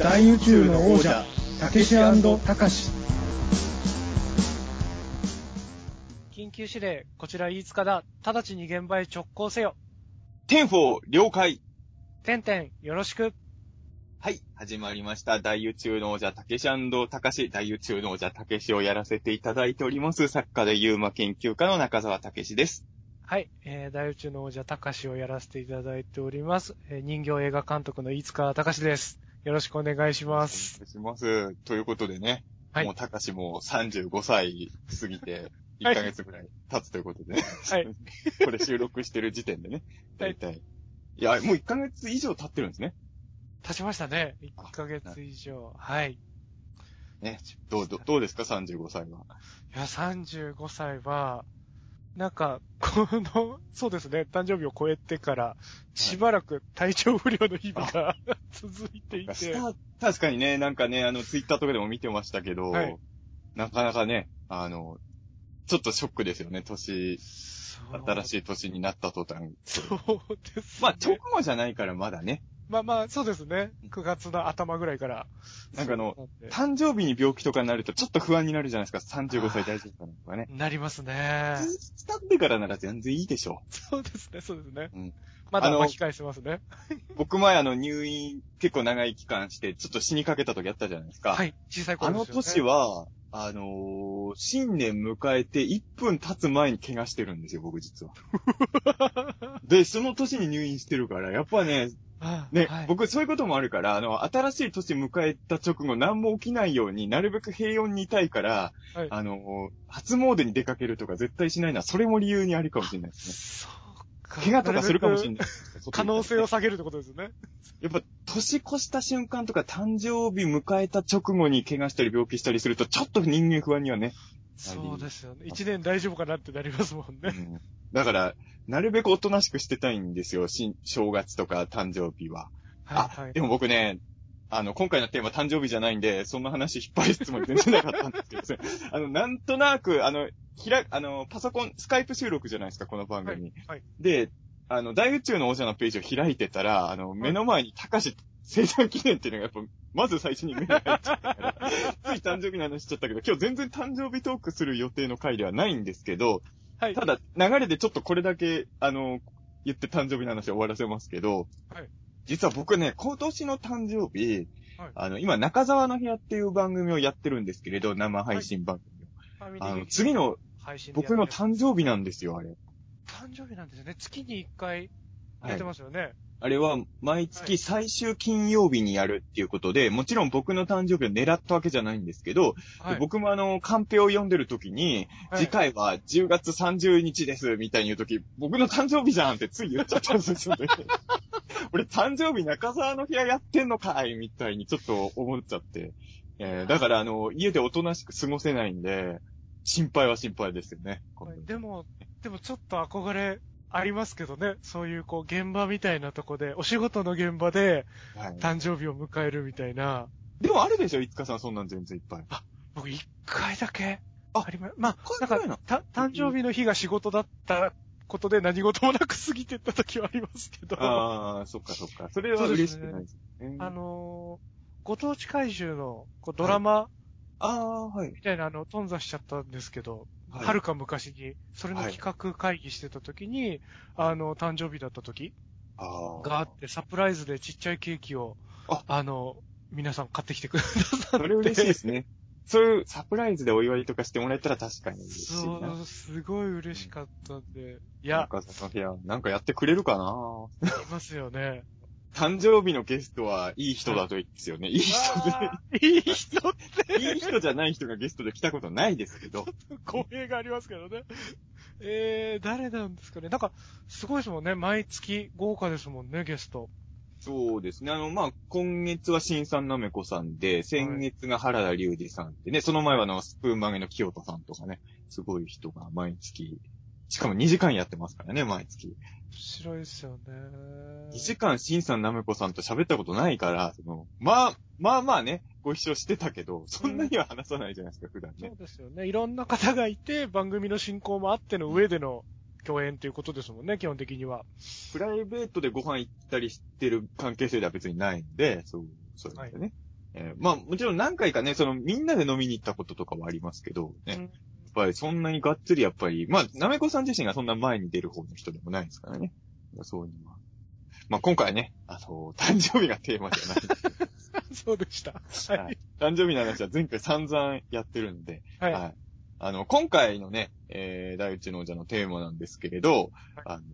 大宇宙の王者たけしたかし緊急指令、こちら飯塚だ。直ちに現場へ直行せよ。 ten-four 了解。てんてん、よろしく。はい、始まりました。大宇宙の王者、たけしたかし、大宇宙の王者、たけしをやらせていただいております。作家で UMA 研究家の中澤たけしです。はい、えー、大宇宙の王者たかしをやらせていただいております。えー人形映画監督の飯塚たかしです。よろしくお願いします。お願いします。ということでね、はいもうたかしも35歳過ぎて、はい1ヶ月ぐらい経つということでね。はい。これ収録してる時点でね。はい大体。いや、もう1ヶ月以上経ってるんですね。経ちましたね。1ヶ月以上。はい。ね。どう、どうどうですか ?35 歳は。いや、35歳は、なんか、この、そうですね、誕生日を超えてから、しばらく体調不良の日々が 続いていて、した確かにね、なんかね、あの、ツイッターとかでも見てましたけど、はい。なかなかね、あの、ちょっとショックですよね、年、新しい年になった途端。そうです、ね。まあ、直後じゃないからまだね、まあまあ、そうですね。9月の頭ぐらいから。なんかあの誕生日に病気とかになるとちょっと不安になるじゃないですか、35歳大丈夫かなとかね。なりますね。伝ってからなら全然いいでしょそうですね、そうですね。うんまだ巻き返してますね。う。僕前あの、入院結構長い期間して、ちょっと死にかけた時あったじゃないですか。はい、小さいあ頃ですよ、ね。の年は、あのー新年迎えて1分経つ前に怪我してるんですよ、僕実は。で、その年に入院してるから、やっぱね、あね、はい、僕そういうこともあるから、あの、新しい年迎えた直後何も起きないようになるべく平穏にいたいから、はいあのー初詣に出かけるとか絶対しないのは、それも理由にあるかもしれないですそうか。ね。怪我とかするかもしれい。ない。可能性を下げるってことですよね。やっぱ、年越した瞬間とか誕生日迎えた直後に怪我したり病気したりすると、ちょっと人間不安にはね。そうですよね。一年大丈夫かなってなりますもんね。うんだから、なるべくおとなしくしてたいんですよ。新正月とか誕生日は。はい、はあ、いで。も僕ね、あの、今回のテーマ誕生日じゃないんで、そんな話引っ張りつもり全然なかったんですけど、あの、なんとなく、あの、ひら、あの、パソコン、スカイプ収録じゃないですか、この番組。はい。で、あの、大宇宙の王者のページを開いてたら、あの、目の前に高し生誕記念っていうのがやっぱ、まず最初に目に入っちゃったから、つい誕生日の話しちゃったけど、今日全然誕生日トークする予定の回ではないんですけど、はい。ただ、流れでちょっとこれだけ、あの、言って誕生日の話を終わらせますけど、はい実は僕ね、今年の誕生日、はいあの、今、中沢の部屋っていう番組をやってるんですけれど、生配信番組を。ファミリーあの、次の僕のる誕生日なんですよ、あれ。誕生日なんですよね。月に1回やってますよね。あれは、毎月最終金曜日にやるっていうことで、もちろん僕の誕生日を狙ったわけじゃないんですけど、はい。僕もあの、カンペを読んでる時に、はい次回は10月30日です、みたいに言うとき、僕の誕生日じゃんってつい言っちゃったんですよね。俺誕生日中沢の部屋やってんのかいみたいにちょっと思っちゃって。えーだからあの、家でおとなしく過ごせないんで、心配は心配ですよね。はいでも、でもちょっと憧れありますけどね。そういうこう現場みたいなとこで、お仕事の現場ではい誕生日を迎えるみたいな。でもあるでしょ、いつかさんそんなん全然いっぱい。僕一回だけあありま、まあ、一なんか、た、誕生日の日が仕事だったことで何事もなく過ぎてった時はありますけど。ああ、そっかそっか。それは嬉しくないですね。あのーご当地怪獣のこうドラマああ、はい。みたいなのを頓挫しちゃったんですけど、はいはるか昔に、それの企画会議してた時に、あの、誕生日だった時。があって、サプライズでちっちゃいケーキを、ああの、皆さん買ってきてくださって。それ嬉しいですね。そういうサプライズでお祝いとかしてもらえたら確かに嬉しいそな。う、すごい嬉しかったんで。いや、なんかその部屋、なんかやってくれるかないますよね。誕生日のゲストはいい人だといいですよね。いい人あーいい人ってで、いい人じゃない人がゲストで来たことないですけど。公平がありますけどね。えー、誰なんですかね。なんか、すごいですもんね。毎月豪華ですもんね、ゲスト。そうですね。あの、まあ、今月は新さんなめこさんで、先月が原田隆二さんってね、その前はあの、スプーン曲げの清田さんとかね、すごい人が毎月、しかも2時間やってますからね、毎月。面白いですよね。2時間新さんなめこさんと喋ったことないから、その、まあ、まあまあね、ご一緒してたけど、そんなには話さないじゃないですか、普段ねそう。ですよね。いろんな方がいて、番組の進行もあっての上での共演ということですもんね、基本的には。プライベートでご飯行ったりしてる関係性では別にないんで、そう、そうですよね。えーまあ、もちろん何回かね、その、みんなで飲みに行ったこととかはありますけど、ね。ぱりそんなにがっつりやっぱり、まあ、なめこさん自身がそんな前に出る方の人でもないですからね。そういうのは。まあ、今回はね、あの、誕生日がテーマじゃない。そうでした。ははいい。誕生日の話は前回散々やってるんで、はい。はい。あの、今回のね、えー、第一の王者のテーマなんですけれど、あの、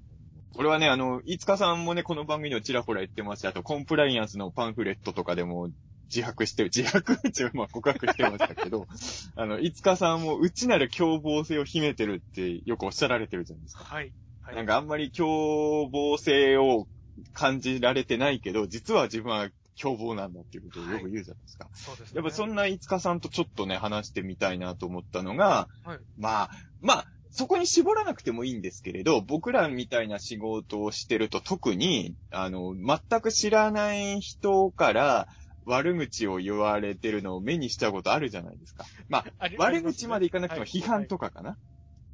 これはね、あの、いつかさんもね、この番組ではちらほら言ってますし、あと、コンプライアンスのパンフレットとかでも自白してる、自白？っていう、まあ、告白してましたけど、あの、いつかさんも内なる凶暴性を秘めてるってよくおっしゃられてるじゃないですか。はい。はい。なんかあんまり凶暴性を感じられてないけど、実は自分は凶暴なんだっていうことをよく言うじゃないですか。そうですね。やっぱそんないつかさんとちょっとね、話してみたいなと思ったのが、はいまあ、まあ、そこに絞らなくてもいいんですけれど、僕らみたいな仕事をしてると特に、あの、全く知らない人から悪口を言われてるのを目にしちゃうことあるじゃないですか。まあ、あり悪口までいかなくてもはい批判とかかな。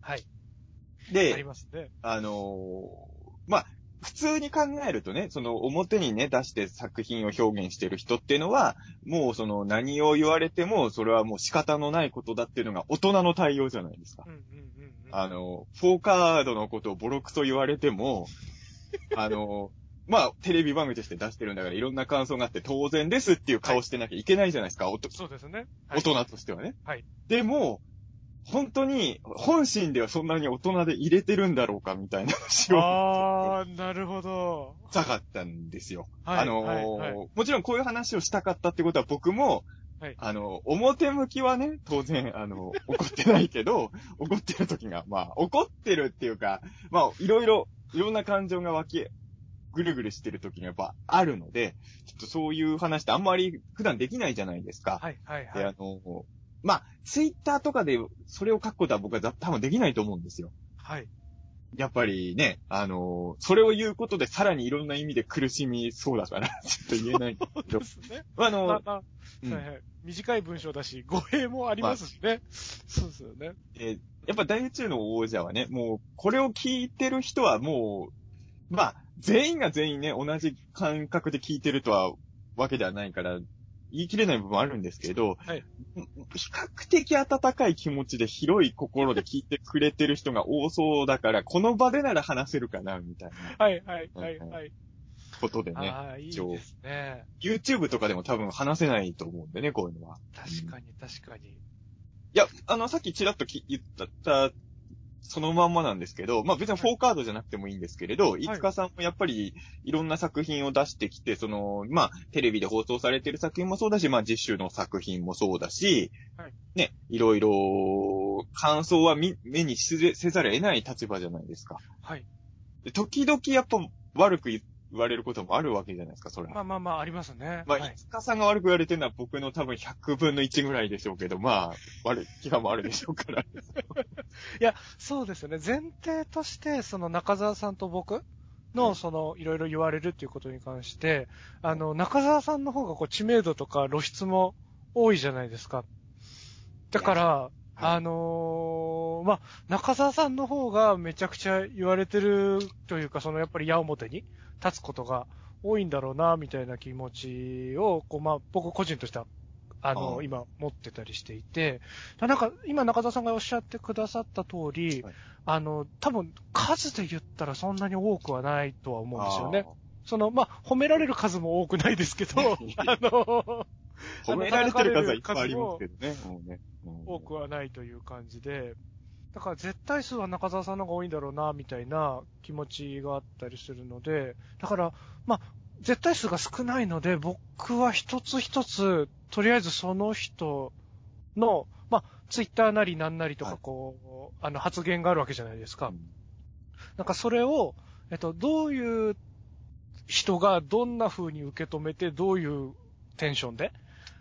はい。ありで、ますね。あのーまあ、普通に考えるとね、その表にね、出して作品を表現してる人っていうのは、もうその何を言われても、それはもう仕方のないことだっていうのが大人の対応じゃないですかう。んうんうんうん。あの、フォーカードのことをボロクソ言われても、あの、まあ、テレビ番組として出してるんだからいろんな感想があって当然ですっていう顔してなきゃいけないじゃないですか、おとそうですね。はい大人としてはね。はいでも、本当に、本心ではそんなに大人で入れてるんだろうかみたいな話をあー、なるほど。したかったんですよ。はいあのーはいはいもちろんこういう話をしたかったってことは僕も、はいあの、表向きはね、当然、あの、怒ってないけど、怒ってる時が、まあ、怒ってるっていうか、まあ、いろいろ、いろんな感情が湧き、ぐるぐるしてる時がやっぱあるので、ちょっとそういう話ってあんまり普段できないじゃないですか。はいはいで、はい。あの、まあ、ツイッターとかでそれを書くことは僕は多分できないと思うんですよ。はい。やっぱりね、あの、それを言うことでさらにいろんな意味で苦しみそうだから、ちょっと言えないけどで。すね。あの、まあまあ、うんはいはい。短い文章だし、語弊もありますしね。そうですよね。えーやっぱ大宇宙の王者はね、もう、これを聞いてる人はもう、まあ、全員が全員ね、同じ感覚で聞いてるとは、わけではないから、言い切れない部分あるんですけど、はい比較的温かい気持ちで広い心で聞いてくれてる人が多そうだから、この場でなら話せるかな、みたいなはいはいはいはい。ことでね、ああ、いいですね。YouTube とかでも多分話せないと思うんでね、こういうのは。確かに確かに。いや、あの、さっきちらっとき言った、そのまんまなんですけど、まあ別に4カードじゃなくてもいいんですけれど、いつかさんもやっぱりいろんな作品を出してきて、その、まあテレビで放送されてる作品もそうだし、まあ実習の作品もそうだし、はいね、いろいろ感想は見目にしせせざるを得ない立場じゃないですか。はい。で時々やっぱ悪く言われることもあるわけじゃないですか、それは。まあまあまあ、ありますね。まあ、はいいつかさんが悪く言われてるのは僕の多分100分の1ぐらいでしょうけど、まあ、悪い気がもあるでしょうから。いや、そうですよね。前提として、その中澤さんと僕の、はいその、いろいろ言われるっていうことに関して、あの、中澤さんの方がこう知名度とか露出も多いじゃないですか。だから、はいあのーまあ、中澤さんの方がめちゃくちゃ言われてるというか、そのやっぱり矢面に立つことが多いんだろうな、みたいな気持ちを、こう、まあ、僕個人としては、あの、ああ今持ってたりしていて、なんか、今中澤さんがおっしゃってくださった通り、はいあの、多分、数で言ったらそんなに多くはないとは思うんですよね。その、まあ、褒められる数も多くないですけど、あの、褒められてる数はいっぱいありますけどね。もうねうん多くはないという感じで、だから絶対数は中澤さんの方が多いんだろうな、みたいな気持ちがあったりするので、だから、まあ、絶対数が少ないので、僕は一つ一つ、とりあえずその人の、まあ、ツイッターなりなんなりとかはいこう、あの、発言があるわけじゃないですか。うんなんかそれを、えっと、どういう人がどんな風に受け止めて、どういうテンションで、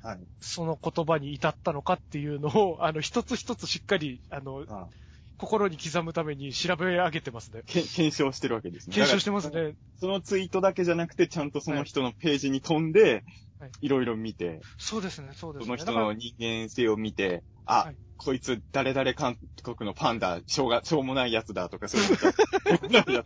はい。その言葉に至ったのかっていうのを、あの、一つ一つしっかり、あの、あ心に刻むために調べ上げてますね。け検証してるわけですね。検証してますね。そのツイートだけじゃなくて、ちゃんとその人のページに飛んで、はいいろいろ見て、そうですね、そうですね。その人の人間性を見て、あ、はいこいつ誰々韓国のパンダ、しょうが、しょうもないやつだとか、そういうことやってる。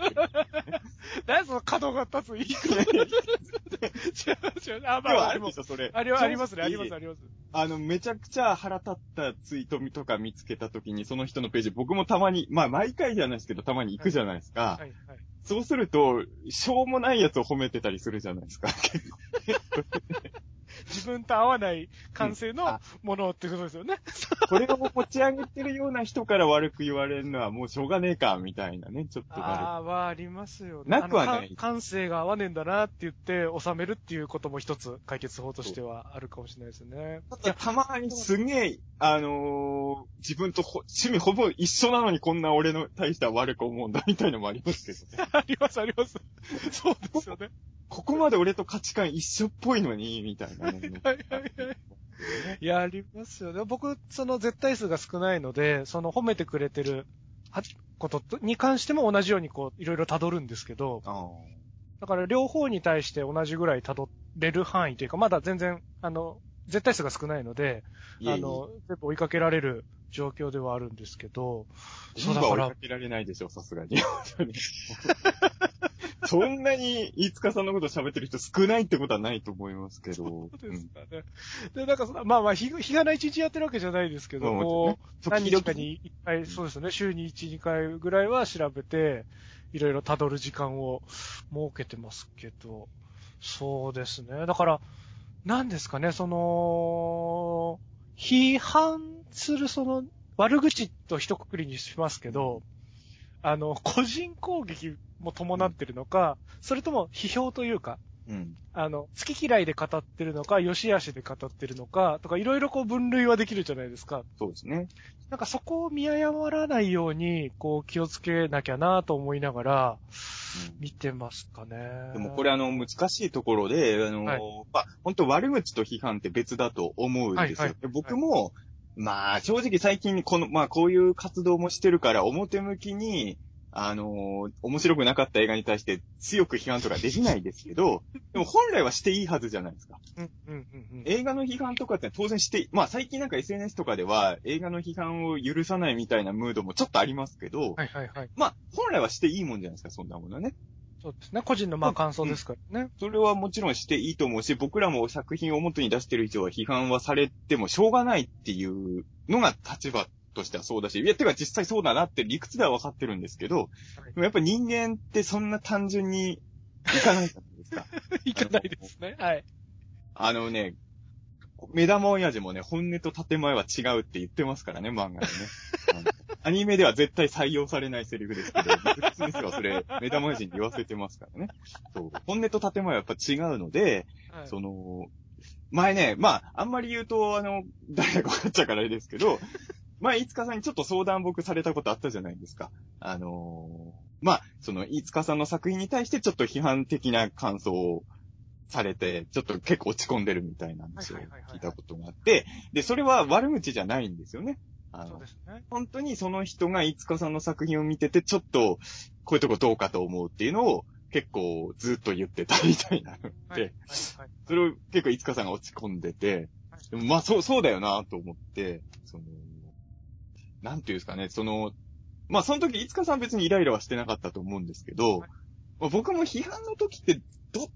何その角が立つ言い方。違う違う。あ、まあ、あります。あるでしょ、それ。ありありますね、あります、あります。あの、めちゃくちゃ腹立ったツイートとか見つけたときに、その人のページ、僕もたまに、まあ毎回じゃないですけど、たまに行くじゃないですか。はい、はい。そうすると、しょうもないやつを褒めてたりするじゃないですか。自分と合わない感性のものってことですよね。これを持ち上げてるような人から悪く言われるのはもうしょうがねえか、みたいなね、ちょっとなああ、はありますよね。なくはない感性が合わねえんだなって言って収めるっていうことも一つ解決法としてはあるかもしれないですね。る。ただたまにすげえ、あのー自分とほ趣味ほぼ一緒なのにこんな俺の対しては悪く思うんだ、みたいのもありますけどね。あります、あります。そうですよね。ここまで俺と価値観一緒っぽいのに、みたいなね。はいはいはい。いや、ありますよね。僕、その絶対数が少ないので、その褒めてくれてるはこととに関しても同じようにこう、いろいろ辿るんですけど、あだから両方に対して同じぐらい辿れる範囲というか、まだ全然、あの、絶対数が少ないので、いえいえあの、全部追いかけられる状況ではあるんですけど、今は追いかけられないでしょ、さすがに。そんなに、飯塚さんのこと喋ってる人少ないってことはないと思いますけど。そうですかね。で、なんかその、まあまあ、日日がない一日やってるわけじゃないですけど、まあこう、時何々日かに一回、そうですね、週に一、二回ぐらいは調べて、いろいろ辿る時間を設けてますけど、そうですね。だから、何ですかね、その、批判するその、悪口と一括りにしますけど、あの、個人攻撃も伴ってるのか、それとも批評というか、うん。あの、好き嫌いで語ってるのか、良し悪しで語ってるのか、とか、いろいろこう分類はできるじゃないですか。そうですね。なんかそこを見誤らないように、こう気をつけなきゃなと思いながら、見てますかね。でもこれあの、難しいところで、あの、はいまあ、本当悪口と批判って別だと思うんですよ。はいはいで僕も、まあ、正直最近この、まあ、こういう活動もしてるから、表向きに、あの面白くなかった映画に対して強く批判とかできないですけど、でも本来はしていいはずじゃないですか。うん、うん、うんうん。映画の批判とかって当然して、まあ最近なんか SNS とかでは映画の批判を許さないみたいなムードもちょっとありますけど、はいはいはい。まあ本来はしていいもんじゃないですか、そんなものはね。そうですね。個人のまあ感想ですからね。それはもちろんしていいと思うし、僕らも作品を元に出してる以上は批判はされてもしょうがないっていうのが立場としてはそうだし、いや、てか実際そうだなって理屈では分かってるんですけど、はいでもやっぱ人間ってそんな単純にいかないじゃないですか。いかないですね。はい。あのね、目玉親父もね、本音と建前は違うって言ってますからね、漫画でね。アニメでは絶対採用されないセリフですけど、僕先生はそれ、目玉親父に言わせてますからね。そう。本音と建前はやっぱ違うので、はいその、前ね、まあ、あんまり言うと、あの、誰だか分かっちゃうからあれですけど、前、飯塚さんにちょっと相談僕されたことあったじゃないですか。あのーまあ、その、飯塚さんの作品に対してちょっと批判的な感想をされて、ちょっと結構落ち込んでるみたいな話を聞いたことがあって、で、それは悪口じゃないんですよね。あのね。本当にその人が飯塚さんの作品を見てて、ちょっと、こういうとこどうかと思うっていうのを、結構ずっと言ってたみたいなので、はい。はい。はい。それを結構、いつかさんが落ち込んでて、はいでもまあ、そう、そうだよなと思って、その、なんていうんですかね、その、まあ、その時、いつかさん別にイライラはしてなかったと思うんですけど、はい。まあ僕も批判の時って、ど、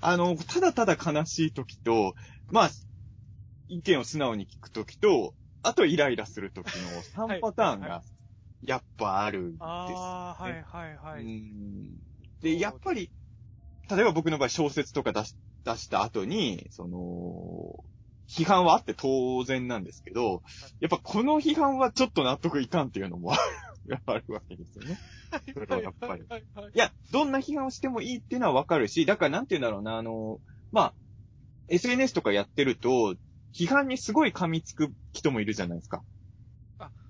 あの、ただただ悲しい時と、まあ、意見を素直に聞く時と、あとイライラする時の3パターンはが、やっぱあるんです、ああ、はいはいはうい。ん。で、やっぱり、例えば僕の場合小説とか出し出した後に、その、批判はあって当然なんですけど、やっぱこの批判はちょっと納得いかんっていうのも あるあるわけですよね。それはやっぱりはいや、どんな批判をしてもいいっていうのはわかるし、だからなんて言うんだろうな、あの、まあ、SNS とかやってると、批判にすごい噛みつく人もいるじゃないですか。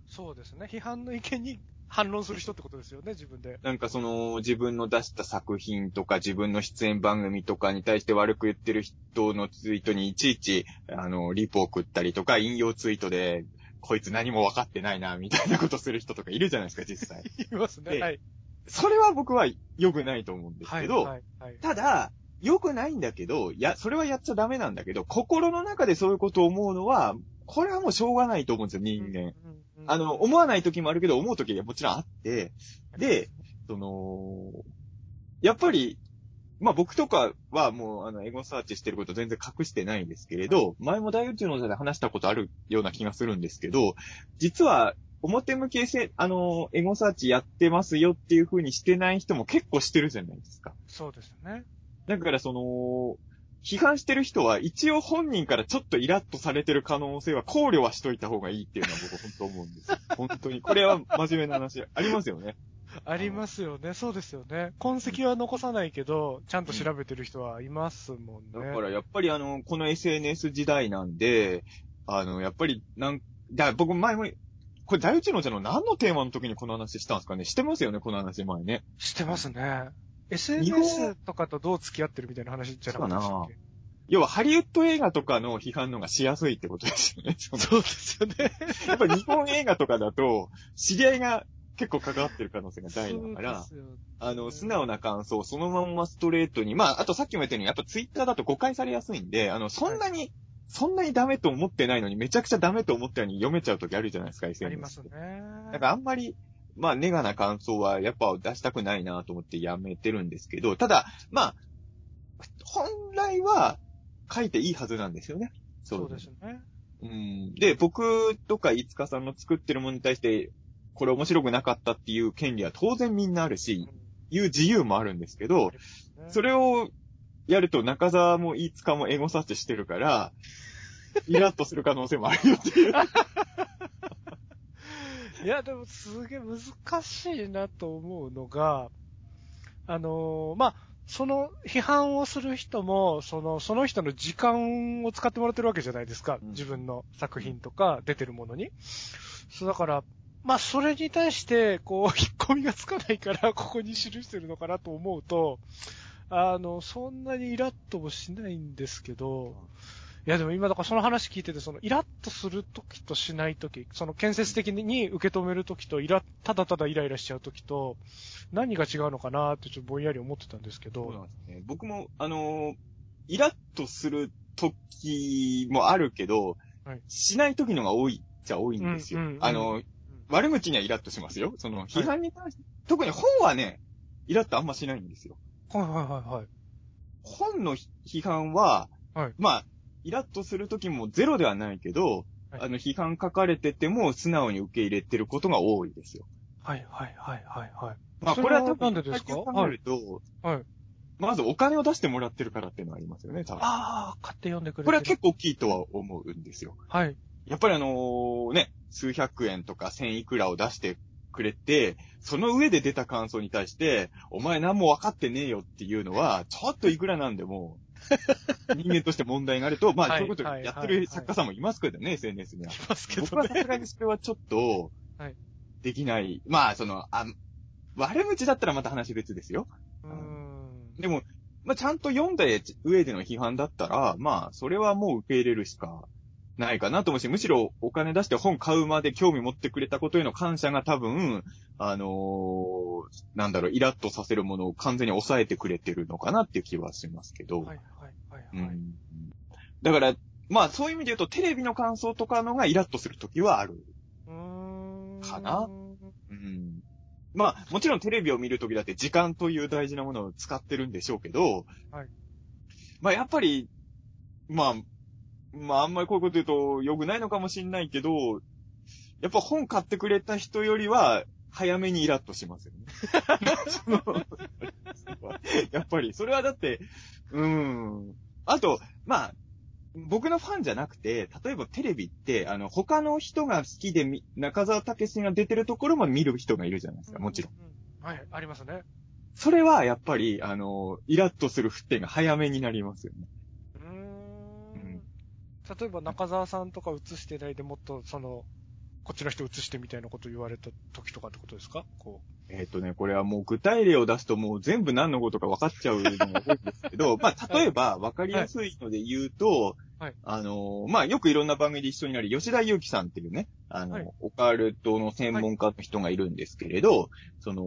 そうですね。批判の意見に反論する人ってことですよね、自分で。なんかその、自分の出した作品とか自分の出演番組とかに対して悪く言ってる人のツイートにいちいち、あの、リポを送ったりとか、引用ツイートで、こいつ何も分かってないな、みたいなことする人とかいるじゃないですか、実際。言 いますね。ではい。それは僕は良くないと思うんですはい。けど、はい。はい。ただ、良くないんだけど、や、それはやっちゃダメなんだけど、心の中でそういうことを思うのは、これはもうしょうがないと思うんですよ、人間。うんうんあの、思わない時もあるけど、思う時はもちろんあって、で、その、やっぱり、まあ僕とかはもう、あの、エゴサーチしてること全然隠してないんですけれど、前も大宇宙の座で話したことあるような気がするんですけど、実は、表向きせ、あの、エゴサーチやってますよっていう風にしてない人も結構してるじゃないですか。そうですね。だからその、批判してる人は一応本人からちょっとイラッとされてる可能性は考慮はしといた方がいいっていうのは僕本当思うんですよ。本当に。これは真面目な話ありますよね。ありますよね。そうですよね。痕跡は残さないけど、ちゃんと調べてる人はいますもんね。だからやっぱりあの、この SNS 時代なんで、あの、やっぱりなん、だ僕前も、これ大宇宙のじゃの何のテーマの時にこの話したんですかねしてますよね、この話前ね。してますね。SNS とかとどう付き合ってるみたいな話じゃなかったでしたっけ要はハリウッド映画とかの批判の方がしやすいってことですよね。そうですよね。やっぱり日本映画とかだと、知り合いが結構関わってる可能性が大だから、ね。あの、素直な感想をそのまんまストレートに、まあ、あとさっきも言ったように、やっぱツイッターだと誤解されやすいんで、あの、そんなに、そんなにダメと思ってないのに、めちゃくちゃダメと思ったように読めちゃうときあるじゃないですか、SNS ありますね。だからあんまり、まあ、ネガな感想はやっぱ出したくないなと思ってやめてるんですけど、ただ、まあ、本来は書いていいはずなんですよね。そうですね。うん。で、僕とか飯塚さんの作ってるものに対して、これ面白くなかったっていう権利は当然みんなあるし、いう自由もあるんですけど、それ、れをやると中澤も飯塚もエゴサーチしてるから、イラッとする可能性もあるよっていう。いや、でもすげえ難しいなと思うのが、あのーまあ、その批判をする人も、その、その人の時間を使ってもらってるわけじゃないですか。うん自分の作品とか出てるものに。そうだから、まあ、それに対して、こう、引っ込みがつかないから、ここに記してるのかなと思うと、あの、そんなにイラッともしないんですけど、いやでも今だからその話聞いてて、そのイラッとするときとしないとき、その建設的に受け止めるときと、イラただただイライラしちゃうときと、何が違うのかなってちょっとぼんやり思ってたんですけそうなんど、ですね。僕も、あのーイラッとする時もあるけど、はいしない時のが多いっちゃ多いんですよ。うんうんうんあのー悪口にはイラッとしますよ。その、批判に関して、特に本はね、イラッとあんましないんですよ。はいはいはいはい。本の批判は、はいまあ、イラッとする時もゼロではないけど、はいあの、批判書かれてても素直に受け入れてることが多いですよ。はいはいはいはいはい。まあ、これは多分、なんでですか？考えると、はい。まずお金を出してもらってるからっていうのはありますよね、多分。ああ、買って読んでくれてる。これは結構大きいとは思うんですよ。はい。やっぱりあのね、数百円とか千いくらを出してくれて、その上で出た感想に対して、お前何も分かってねえよっていうのは、ちょっといくらなんでも、人間として問題があると、まあ、はいそういうことやってる作家さんもいますけどね、SNS には。いますけ僕どね。はさすがにそれはちょっとはい、できない。まあ、その、あ、悪口だったらまた話別ですよ。うーん。でも、まあ、ちゃんと読んだ上での批判だったら、まあ、それはもう受け入れるしかないかなと思うし、むしろお金出して本買うまで興味持ってくれたことへの感謝が多分、あのーなんだろう、イラッとさせるものを完全に抑えてくれてるのかなっていう気はしますけど。はいはいはいはい。うんだから、まあそういう意味で言うと、テレビの感想とかのがイラッとするときはある。かなうん。まあ、もちろんテレビを見るときだって時間という大事なものを使ってるんでしょうけど、はい。まあやっぱり、まあ、まああんまりこういうこと言うと良くないのかもしんないけど、やっぱ本買ってくれた人よりは、早めにイラッとしますよね。やっぱり、それはだって、うん。あと、まあ、僕のファンじゃなくて、例えばテレビって、あの、他の人が好きでみ、中澤武史が出てるところも見る人がいるじゃないですか、もちろん。ん。はい、ありますね。それはやっぱり、あの、イラッとする沸点が早めになりますよね。うーうんん。例えば中澤さんとか映してないでもっと、その、こっちの人映してみたいなこと言われた時とかってことですか？こえっ、とね、これはもう具体例を出すともう全部何のことか分かっちゃうのが多いんですけど、まあ、例えば分かりやすいので言うと、はい。あの、まあ、よくいろんな番組で一緒になる吉田祐樹さんっていうね、あの、はい。オカルトの専門家の人がいるんですけれど、その、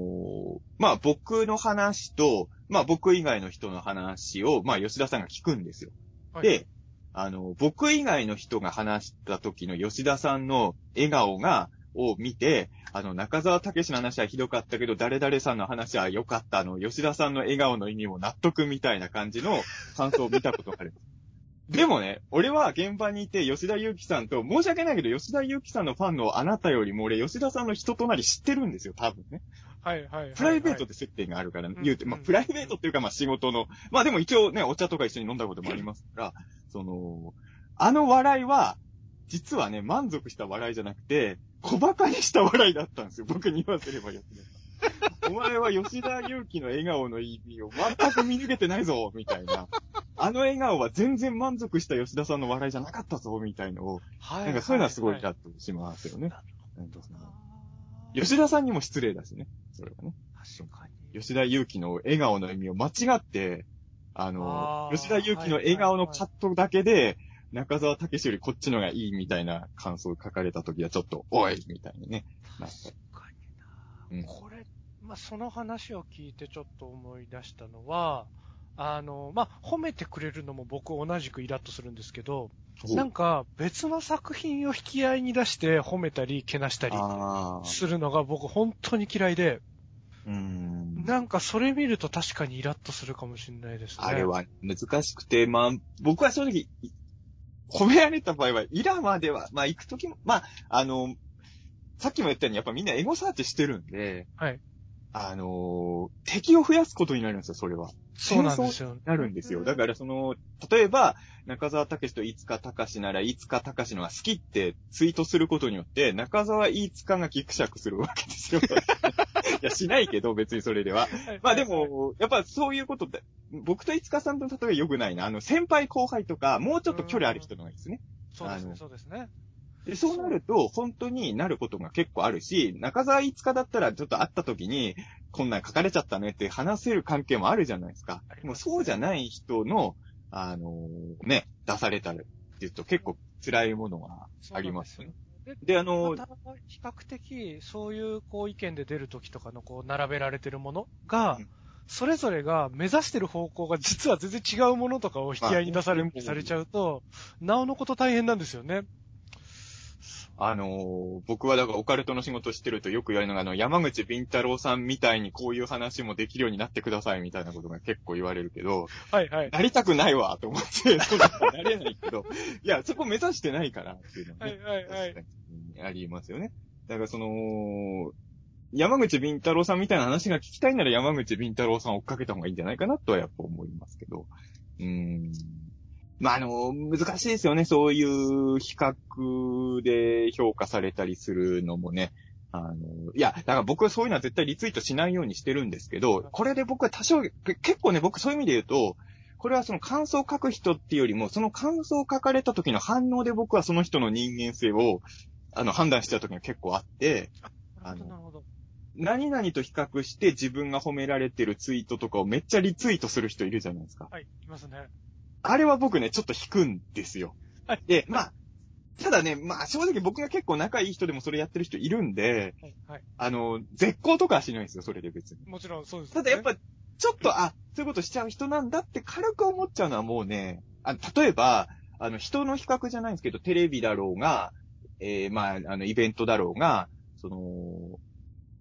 まあ、僕の話と、まあ、僕以外の人の話を、まあ、吉田さんが聞くんですよ。はい。で、あの、僕以外の人が話した時の吉田さんの笑顔が、を見て、あの、中沢武史の話はひどかったけど、誰々さんの話は良かった。あの、吉田さんの笑顔の意味も納得みたいな感じの感想を見たことがある。でもね、俺は現場にいて吉田祐樹さんと、申し訳ないけど、吉田祐樹さんのファンのあなたよりも俺、吉田さんの人となり知ってるんですよ、多分ね。はいはいはい。プライベートで。で接点があるから、ん言うて、まあ、うんプライベートっていうか、まあ、仕事の、まあ、でも一応ね、お茶とか一緒に飲んだこともありますから、その、あの笑いは、実はね、満足した笑いじゃなくて、小馬鹿にした笑いだったんですよ、僕に言わせればよ。お前は吉田祐樹の笑顔の意味を全く見抜けてないぞ、みたいな。あの笑顔は全然満足した吉田さんの笑いじゃなかったぞ、みたいのを、はなんかそういうのはすごいイはラッとしますよね。ななんかそのあ吉田さんにも失礼だしね、それはね。ー確かに。吉田祐樹の笑顔の意味を間違って、あのあ、ー吉田祐樹の笑顔のカットだけで、中澤武史よりこっちのがいいみたいな感想を書かれた時はちょっと、おいみたいなね。なんか確かうんにな。これ、まあ、その話を聞いてちょっと思い出したのは、あの、まあ、褒めてくれるのも僕同じくイラッとするんですけど、なんか別の作品を引き合いに出して褒めたり、けなしたりするのが僕本当に嫌いで、うーん。なんかそれ見ると確かにイラッとするかもしれないですね。あれ。は難しくて、まあ、僕は正直、い褒められた場合は、イラまでは、まあ行くときも、まあ、あの、さっきも言ったように、やっぱみんなエゴサーチしてるんで、はい。あの、敵を増やすことになるんですよ、それは。そうなんですよ。なるんですよ。だからその、例えば、中澤武史と飯塚隆なら、飯塚隆のが好きってツイートすることによって、中澤飯塚がギクシャクするわけですよ。いや、しないけど、別にそれでは。まあで、も、やっぱそういうことって、僕と飯塚さんと例えば良くないな。あの、先輩後輩とか、もうちょっと距離ある人の方がいいですね。そうですね、そうですね。で、そうなると、本当になることが結構あるし、中澤飯塚だったらちょっと会った時に、こんなん書かれちゃったねって話せる関係もあるじゃないですかあ。りますもうそうじゃない人の、あのね、出されたらって言うと結構辛いものがありますよね。でで、あのまた、比較的、そういう、こう、意見で出るときとかの、こう、並べられてるものが、うんそれぞれが目指してる方向が実は全然違うものとかを引き合いに出され、まあされちゃうと、なおのこと大変なんですよね。あの僕はだからオカルトの仕事をしてるとよく言われるのが、あの、山口敏太郎さんみたいにこういう話もできるようになってくださいみたいなことが結構言われるけど、はいはい。なりたくないわと思って、そうなれないけど、いや、そこ目指してないからっていうのはね、はいはいはいありますよね。だからその、山口敏太郎さんみたいな話が聞きたいなら山口敏太郎さんを追っかけた方がいいんじゃないかなとはやっぱ思いますけど。うーん。まあ、あの、難しいですよね。そういう比較で評価されたりするのもね。あの、いや、だから僕はそういうのは絶対リツイートしないようにしてるんですけど、これで僕は多少、け結構ね、僕そういう意味で言うと、これはその感想を書く人っていうよりも、その感想を書かれた時の反応で僕はその人の人間性を、あの、判断しちゃう時が結構あって、なるほど、なるほど。何々と比較して自分が褒められてるツイートとかをめっちゃリツイートする人いるじゃないですか。はい、いますね。あれは僕ね、ちょっと引くんですよ。はいで、まあ、ただね、まあ正直僕が結構仲いい人でもそれやってる人いるんで、はい、はい。あの、絶好とかはしないんですよ、それで別に。もちろんそうです、ただやっ、ぱ、ちょっと、あ、そういうことしちゃう人なんだって軽く思っちゃうのはもうね、あ例えば、あの、人の比較じゃないんですけど、テレビだろうが、えー、まあ、あの、イベントだろうが、その、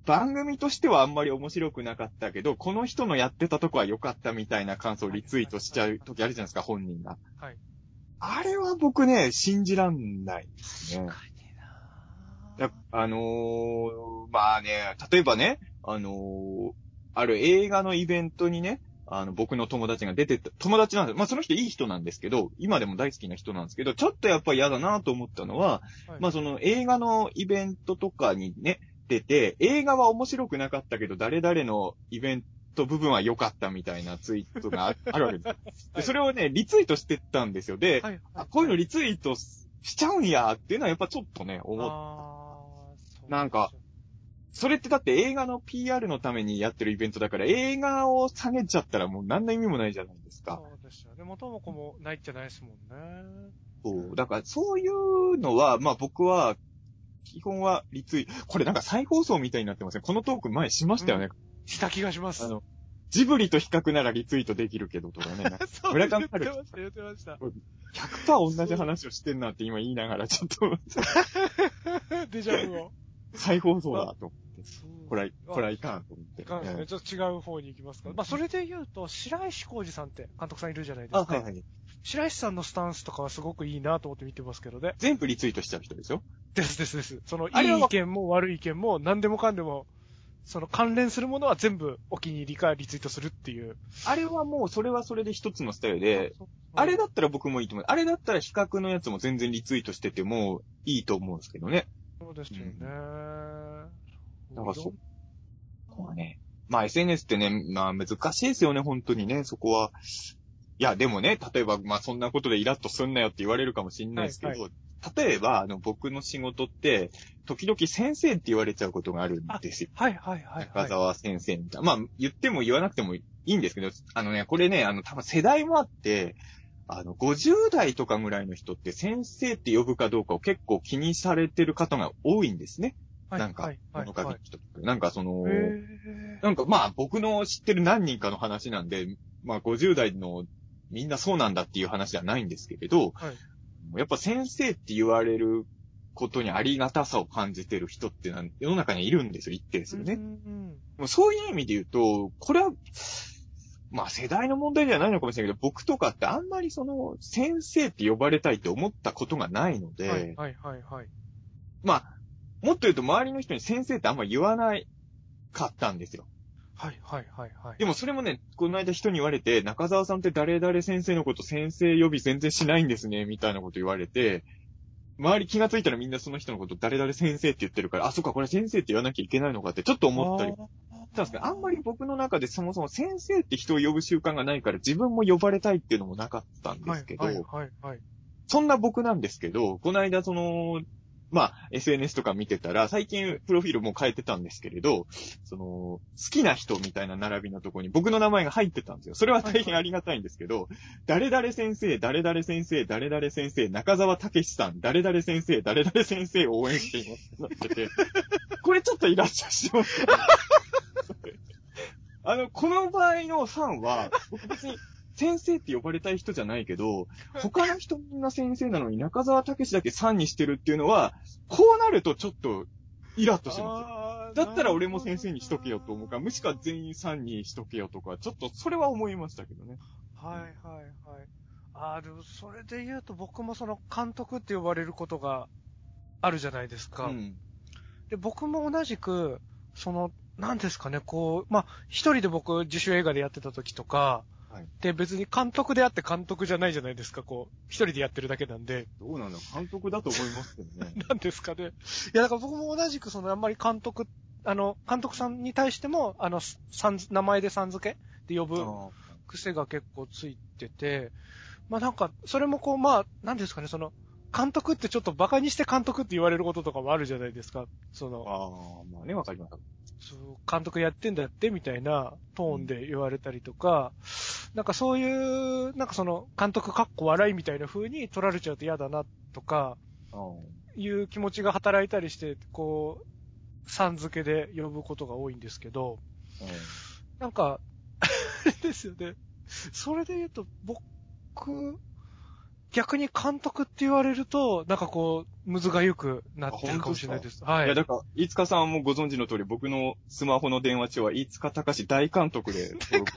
番組としてはあんまり面白くなかったけど、この人のやってたとこは良かったみたいな感想をリツイートしちゃう時あるじゃないですか、本人が。はい。あれは僕ね、信じらんないですね。確かになやあのーまあね、例えばね、あのーある映画のイベントにね、あの、僕の友達が出てった、友達なんですまあその人いい人なんですけど、今でも大好きな人なんですけど、ちょっとやっぱ嫌だなと思ったのは、はいまあその映画のイベントとかにね、出て、映画は面白くなかったけど、誰々のイベント部分は良かったみたいなツイートがああるわけです。でそれをね、リツイートしてったんですよ。で、はい、あこういうのリツイートしちゃうんやっていうのはやっぱちょっとね、思っあーそうなんか、それってだって映画の PR のためにやってるイベントだから、映画を下げちゃったらもう何の意味もないじゃないですか。そうですよね。元も子もないっちゃないですもんね。そう。だからそういうのは、まあ僕は、基本はリツイ、これなんか再放送みたいになってますね。このトーク前しましたよね。した気がします。あの、ジブリと比較ならリツイートできるけどとかね。そう村言ってました、言ってました。100%同じ話をしてんなって今言いながら、ちょっと、デジャブを。再放送だと思って。これは、これはいかんと思って。いかんですね。うんちょっと違う方に行きますか。まあ、それで言うと、白石浩二さんって監督さんいるじゃないですあ、か。はいはい。白石さんのスタンスとかはすごくいいなと思って見てますけどね。全部リツイートしちゃう人ですよ。ですですです。その、いい意見も悪い意見も何でもかんでも、その関連するものは全部お気に入りかリツイートするっていう。あれはもう、それはそれで一つのスタイルで、あれだったら僕もいいと思う。あれだったら比較のやつも全然リツイートしててもいいと思うんですけどね。そうですよね。なんかそうここはね。まあ SNS ってね、まあ難しいですよね、本当にね、そこは。いや、でもね、例えば、まあそんなことでイラッとすんなよって言われるかもしんないですけど、はい例えば、あの、僕の仕事って、時々先生って言われちゃうことがあるんですよ。はいはいはい、はい。中澤先生みたいな。まあ、言っても言わなくてもいいんですけど、あのね、これね、あの、多分世代もあって、あの、50代とかぐらいの人って先生って呼ぶかどうかを結構気にされてる方が多いんですね。はいなんかはい、はい物書きはいの人ってなんかその、へなんかまあ僕の知ってる何人かの話なんで、まあ50代のみんなそうなんだっていう話じゃないんですけれど、はいやっぱ先生って言われることにありがたさを感じてる人ってなん世の中にはいるんですよ、一定数ね。うんうんもうそういう意味で言うと、これは、まあ世代の問題ではないのかもしれないけど、僕とかってあんまりその、先生って呼ばれたいって思ったことがないので、はいはいはいはい。まあ、もっと言うと周りの人に先生ってあんま言わないかったんですよ。はいはいはいはい。でもそれもね、この間人に言われて、中澤さんって誰々先生のこと先生呼び全然しないんですね、みたいなこと言われて、周り気がついたらみんなその人のこと誰々先生って言ってるから、あ、そっか、これ先生って言わなきゃいけないのかってちょっと思ったりしたんですけど、あんまり僕の中でそもそも先生って人を呼ぶ習慣がないから自分も呼ばれたいっていうのもなかったんですけど、はいはいはいはい。そんな僕なんですけど、この間その、まあ、SNS とか見てたら、最近プロフィールも変えてたんですけれど、その、好きな人みたいな並びのとこに僕の名前が入ってたんですよ。それは大変ありがたいんですけど、誰々先生、誰々先生、誰々先生、中澤武史さん、誰々先生、誰々先生を応援していますなってて、これちょっとイラッとします。あの、この場合のファンは、僕別に先生って呼ばれたい人じゃないけど、他の人みんな先生なのに中澤武史だけさんにしてるっていうのは、こうなるとちょっとイラッとします。だったら俺も先生にしとけよと思うから、もしくは全員さんにしとけよとか、ちょっとそれは思いましたけどね。はいはいはい。ああ、でもそれで言うと僕もその監督って呼ばれることがあるじゃないですか。うん。で、僕も同じく、その、なんですかね、こう、まあ、一人で僕自主映画でやってた時とか、はいで、別に監督であって監督じゃないじゃないですか、こう、一人でやってるだけなんで。どうなの監督だと思いますけどね。なんですかね。いや、だから僕も同じくその、あんまり監督、あの、監督さんに対しても、あの、さん名前でさん付けで呼ぶあ癖が結構ついてて、まあなんか、それもこう、まあ、なんですかね、その、監督ってちょっと馬鹿にして監督って言われることとかもあるじゃないですか。そあの、ー、まあね、わかります。そう監督やってんだってみたいなトーンで言われたりとか、なんかそういう、なんかその、監督かっこ笑いみたいな風に取られちゃうと嫌だなとか、いう気持ちが働いたりして、こう、さん付けで呼ぶことが多いんですけど、なんか、あ れですよね。それで言うと、僕、逆に監督って言われると、なんかこう、むずがゆくなってるかもしれないです。はいい。や、だから、飯塚さんもご存知の通り、僕のスマホの電話帳は飯塚隆大監督で登録。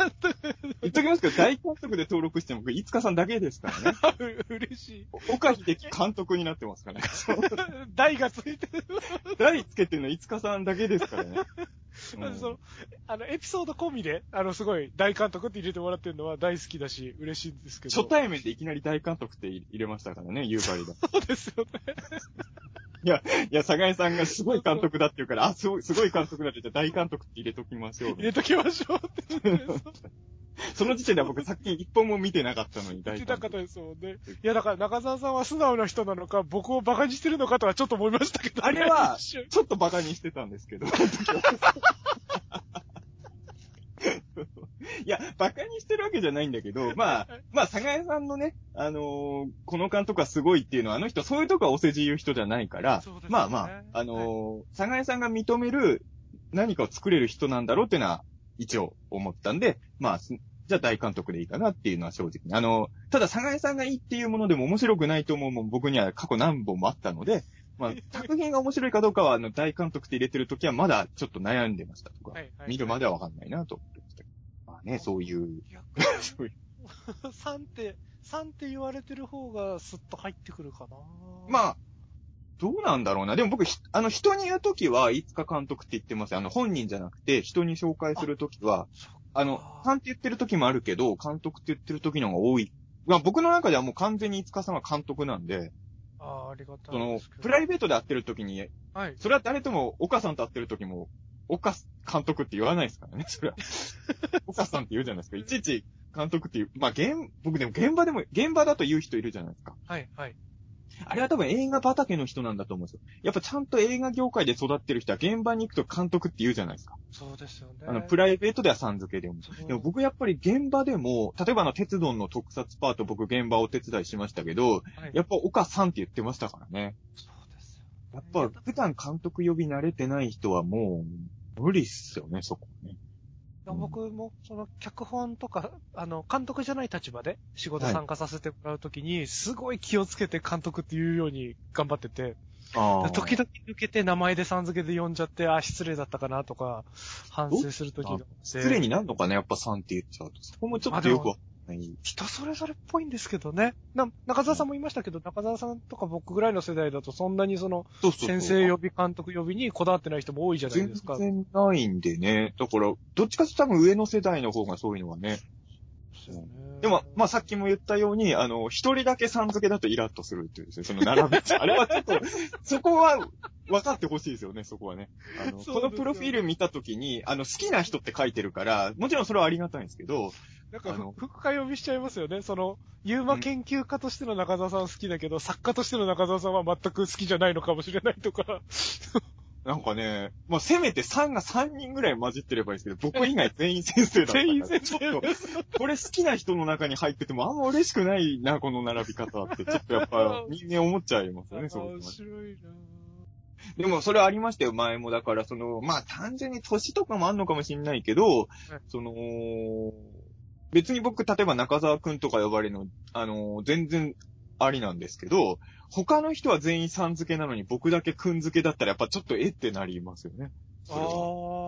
言っときますけど、大監督で登録しても、僕、飯塚さんだけですからね。う 嬉しい。岡秀樹監督になってますからね。台がついてる。台つけてるの飯塚さんだけですからね。うんその、あの、エピソード込みで、あの、すごい、大監督って入れてもらってるのは大好きだし、嬉しいんですけど。初対面でいきなり大監督って入れましたからね、夕張で。そうですよね。いや、坂井さんがすごい監督だって言うから、あ、すごい、すごい監督だって、じゃあ大監督って入れときましょう。入れときましょうって。その時点では僕作品一本も見てなかったのに言大ってなかったですもんね。いや、だから中澤さんは素直な人なのか、僕を馬鹿にしてるのかとはちょっと思いましたけど、ね。あれはちょっと馬鹿にしてたんですけど。いや、馬鹿にしてるわけじゃないんだけど、まあ、まあ、佐賀江さんのね、あのーこの監督はすごいっていうのは、あの人そういうとこはお世辞言う人じゃないから、ね。まあまあ、あのー佐賀江さんが認める何かを作れる人なんだろうっていうのは、一応思ったんで、まあ、すじゃあ大監督でいいかなっていうのは正直。に。あの、ただ佐賀江さんがいいっていうものでも面白くないと思うもん僕には過去何本もあったので、まあ、作品が面白いかどうかは、あの、大監督って入れてるときはまだちょっと悩んでましたとか、はいはい。見るまではわかんないなと思ってあね、そういう、逆 そういう。に3って、3って言われてる方がスッと入ってくるかな。まあ、どうなんだろうな。でも僕、ひあの、人に言うときは、いつか監督って言ってますよ。あの、本人じゃなくて、人に紹介するときは、あの、監って言ってるときもあるけど、監督って言ってるときの方が多い。まあ僕の中ではもう完全にいつかさんは監督なんで、ああ、ありがたそのいですけ、ど。プライベートで会ってるときに、はい。それは誰とも、岡さんと会ってるときも、岡監督って言わないですからね、それは。岡さんって言うじゃないですか。いちいち監督っていう、まあ現、僕でも現場でも、現場だと言う人いるじゃないですか。はい、はい。あれは多分映画畑の人なんだと思うんですよ。やっぱちゃんと映画業界で育ってる人は現場に行くと監督って言うじゃないですか。そうですよね。あの、プライベートではさん付けでも。でも僕やっぱり現場でも、例えばあの、鉄道の特撮パート僕現場お手伝いしましたけど、はいやっぱ岡さんって言ってましたからね。そうですよ。やっぱ普段監督呼び慣れてない人はもう、無理っすよね、そこね。うん僕も、その、脚本とか、あの、監督じゃない立場で仕事参加させてもらうときに、すごい気をつけて監督っていうように頑張ってて、あ時々抜けて名前でさん付けで呼んじゃって、あ、失礼だったかなとか、反省するときがあって。失礼になるのかな、やっぱさんって言っちゃうと。そこもちょっとよくわか人それぞれっぽいんですけどね。な中澤さんも言いましたけど、中澤さんとか僕ぐらいの世代だとそんなにその、そうそうそう先生呼び、監督呼びにこだわってない人も多いじゃない全ですか。然ないんでね。だから、どっちかっていうと多分上の世代の方がそういうのはね。でも、まあさっきも言ったように、あの、一人だけさん付けだとイラッとするっていうですね、その並べて。あれはちょっと、そこは分かってほしいですよね、そこはね。あの、このプロフィール見たときに、あの、好きな人って書いてるから、もちろんそれはありがたいんですけど、なんか副会呼びしちゃいますよね。その、ユーマ研究家としての中澤さんは好きだけど、作家としての中澤さんは全く好きじゃないのかもしれないとか。なんかね、まあせめて3が3人ぐらい混じってればいいですけど、僕以外全員先生だったから。全員先生ちょっと、これ好きな人の中に入っててもあんま嬉しくないな、この並び方って、ちょっとやっぱ 人間思っちゃいますよね、そう面は白いなでも、それありましたよ、前も。だから、その、まあ、単純に年とかもあんのかもしんないけど、その、別に僕、例えば中澤くんとか呼ばれるの、あの、全然ありなんですけど、他の人は全員さん付けなのに僕だけくん付けだったらやっぱちょっとえってなりますよね。あ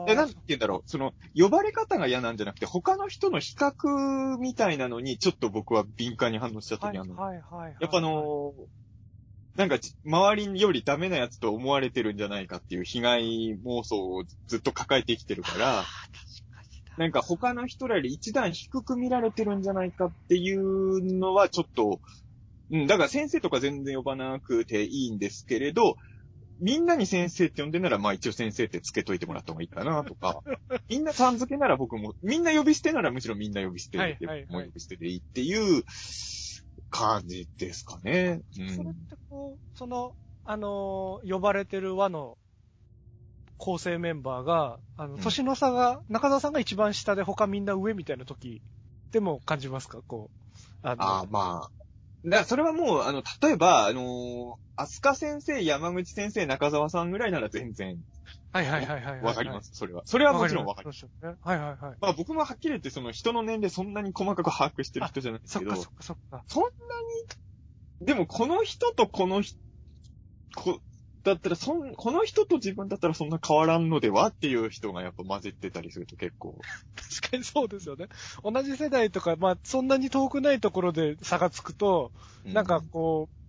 で、なんて言うんだろう、その、呼ばれ方が嫌なんじゃなくて、他の人の比較みたいなのに、ちょっと僕は敏感に反応しちゃったはい、時あるの。はい、はい。やっぱあのーなんかち、周りよりダメなやつと思われてるんじゃないかっていう被害妄想をずっと抱えてきてるから、なんか他の人らより一段低く見られてるんじゃないかっていうのはちょっと、うん、だから先生とか全然呼ばなくていいんですけれど、みんなに先生って呼んでんなら、まあ一応先生ってつけといてもらった方がいいかなとか、みんなさん付けなら僕も、みんな呼び捨てならむしろみんな呼び捨てで、はいはいはいもう呼び捨てでいいっていう感じですかね。うんそれってこう、その、あのー呼ばれてる輪の構成メンバーが、あの、うん年の差が、中澤さんが一番下で他みんな上みたいな時でも感じますか？こう。あのああ、まあ。だそれはもう、あの、例えば、あのー、アスカ先生、山口先生、中澤さんぐらいなら全然はいはいはいはいはい。。わかります？す、それは。それはもちろんわかります。はいはいはい。まあ僕もはっきり言ってその人の年齢そんなに細かく把握してる人じゃないですけど、そっかそっかそっか。そんなに、でもこの人とこの人、こ、だったらそん、この人と自分だったらそんな変わらんのではっていう人がやっぱ混じってたりすると結構。確かにそうですよね。同じ世代とか、まあそんなに遠くないところで差がつくと、うなんか、こう、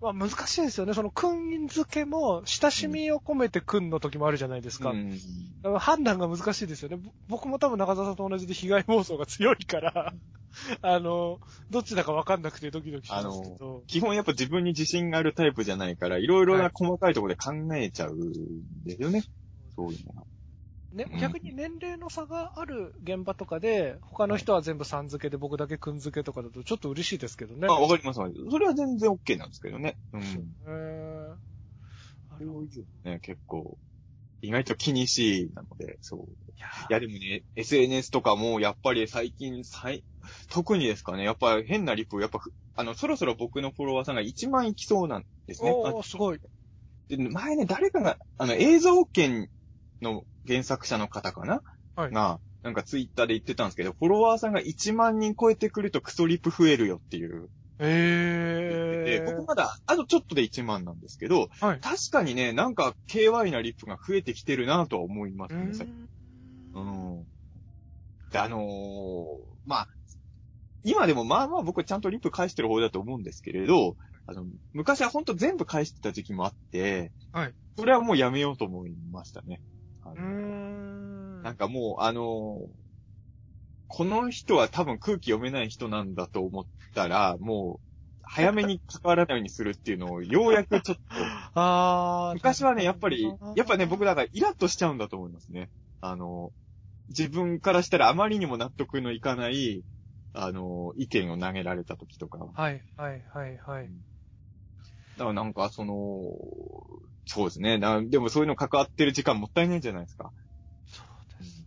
まあ難しいですよね。その、くん付けも、親しみを込めてくんの時もあるじゃないですか。うんだから判断が難しいですよね。ぼ僕も多分中澤さんと同じで被害妄想が強いから、あの、どっちだかわかんなくてドキドキしますけど。基本やっぱ自分に自信があるタイプじゃないから、いろいろはない細かいところで考えちゃうんですよね。そういうのが。ねうん、逆に年齢の差がある現場とかで、他の人は全部さん付けで僕だけくん付けとかだとちょっと嬉しいですけどね。あ、わかります。それは全然 OK なんですけどね。うん。へーあれそういうのね、結構、意外と気にしいなので、そう。いやいやでもね、SNS とかもやっぱり最近、最、特にですかね、やっぱ変なリプ、やっぱふ、あの、そろそろ僕のフォロワーさんが1万いきそうなんですね。おー、すごい。で前ね、誰かが、あの、映像権の原作者の方かな？はいが、なんかツイッターで言ってたんですけど、フォロワーさんが1万人超えてくるとクソリプ増えるよっていう。えで、僕まだ、あとちょっとで1万なんですけど、はい。確かにね、なんか KY なリップが増えてきてるなとは思いますね。うんうん。で、あのーまあ、今でもまあまあ僕ちゃんとリップ返してる方だと思うんですけれど、あの、昔はほんと全部返してた時期もあって、はい。それはもうやめようと思いましたね。なんかもう、あのーこの人は多分空気読めない人なんだと思ったら、もう、早めに関わらないようにするっていうのを、ようやくちょっと、あー昔はね、やっぱり、やっぱね、僕だからイラッとしちゃうんだと思いますね。あの、自分からしたらあまりにも納得のいかない、あの、意見を投げられた時とか。はい、はい、はい、はい。だからなんか、その、そうですね。なでもそういうの関わってる時間もったいないじゃないですか。そうです。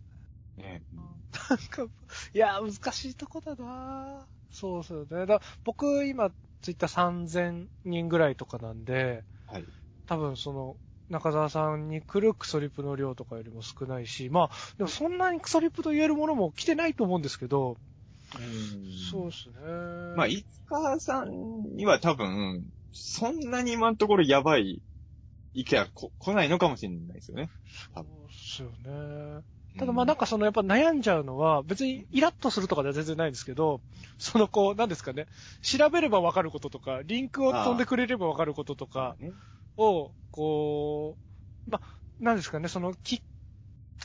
ね。なんか、いや、難しいとこだなそうそうね。だ僕、今、ツイッター3000人ぐらいとかなんで、はい。多分その、中澤さんに来るクソリプの量とかよりも少ないし、まあ、でもそんなにクソリプと言えるものも来てないと思うんですけど、そうですね。まあ、いつかさんには多分、そんなに今のところやばい意見はこ来ないのかもしれないですよね。そうですよね。ただまあなんかそのやっぱ悩んじゃうのは、別にイラッとするとかでは全然ないんですけど、そのこう、なんですかね、調べればわかることとか、リンクを飛んでくれればわかることとかね、を、こう、まあ、なんですかね、その、き、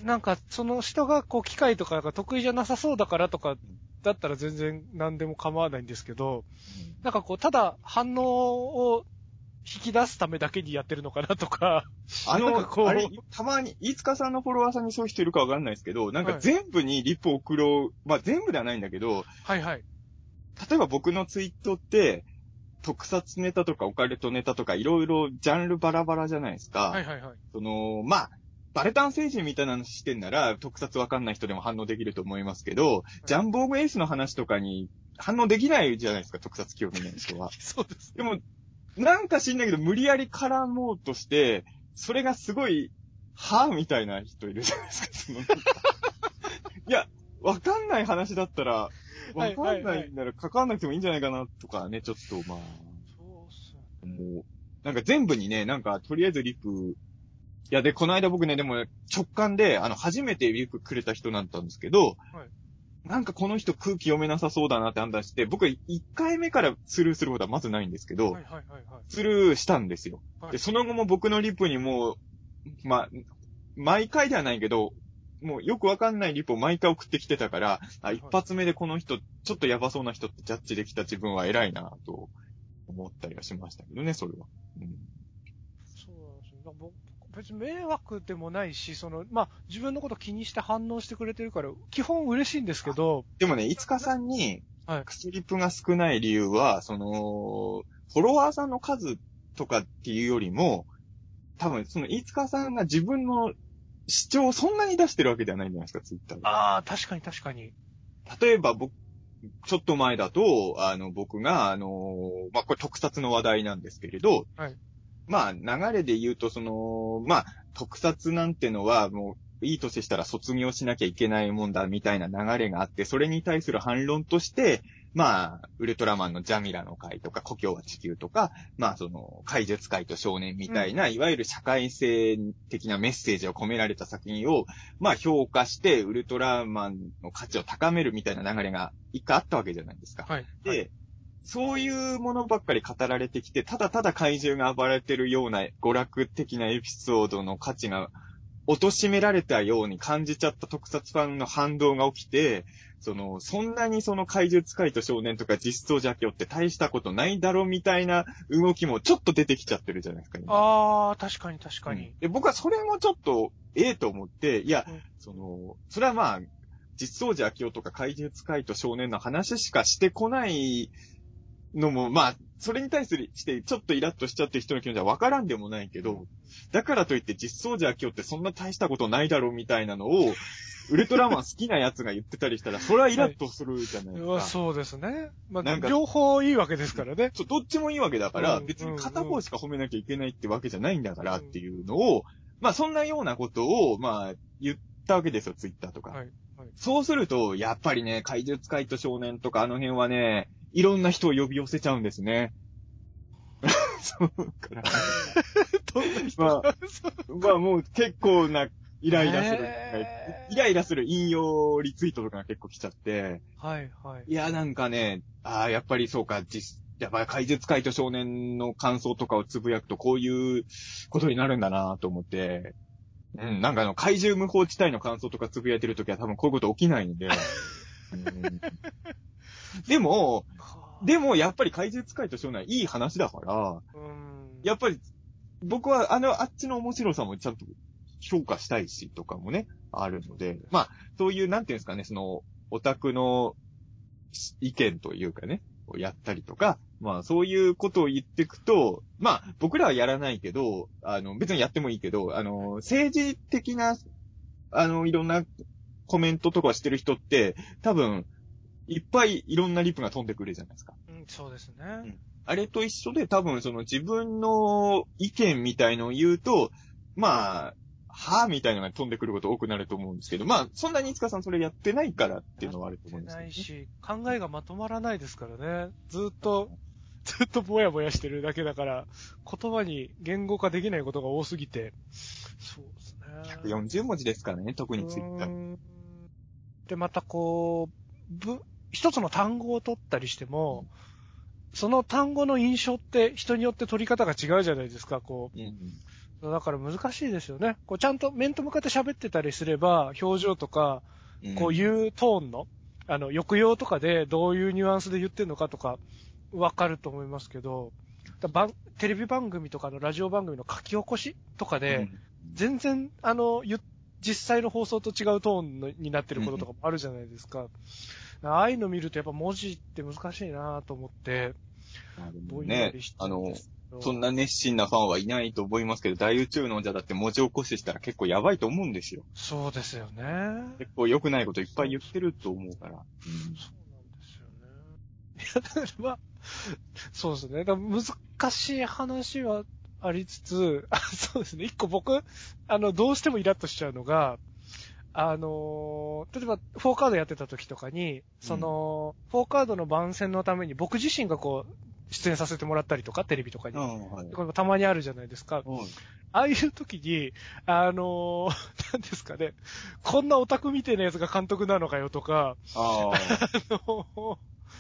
なんかその人がこう機械とかが得意じゃなさそうだからとか、だったら全然何でも構わないんですけど、なんかこう、ただ反応を引き出すためだけにやってるのかなとか、あの、こうあれ、たまに、飯塚さんのフォロワーさんにそういう人いるかわかんないですけど、なんかはい全部にリプを送ろう、まあ全部ではないんだけど、はいはい。例えば僕のツイートって、特撮ネタとかオカルトネタとかいろいろジャンルバラバラじゃないですか。はいはいはい。その、まあ、バレタン星人みたいなのしてんなら、特撮わかんない人でも反応できると思いますけど、ジャンボーグエースの話とかに反応できないじゃないですか、特撮興味ない人は。そうです。でも、なんか知んないけど、無理やり絡もうとして、それがすごい、はぁみたいな人いるじゃないですか、その いや、わかんない話だったら、わかんないなら関わんなくてもいいんじゃないかな、とかね、ちょっと、まあ、そうっす。もう、なんか全部にね、なんか、とりあえずリプ、いや、で、この間僕ね、でも直感で、あの、初めてリプくれた人だったんですけど、はいなんかこの人空気読めなさそうだなって判断して、僕1回目からスルーすることはまずないんですけど、はいはいはいはい。スルーしたんですよ。はいで、その後も僕のリプにもう、まあ、毎回ではないけど、もうよくわかんないリプを毎回送ってきてたから、あ、はい一発目でこの人、ちょっとやばそうな人ってジャッジできた自分は偉いなと思ったりはしましたけどね、それは。うんそうなんですよ。別に迷惑でもないし、その、まあ、自分のこと気にして反応してくれてるから、基本嬉しいんですけど、でもね、いつかさんにはい、クスリプが少ない理由は、その、フォロワーさんの数とかっていうよりも、多分、その、いつかさんが自分の主張をそんなに出してるわけではないんじゃないですか、ツイッターで。ああ、確かに確かに。例えば僕、ちょっと前だと、あの、僕が、あの、まあ、これ特撮の話題なんですけれど、はいまあ、流れで言うと、その、まあ、特撮なんてのは、もう、いい年したら卒業しなきゃいけないもんだ、みたいな流れがあって、それに対する反論として、まあ、ウルトラマンのジャミラの会とか、故郷は地球とか、まあ、その、怪術界と少年みたいな、いわゆる社会性的なメッセージを込められた作品を、まあ、評価して、ウルトラマンの価値を高めるみたいな流れが一回あったわけじゃないですか。はい。で、はいそういうものばっかり語られてきて、ただただ怪獣が暴れてるような娯楽的なエピソードの価値が貶められたように感じちゃった特撮ファンの反動が起きて、その、そんなにその怪獣使いと少年とか実装邪教って大したことないだろみたいな動きもちょっと出てきちゃってるじゃないですか、今。ああ、確かに確かに。うん。で、僕はそれもちょっと、ええと思って、いや、うん。その、それはまあ、実装寺明夫とか怪獣使いと少年の話しかしてこないのも、まあ、それに対するして、ちょっとイラッとしちゃってる人の気持ちはわからんでもないけど、だからといって実装寺明夫ってそんな大したことないだろうみたいなのを、ウルトラマン好きな奴が言ってたりしたら、それはイラッとするじゃないですか。そうですね。まあ、なんか両方いいわけですからね。そう、どっちもいいわけだから、うん別に片方しか褒めなきゃいけないってわけじゃないんだからっていうのを、まあそんなようなことを、まあ言ったわけですよ、ツイッターとか。はいはいそうすると、やっぱりね、怪獣使いと少年とかあの辺はね、いろんな人を呼び寄せちゃうんですね。そうから。どんな人まあ、まあもう結構なイライラする、へーイライラする引用リツイートとかが結構来ちゃって、はいはい。いや、なんかね、ああ、やっぱりそうか、実、やっぱり怪獣使いと少年の感想とかをつぶやくとこういうことになるんだなと思って、うん、なんかあの、怪獣無法地帯の感想とかつぶやいてるときは多分こういうこと起きないんで。う んでも、でもやっぱり怪獣使いと少年はいい話だから、うん。やっぱり僕はあの、あっちの面白さもちゃんと評価したいしとかもね、あるので、まあ、そういう、なんていうんですかね、その、オタクの意見というかね、をやったりとか、まあ、そういうことを言っていくと、まあ、僕らはやらないけど、あの、別にやってもいいけど、あの、政治的な、あの、いろんなコメントとかしてる人って、多分、いっぱいいろんなリプが飛んでくるじゃないですか。うんそうですね。あれと一緒で多分その自分の意見みたいのを言うと、まあ、はぁみたいなのが飛んでくること多くなると思うんですけど、まあ、そんなにいつかさんそれやってないからっていうのはあると思うんですけど、ないね。し、考えがまとまらないですからね。ずっと、ずっとぼやぼやしてるだけだから、言葉に言語化できないことが多すぎて。そうですね。40文字ですからね、特にツイッター。で、またこう、ぶ、一つの単語を取ったりしても、その単語の印象って人によって取り方が違うじゃないですか、こうんう。だから難しいですよね。こうちゃんと面と向かって喋ってたりすれば、表情とか、うんこういうトーンの、あの、抑揚とかでどういうニュアンスで言ってるのかとか、わかると思いますけど、だ番テレビ番組とかのラジオ番組の書き起こしとかで、全然、あの、ゆ実際の放送と違うトーンのになってることとかもあるじゃないですか。ああいうの見るとやっぱ文字って難しいなと思って、ぼんねりし、てあのそんな熱心なファンはいないと思いますけど、大宇宙のじゃだって文字起こししたら結構やばいと思うんですよ。そうですよね。結構良くないこといっぱい言ってると思うから。そうなんですよね。いや、だからまあ、そうですね。だ難しい話はありつつ、あそうですね。一個僕、あの、どうしてもイラッとしちゃうのが、あのー例えば、フォーカードやってた時とかに、その、フォーカードの番宣のために僕自身がこう、出演させてもらったりとか、テレビとかに。うん、はい。これもたまにあるじゃないですか。うんああいう時に、あのー なんですかね、こんなオタクみてえなやつが監督なのかよとか、ああ。あの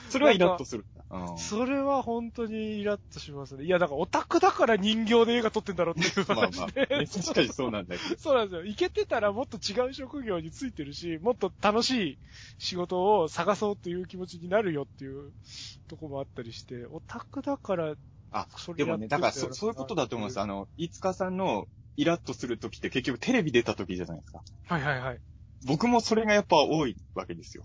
それはイラッとするそれは本当にイラッとしますね。いや、だからオタクだから人形で映画撮ってんだろうっていう まあまあ、話で。ね確かにそうなんだけど。そうなんですよ。いけてたらもっと違う職業についてるし、もっと楽しい仕事を探そうっていう気持ちになるよっていうとこもあったりして、オタクだから、あそれでもね、だからそそういうことだと思うんです。あの、いつかさんのイラッとするときって結局テレビ出たときじゃないですか。はいはいはい。僕もそれがやっぱ多いわけですよ。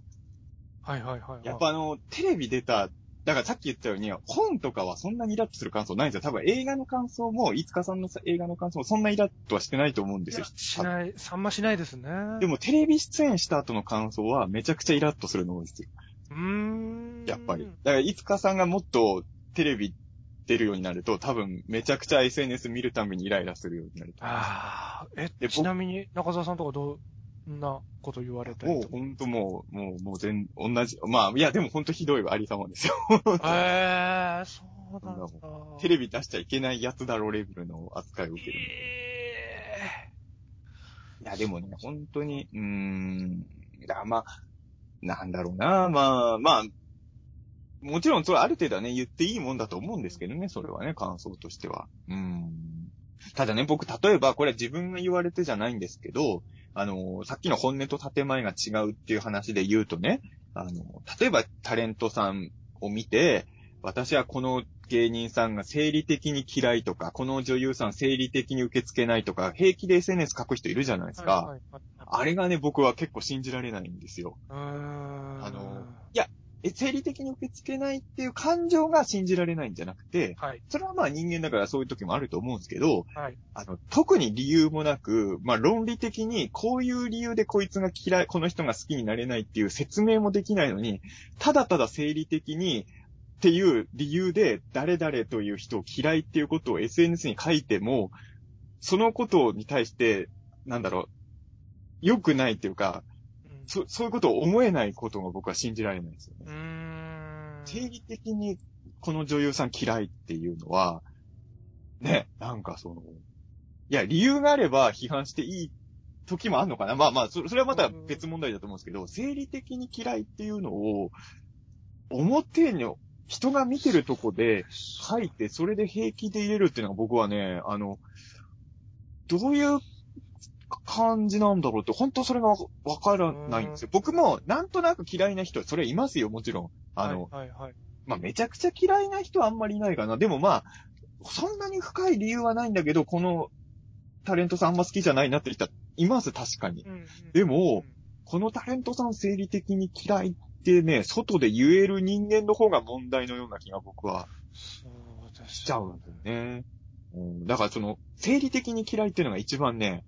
はいはいはいはい。やっぱあの、テレビ出た、だからさっき言ったように、本とかはそんなにイラッとする感想ないんですよ。多分映画の感想も、いつかさんの映画の感想もそんなイラッとはしてないと思うんですよ。しない、さんましないですね。でもテレビ出演した後の感想はめちゃくちゃイラッとするの多いですよ。うーん。やっぱり。だから、いつかさんがもっとテレビ出るようになると、多分めちゃくちゃ SNS 見るたびにイライラするようになると。ああ、えで、ちなみに中澤さんとかどんなこと言われたりもう。ほんともう、もう、もう全、同じ。まあ、いや、でもほんとひどいありさまですよ。ええそうなんだ。テレビ出しちゃいけないやつだろうレベルの扱いを受ける。えいや、でもね、本当に、うーん、だまあ、なんだろうな、まあ、まあ、もちろん、それある程度はね、言っていいもんだと思うんですけどね、それはね、感想としては。うん。ただね、僕、例えば、これは自分が言われてじゃないんですけど、あの、さっきの本音と建前が違うっていう話で言うとね、あの、例えばタレントさんを見て、私はこの芸人さんが生理的に嫌いとか、この女優さん生理的に受け付けないとか、平気で SNS 書く人いるじゃないですか。はいはいはいあれがね、僕は結構信じられないんですよ。あのいや、え、生理的に受け付けないっていう感情が信じられないんじゃなくて、はい。それはまあ人間だからそういう時もあると思うんですけど、はい。あの、特に理由もなく、まあ論理的にこういう理由でこいつが嫌い、この人が好きになれないっていう説明もできないのに、ただただ生理的にっていう理由で誰々という人を嫌いっていうことを SNS に書いても、そのことに対して、なんだろう、良くないっていうか、うんそそういうことを思えないことが僕は信じられないですよね。うーん。定義的にこの女優さん嫌いっていうのは、ね、なんかその、いや、理由があれば批判していい時もあるのかなまあまあ、そそれはまた別問題だと思うんですけど、生理的に嫌いっていうのを、表に人が見てるとこで書いて、それで平気で入れるっていうのが僕はね、あの、どういう感じなんだろうって、本当それがわわからないんですよ。僕もなんとなく嫌いな人、それはいますよ、もちろん。あの、はいはいはい。まあ、めちゃくちゃ嫌いな人はあんまりいないかな。でもまあ、そんなに深い理由はないんだけど、このタレントさんあんま好きじゃないなって人はいます、確かに。うんうんでもうんこのタレントさん生理的に嫌いってね、外で言える人間の方が問題のような気が僕はしちゃうんだよね。うん、だからその、生理的に嫌いっていうのが一番ね、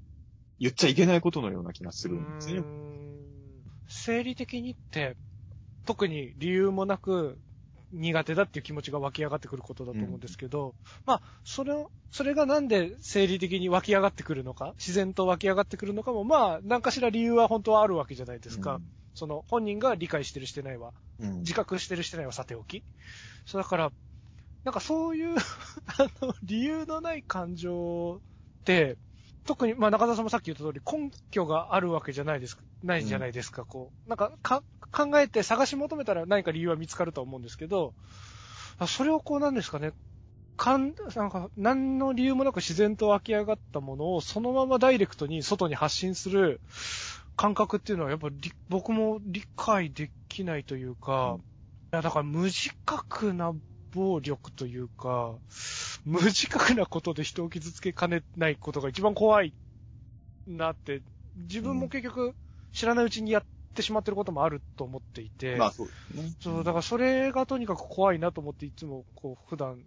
言っちゃいけないことのような気がするんですね生理的にって、特に理由もなく苦手だっていう気持ちが湧き上がってくることだと思うんですけど、まあ、それを、それがなんで生理的に湧き上がってくるのか、自然と湧き上がってくるのかも、まあ、何かしら理由は本当はあるわけじゃないですか。その、本人が理解してるしてないは、うん。うん自覚してるしてないはさておき。そうだから、なんかそういう、あの、理由のない感情って、特に、まあ中澤さんもさっき言った通り、根拠があるわけじゃないです、ないじゃないですか、こう。なんかか、考えて探し求めたら何か理由は見つかると思うんですけど、あそれをこうなんですかね、かん、なんか、何の理由もなく自然と湧き上がったものを、そのままダイレクトに外に発信する感覚っていうのは、やっぱり僕も理解できないというか、うん。いや、だから無自覚な暴力というか、無自覚なことで人を傷つけかねないことが一番怖いなって、自分も結局知らないうちにやってしまってることもあると思っていて、まあそうですね。そう、だからそれがとにかく怖いなと思っていつもこう普段、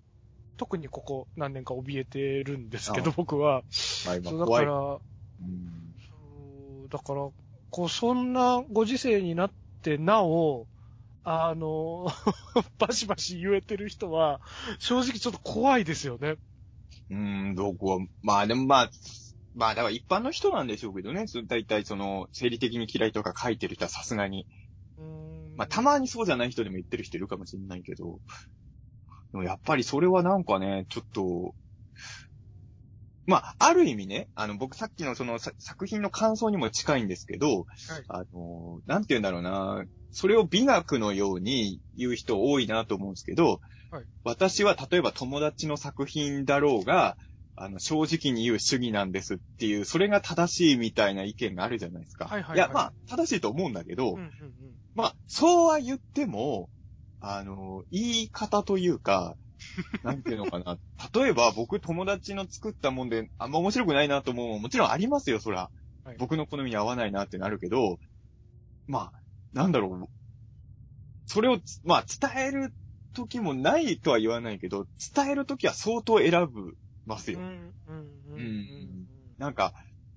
特にここ何年か怯えてるんですけど、あ僕は。まあ今そうだ怖い。から、うんそうだから、こう、そんなご時世になってなお、あの、バシバシ言えてる人は、正直ちょっと怖いですよね。うーん、どこは、まあでもまあ、まあだから一般の人なんでしょうけどね。そ大体その、生理的に嫌いとか書いてる人はさすがに。まあたまにそうじゃない人でも言ってる人いるかもしれないけど。でもやっぱりそれはなんかね、ちょっと、まあ、ある意味ね、あの、僕さっきのそのさ作品の感想にも近いんですけど、あの、なんて言うんだろうな、それを美学のように言う人多いなと思うんですけど、はい私は例えば友達の作品だろうが、あの、正直に言う主義なんですっていう、それが正しいみたいな意見があるじゃないですか。はいはいはいや、まあ、正しいと思うんだけど、うんうんうん。まあ、そうは言っても、あの、言い方というか、なんていうのかな。例えば僕友達の作ったもんであんま面白くないなと思うのももちろんありますよ、そら。はい僕の好みに合わないなってなるけど、まあ、なんだろう。それを、まあ、伝える時もないとは言わないけど、伝える時は相当選ぶますよ。うんうんうんなんか、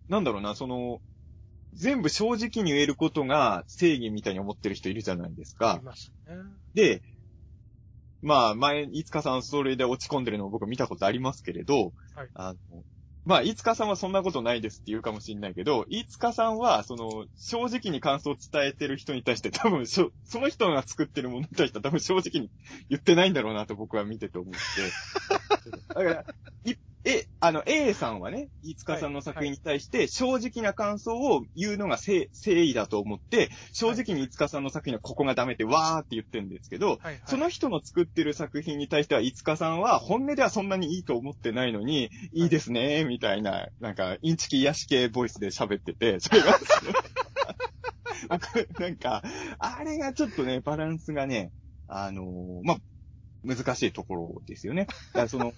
なんだろうな、その、全部正直に言えることが正義みたいに思ってる人いるじゃないですかい。ますね。で、まあ、前、いつかさんそれで落ち込んでるのを僕見たことありますけれど、はいあの、まあ、いつかさんはそんなことないですって言うかもしれないけど、いつかさんは、その、正直に感想を伝えてる人に対して多分しょ、その人が作ってるものに対しては多分正直に言ってないんだろうなと僕は見てて思って。だから、いえ、あの、A さんはね、いつかさんの作品に対して正直な感想を言うのが誠誠意だと思って、正直にいつかさんの作品はここがダメってわーって言ってるんですけど、はいはい。その人の作ってる作品に対しては、いつかさんは本音ではそんなにいいと思ってないのに、い。いですね、みたいな、なんか、インチキ癒し系ボイスで喋ってて、それが、僕、なんか、あれがちょっとね、バランスがね、あのーまあ、難しいところですよね。だから その、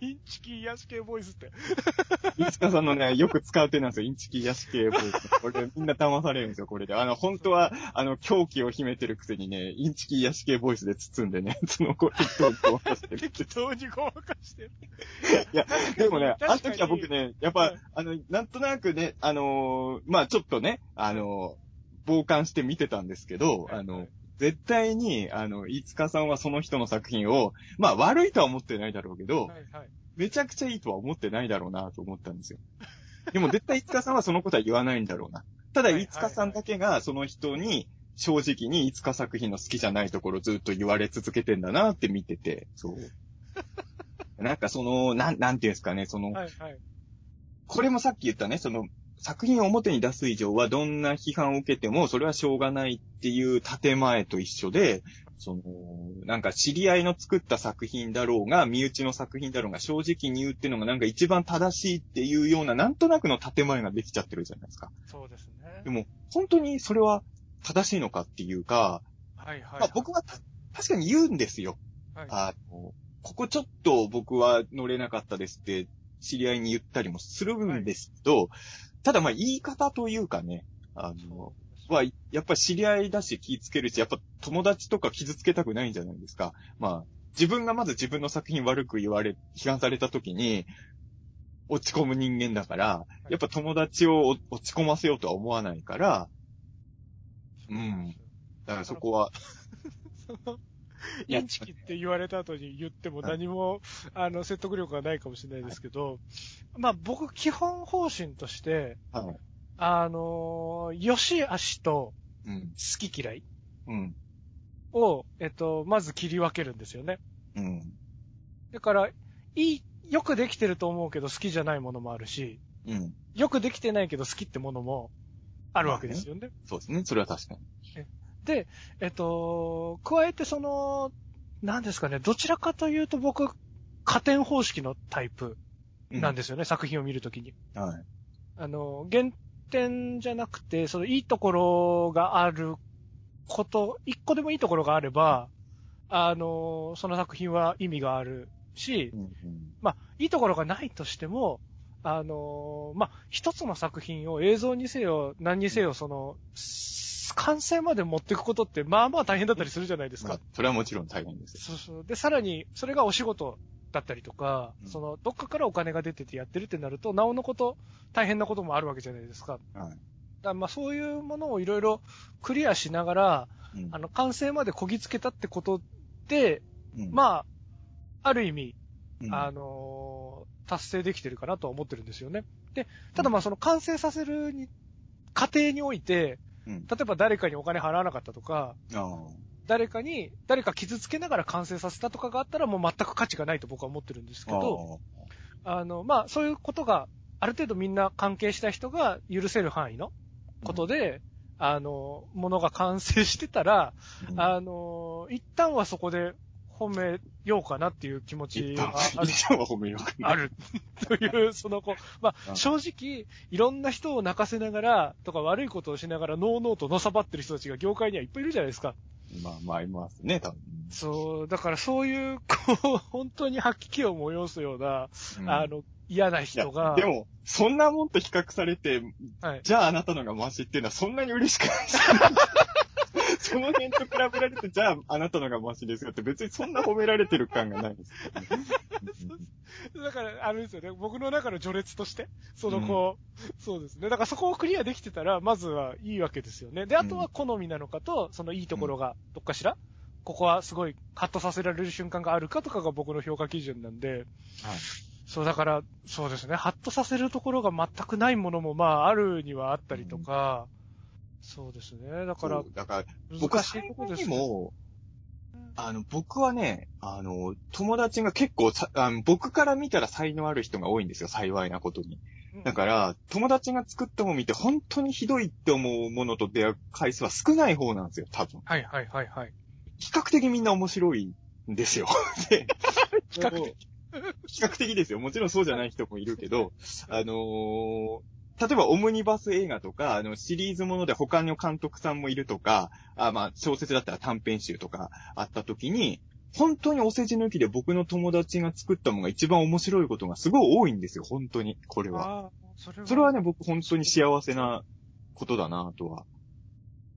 インチキ癒し系ボイスって。いつかさんのね、よく使う手なんですよ。インチキ癒し系ボイス。これみんな騙されるんですよ、これで。あの、本当は、あの、狂気を秘めてるくせにね、インチキ癒し系ボイスで包んでね、その、こう、適当にごまかしてる。適当にごまかしてる。いや、でもね、あの時は僕ね、やっぱはい、あの、なんとなくね、あのーまあちょっとね、あのー傍観して見てたんですけど、あの、絶対に、あの、飯塚さんはその人の作品を、まあ悪いとは思ってないだろうけど、はいはい。めちゃくちゃいいとは思ってないだろうなと思ったんですよ。でも絶対飯塚さんはそのことは言わないんだろうな。ただはい飯塚さんだけがその人に正直に飯塚作品の好きじゃないところをずっと言われ続けてんだなって見てて、そう。なんかその、なん、なんていうんですかね、その、はいはい。これもさっき言ったね、その、作品を表に出す以上はどんな批判を受けてもそれはしょうがないっていう建前と一緒で、その、なんか知り合いの作った作品だろうが、身内の作品だろうが正直に言うっていうのがなんか一番正しいっていうようななんとなくの建前ができちゃってるじゃないですか。そうですね。でも、本当にそれは正しいのかっていうか、はいはい。まあ僕はた確かに言うんですよ。はい、あの、ここちょっと僕は乗れなかったですって、知り合いに言ったりもするんですけど、ただまあ言い方というかね、あの、は、やっぱり知り合いだし気ぃつけるし、やっぱ友達とか傷つけたくないんじゃないですか。まあ、自分がまず自分の作品悪く言われ、批判された時に、落ち込む人間だから、やっぱ友達を落ち込ませようとは思わないから、うん。だからそこは、インチキって言われた後に言っても何も、あの、説得力がないかもしれないですけど、まあ僕基本方針として、はい。あのー、良し悪しとうん。好き嫌いうん。を、えっと、まず切り分けるんですよね。うん。だから、いい、よくできてると思うけど好きじゃないものもあるし、うん。よくできてないけど好きってものもあるわけですよね。そうですね。それは確かに。で、えっと、加えてその、何ですかね、どちらかというと僕、加点方式のタイプなんですよね、作品を見るときに。す。はい。あの、減点じゃなくて、そのいいところがあること、一個でもいいところがあれば、あの、その作品は意味があるし、うん。まあ、いいところがないとしても、あのまあ、一つの作品を映像にせよ、何にせよ、その、す完成まで持っていくことって、まあまあ大変だったりするじゃないですかまあ。、それはもちろん大変ですよ。そうそう。で、さらに、それがお仕事だったりとか、うんその、どっかからお金が出ててやってるってなると、なおのこと、大変なこともあるわけじゃないですか。はい。らまあ、そういうものをいろいろクリアしながら、うんあの、完成までこぎつけたってことで、うんまあ、ある意味、うんあのー達成できてるかなとは思ってるんですよね。で、ただまあその完成させるに、過程において、うん。例えば誰かにお金払わなかったとか、あ誰かに、誰か傷つけながら完成させたとかがあったらもう全く価値がないと僕は思ってるんですけあど、あの、まあそういうことが、ある程度みんな関係した人が許せる範囲のことで、あの、ものが完成してたら、うん。あの、一旦はそこで褒めようかなっていう気持ちある。一旦は褒めようかな。ある。という、そのこう、まあ、うん正直、いろんな人を泣かせながら、とか悪いことをしながら、ノーノーとのさばってる人たちが業界にはいっぱいいるじゃないですか。まあまあ、いますね、多分。そう、だからそういう、こう、本当に吐き気を催すような、うんあの、嫌な人が、でも、そんなもんと比較されて、はい。じゃああなたのがマシっていうのはそんなに嬉しくない。その辺と比べられて、じゃああなたのがマシですよって別にそんな褒められてる感がないですよね。だから、あれですよね、僕の中の序列として、そのこう、そうですね。だからそこをクリアできてたら、まずはいいわけですよね。で、あとは好みなのかと、そのいいところがどっかしら、ここはすごいカットさせられる瞬間があるかとかが僕の評価基準なんで、はいそう、だから、そうですね、ハッとさせるところが全くないものも、まあ、あるにはあったりとか、そうですね。だからだから、僕は難しいところですね。にも、あの、僕はね、あの、友達が結構さあの、僕から見たら才能ある人が多いんですよ、幸いなことに。うんだから、友達が作ったものを見て本当にひどいって思うものと出会う回数は少ない方なんですよ、多分。はいはいはいはい。比較的みんな面白いんですよ。で、比較的。比較的ですよ。もちろんそうじゃない人もいるけど、あのー例えばオムニバス映画とか、あの、シリーズもので他の監督さんもいるとか、あまあ、小説だったら短編集とかあった時に、本当にお世辞抜きで僕の友達が作ったものが一番面白いことがすごい多いんですよ、本当に、これは。それは。それはね、僕本当に幸せなことだなとは。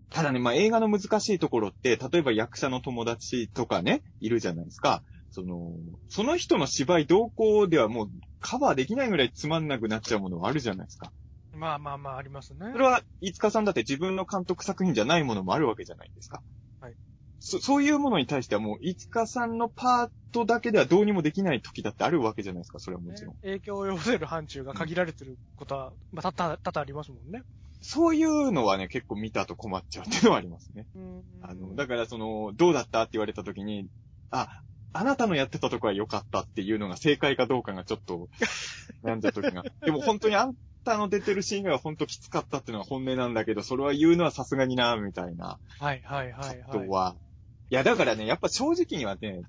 ただね、まあ映画の難しいところって、例えば役者の友達とかね、いるじゃないですか。その、その人の芝居同行ではもうカバーできないぐらいつまんなくなっちゃうものはあるじゃないですか。まあまあまあ、ありますね。それは、飯塚さんだって自分の監督作品じゃないものもあるわけじゃないですか。はい。そ、そういうものに対してはもう、飯塚さんのパートだけではどうにもできない時だってあるわけじゃないですか、それはもちろん。ね影響を及ぼせる範疇が限られてることは、まあ、多々、多々ありますもんね。そういうのはね、結構見たと困っちゃうっていうのはありますね。うんあの、だからその、どうだったって言われた時に、あ、あなたのやってたとこは良かったっていうのが正解かどうかがちょっと、悩んじゃう時が。でも本当にあんたの出てるシーンが本当きつかったっていうのが本音なんだけど、それは言うのはさすがにな、みたいなはいはいはいはい。ことは。いや、だからね、やっぱ正直にはね、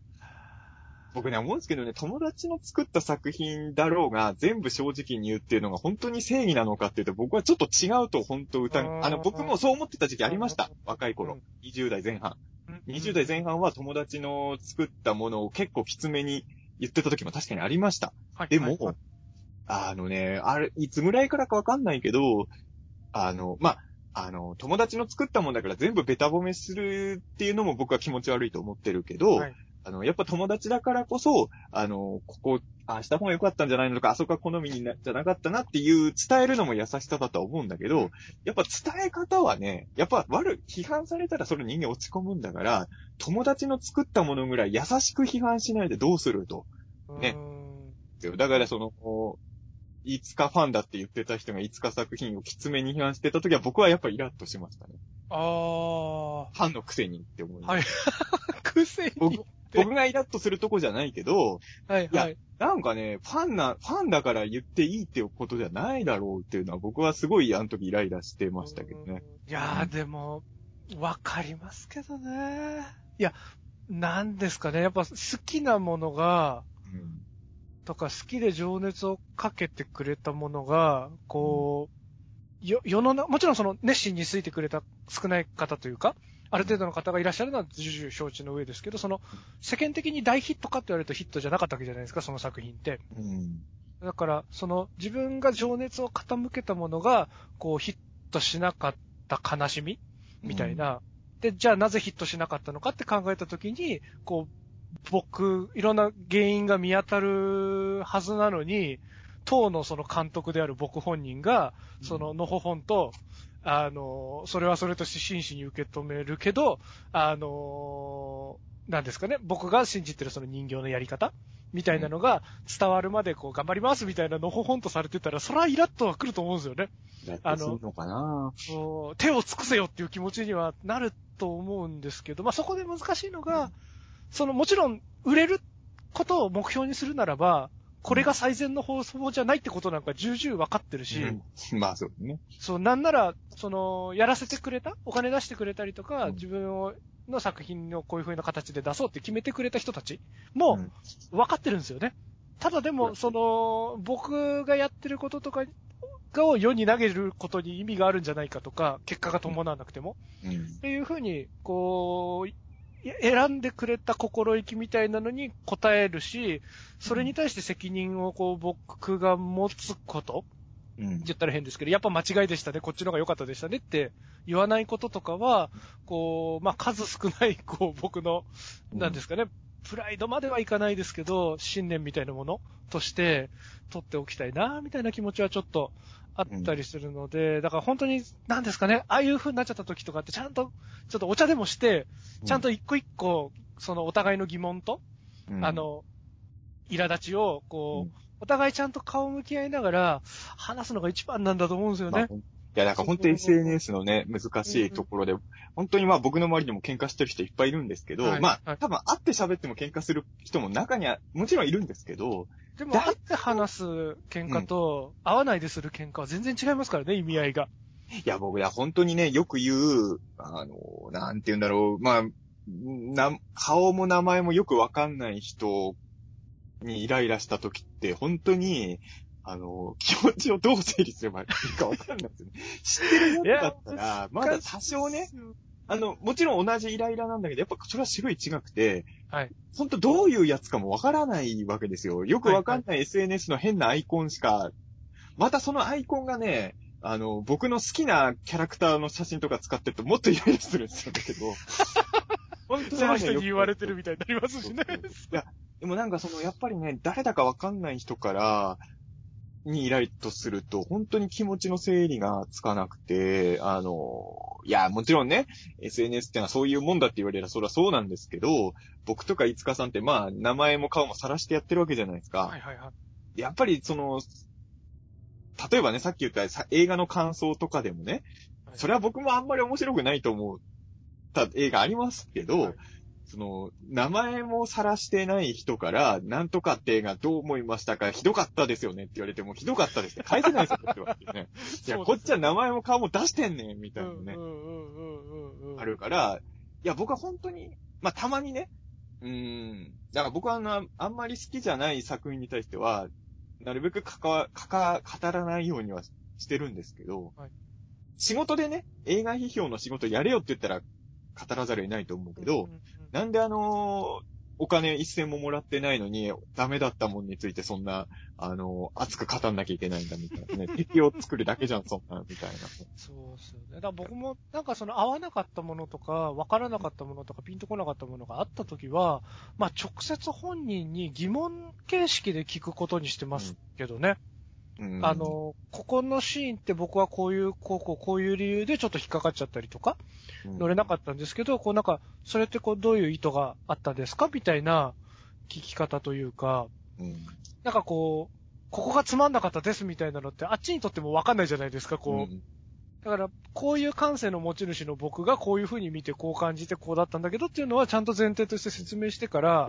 僕ね、思うんですけどね、友達の作った作品だろうが、全部正直に言うっていうのが本当に正義なのかっていうと、僕はちょっと違うと本当疑う。あの、僕もそう思ってた時期ありました。若い頃。20代前半。20代前半は友達の作ったものを結構きつめに言ってた時も確かにありました。はいでも、はいはいあのね、あれ、いつぐらいからかわかんないけど、あの、まあ、あの、友達の作ったもんだから全部ベタ褒めするっていうのも僕は気持ち悪いと思ってるけど、はい。あの、やっぱ友達だからこそ、あの、ここ、ああした方が良かったんじゃないのとか、あそこは好みにな、じゃなかったなっていう伝えるのも優しさだとは思うんだけど、やっぱ伝え方はね、やっぱ悪い、批判されたらそれ人間落ち込むんだから、友達の作ったものぐらい優しく批判しないでどうすると。ね。うん。だからその、いつかファンだって言ってた人がいつか作品をきつめに批判してた時は僕はやっぱイラッとしましたね。ああ。ファンのくせにって思います。はい。癖に。僕僕がイラッとするとこじゃないけど、いやはいはい。なんかね、ファンな、ファンだから言っていいっていうことじゃないだろうっていうのは僕はすごいあの時イライラしてましたけどね。うん。いやー、でも、わかりますけどね。いや、なんですかね。やっぱ好きなものが、うん。とか好きで情熱をかけてくれたものが、こう、よ、世の中、もちろんその熱心についてくれた少ない方というか、ある程度の方がいらっしゃるのは重々承知の上ですけど、その、世間的に大ヒットかって言われるとヒットじゃなかったわけじゃないですか、その作品って。うん。だから、その、自分が情熱を傾けたものが、こう、ヒットしなかった悲しみみたいな。で、じゃあなぜヒットしなかったのかって考えたときに、こう、僕、いろんな原因が見当たるはずなのに、当のその監督である僕本人が、その、のほほんと、あの、それはそれとして真摯に受け止めるけど、あの、なんですかね、僕が信じてるその人形のやり方みたいなのが伝わるまでこう頑張りますみたいなのほほんとされてたら、それはイラッとは来ると思うんですよね。イラッとするのかな手を尽くせよっていう気持ちにはなると思うんですけど、まあそこで難しいのが、そのもちろん売れることを目標にするならば、これが最善の方法じゃないってことなんか重々分かってるし、うんまあそうね。そう、なんなら、その、やらせてくれたお金出してくれたりとか、うん自分を、の作品をこういう風な形で出そうって決めてくれた人たちもうん分かってるんですよね。ただでも、うんその、僕がやってることとかがを世に投げることに意味があるんじゃないかとか、結果が伴わなくても。うんっていう風に、こう、い選んでくれた心意気みたいなのに応えるし、それに対して責任をこう僕が持つことうん。言ったら変ですけど、やっぱ間違いでしたね、こっちの方が良かったでしたねって言わないこととかは、こう、まあ、数少ない、こう、僕の、うん。なんですかね、プライドまではいかないですけど、信念みたいなものとして取っておきたいな、みたいな気持ちはちょっとあったりするので、だから本当に、なんですかね、ああいう風になっちゃった時とかって、ちゃんと、ちょっとお茶でもして、ちゃんと一個一個、そのお互いの疑問と、うん。あ、の、苛立ちを、こう、うん。お互いちゃんと顔向き合いながら、話すのが一番なんだと思うんですよね。まあいや、だから本当に SNS のね、難しいところで、本当にまあ僕の周りでも喧嘩してる人いっぱいいるんですけど、はいまあはい多分会って喋っても喧嘩する人も中にはもちろんいるん。ですけど、でも、だ会って話す喧嘩と、会わないでする喧嘩は全然違いますからね、意味合いが。いや僕いや本当にね、よく言う、あの、なんて言うんだろう、まあ、な、顔も名前もよくわかんない人にイライラした時って、本当に、あの、気持ちをどう整理すればいいかわかんないですよね。知ってるやつだったら、まだ多少ね、あの、もちろん同じイライラなんだけど、やっぱそれは種類違くて、はい。ほんとどういうやつかもわからないわけですよ。よくわかんない SNS の変なアイコンしか、またそのアイコンがね、あの、僕の好きなキャラクターの写真とか使ってるともっとイライラするんですよ、だけど。本その人に言われてるみたいになりますしね。いや、でもなんかその、やっぱりね、誰だかわかんない人から、にイライとすると、本当に気持ちの整理がつかなくて、あの、いや、もちろんね、SNS ってのはそういうもんだって言われればそれはそうなんですけど、僕とかいつかさんってまあ、名前も顔も晒してやってるわけじゃないですか。はいはいはい。やっぱりその、例えばね、さっき言ったさ映画の感想とかでもね、それは僕もあんまり面白くないと思った映画ありますけど、はいその、名前も晒してない人から、なんとかって映画どう思いましたかひどかったですよねって言われても、ひどかったですって返せないですよ、こっちは。ね、いや、こっちは名前も顔も出してんねん、みたいなね。あるから、いや、僕は本当に、まあ、たまにね、うーん、だから僕はあの、あんまり好きじゃない作品に対しては、なるべく関わ、かか、語らないようにはしてるんですけど、はい。仕事でね、映画批評の仕事やれよって言ったら語らざるを得ないと思うけど、うんうんうんなんであのーお金一銭ももらってないのに、ダメだったもんについてそんな、あのー熱く語んなきゃいけないんだみたいなね。敵を作るだけじゃん、そんな、みたいな。そうですよね。だから僕も、なんかその合わなかったものとか、わからなかったものとか、ピンとこなかったものがあったときは、まあ直接本人に疑問形式で聞くことにしてますけどね。うんあ、の、ここのシーンって僕はこういう、こうこう、こういう理由でちょっと引っかかっちゃったりとか、乗れなかったんですけど、こうなんか、それってこうどういう意図があったですか？みたいな聞き方というか、うん。なんかこう、ここがつまんなかったですみたいなのって、あっちにとってもわかんないじゃないですか、こう。うんだから、こういう感性の持ち主の僕がこういう風に見て、こう感じて、こうだったんだけどっていうのは、ちゃんと前提として説明してから、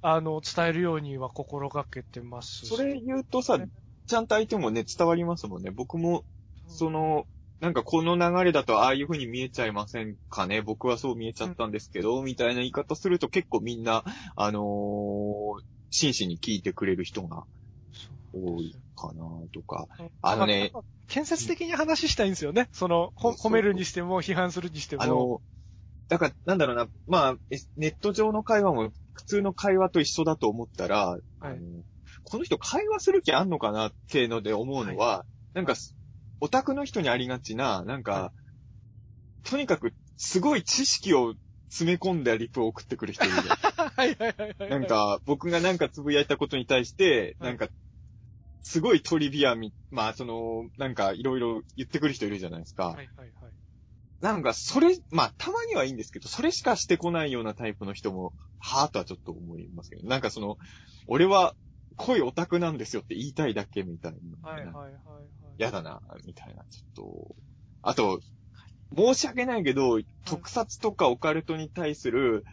あの、伝えるようには心がけてますし。それ言うとさ、ちゃんと相手もね、伝わりますもんね。僕も、その、なんかこの流れだとああいう風に見えちゃいませんかね僕はそう見えちゃったんですけど、みたいな言い方すると結構みんな、あのー真摯に聞いてくれる人が多いかなとか。あのね建設的に話したいんですよね。その、褒めるにしても、批判するにしても。あの、だから、なんだろうな、まあ、えネット上の会話も普通の会話と一緒だと思ったら、あのこの人会話する気あんのかなっていうので思うのは、なんか、オタクの人にありがちな、なんか、はとにかくすごい知識を詰め込んだリプを送ってくる人いる。はいはいはいはい。なん、か、僕がなんかつぶやいたことに対して、はいなんか、すごいトリビアみ、まあ、その、なんか、いろいろ言ってくる人いるじゃないですか。はいはいはい。なんか、それ、まあ、たまにはいいんですけど、それしかしてこないようなタイプの人も、はぁとはちょっと思いますけど、なんかその、俺は濃いオタクなんですよって言いたいだけみたいな。はいはいはいはい。やだな、みたいな、ちょっと。あと、申し訳ないけど、特撮とかオカルトに対する、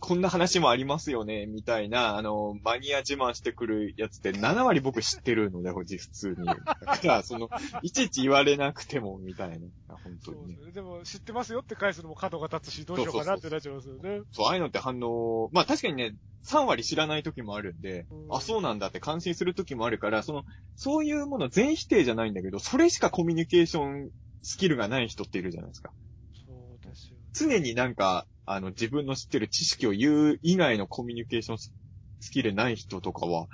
こんな話もありますよね、みたいな、あの、マニア自慢してくるやつって7割僕知ってるので、普通に。だから、その、いちいち言われなくても、みたいな、本当にねそうです。ね。でも、知ってますよって返すのも角が立つし、どうしようかなってなっちゃいますよね。そう、ああいうのって反応、まあ確かにね、3割知らない時もあるんで、うんあ、そうなんだって感心する時もあるから、その、そういうもの全否定じゃないんだけど、それしかコミュニケーションスキルがない人っているじゃないですか。そうですよね。常になんか、あの、自分の知ってる知識を言う以外のコミュニケーションススキルない人とかは、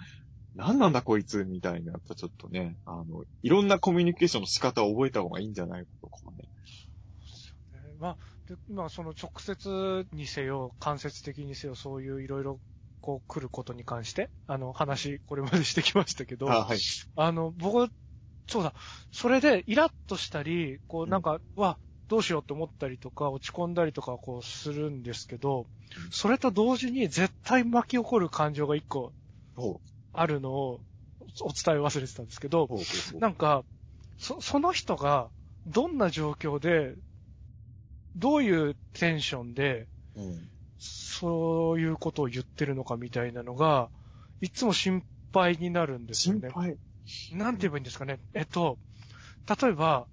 何なんだこいつみたいな、やっぱちょっとね、あの、いろんなコミュニケーションの仕方を覚えた方がいいんじゃないかとかね。ねまあ、で今、その直接にせよ、間接的にせよ、そういういろいろ、こう来ることに関して、あの、話、これまでしてきましたけど、あはい。あの、僕、そうだ、それでイラッとしたり、こうなんか、わ、どうしようって思ったりとか、落ち込んだりとか、こうするんですけど、それと同時に絶対巻き起こる感情が一個ほあるのをお伝え忘れてたんですけど。なんか、そ、その人が、どんな状況で、どういうテンションで、うん。そういうことを言ってるのかみたいなのが、いつも心配になるんですよね。心配。なんて言えばいいんですかね。えっと、例えば、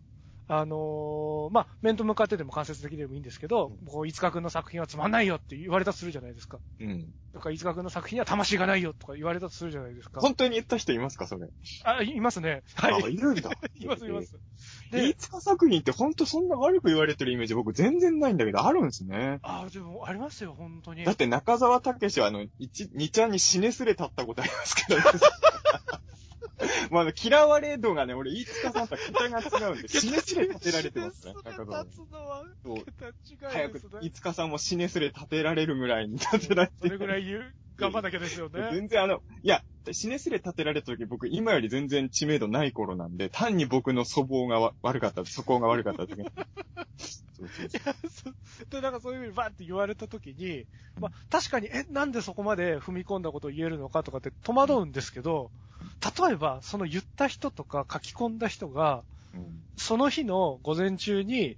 あのーまあ、面と向かってでも間接的でもいいんですけど、うんこう、いつかくんの作品はつまんないよって言われたとするじゃないですか。うん。とか、いつかくんの作品には魂がないよとか言われたとするじゃないですか。本当に言った人いますか、それ？あ、いますね。あ、はい。いるんだ。います、います。で、で飯、塚作品って本当そんな悪く言われてるイメージ僕全然ないんだけど、あるんですね。あ、でも、ありますよ、本当に。だって中沢武はあの、一、二ちゃんに死ねすれ立ったことありますけど、まあ、嫌われ度がね、俺、飯塚さんとは桁が違うんで、死ねすれ立てられてますね、中沢。立つのは、そう。早く飯塚さんも死ねすれ立てられるぐらいに立てられてそれぐらい言う、頑張んなきゃですよね。全然あの、いや、死ねすれ立てられた時僕今より全然知名度ない頃なんで、単に僕の粗暴がわ悪かった、素行が悪かった時に。そうそうそうで、なんかそういうふうにバーって言われたときに、まあ、確かに、え、なんでそこまで踏み込んだことを言えるのかとかって戸惑うんですけど、例えば、その言った人とか書き込んだ人が、うんその日の午前中に、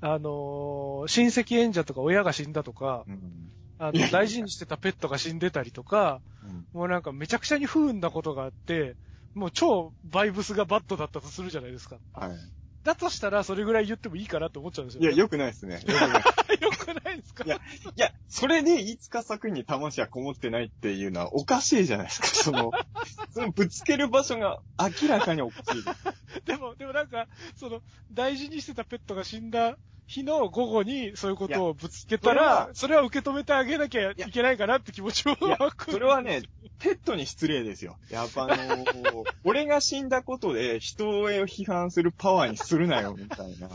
あのー親戚演者とか親が死んだとか、うんあの、大事にしてたペットが死んでたりとか、うんもうなんかめちゃくちゃに不運なことがあって、もう超バイブスがバッドだったとするじゃないですか。はい。だとしたらそれぐらい言ってもいいかなって思っちゃうんですよ、いや、ね。良くないですね。良くないよくないですか？いやいや、それで飯塚作品に魂はこもってないっていうのはおかしいじゃないですか。その、そのぶつける場所が明らかにおかしいです。でも、でもなんか、その、大事にしてたペットが死んだ日の午後にそういうことをぶつけたら、それは受け止めてあげなきゃいけないかなって気持ちもいや湧く。それはね、ペットに失礼ですよ。やっぱあのー 俺が死んだことで人を批判するパワーにするなよ、みたいな。い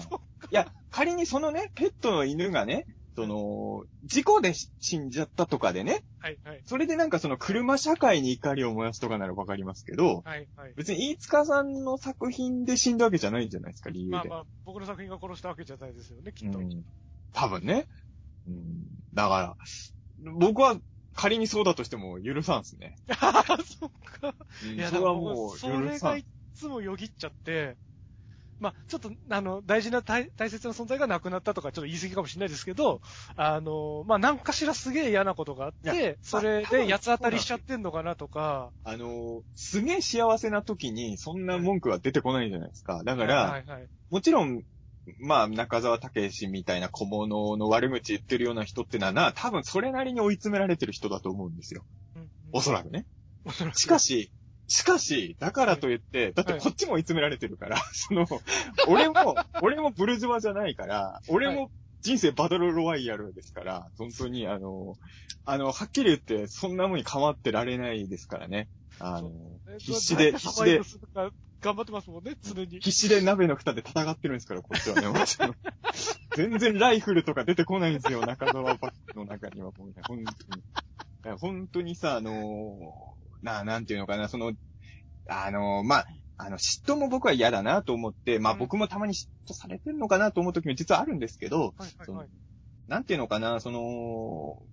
や、仮にそのね、ペットの犬がね、その、事故で死んじゃったとかでね、はい、はい。それでなんかその車社会に怒りを燃やすとかならわかりますけど、はい、はい。別に飯塚さんの作品で死んだわけじゃないんじゃないですか、理由で。まあまあ、僕の作品が殺したわけじゃないですよね、きっと。うん多分ね。うん。だから、僕は仮にそうだとしても許さんすね。あ あ、そっか。うんいや、それはだからもう、もう許さんそれがい。つもよぎっちゃって、まあ、ちょっと、あの、大事な大大切な存在がなくなったとか、ちょっと言い過ぎかもしれないですけど、あの、まあ、なんかしらすげえ嫌なことがあって、それで八つ当たりしちゃってんのかなとか、あの、すげえ幸せな時にそんな文句は出てこないじゃないですか。だから、はいはい。もちろん、まあ、中沢武史みたいな小物の悪口言ってるような人ってのはな、多分それなりに追い詰められてる人だと思うんですよ。うんうんおそらくね。しかし、しかし、だからといって、だってこっちも追い詰められてるから、その、俺も、俺もブルジョワじゃないから、俺も人生バトルロワイヤルですから、本当に、あの、あの、はっきり言って、そんなもんに変わってられないですからね。あの、えっと必死で、誰必死で頑張ってますもんね、常に。必死で鍋の蓋で戦ってるんですから、こっちはね。もちろん全然ライフルとか出てこないんですよ、中沢バッグの中には。本当に。本当にさ、あのーな、なんていうのかな、その、あのーまあ、あの、嫉妬も僕は嫌だなと思って、まあうん僕もたまに嫉妬されてるのかなと思う時も実はあるんですけど、はいはいはい。なんていうのかな、その、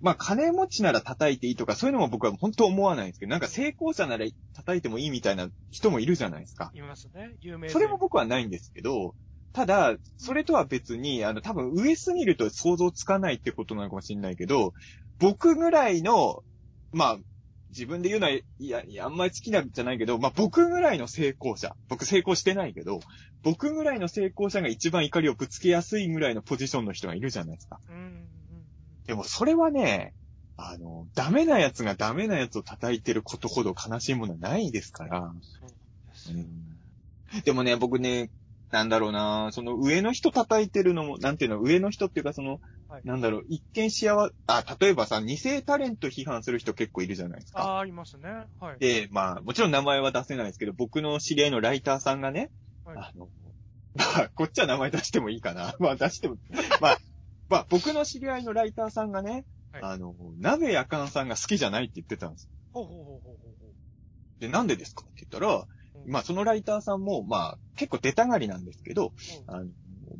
まあ、金持ちなら叩いていいとか、そういうのも僕は本当思わないんですけど、なんか成功者なら叩いてもいいみたいな人もいるじゃないですか。いますね、有名で。それも僕はないんですけど、ただ、それとは別に、あの、多分上すぎると想像つかないってことなのかもしれないけど、僕ぐらいの、まあ、自分で言うのは、いや、いやあんまり好きなんじゃないけど、まあ僕ぐらいの成功者、僕成功してないけど、僕ぐらいの成功者が一番怒りをぶつけやすいぐらいのポジションの人がいるじゃないですか。うんうんうん。でもそれはね、あの、ダメな奴がダメな奴を叩いてることほど悲しいものはないですから。そうですよ。うんでもね、僕ね、なんだろうな、その上の人叩いてるのも、なんていうの、上の人っていうかその、はいなんだろう、一見幸せ、あ、例えばさ、偽タレント批判する人結構いるじゃないですか。ああ、いますね。はい。で、まあ、もちろん名前は出せないですけど、僕の知り合いのライターさんがね、はいあの、まあ、こっちは名前出してもいいかな。まあ、出しても、まあ、まあ、僕の知り合いのライターさんがね、はいあの、鍋やかんさんが好きじゃないって言ってたんです。ほうほうほうほうほうで、なんでですかって言ったら、うんまあ、そのライターさんも、まあ、結構出たがりなんですけど。あの、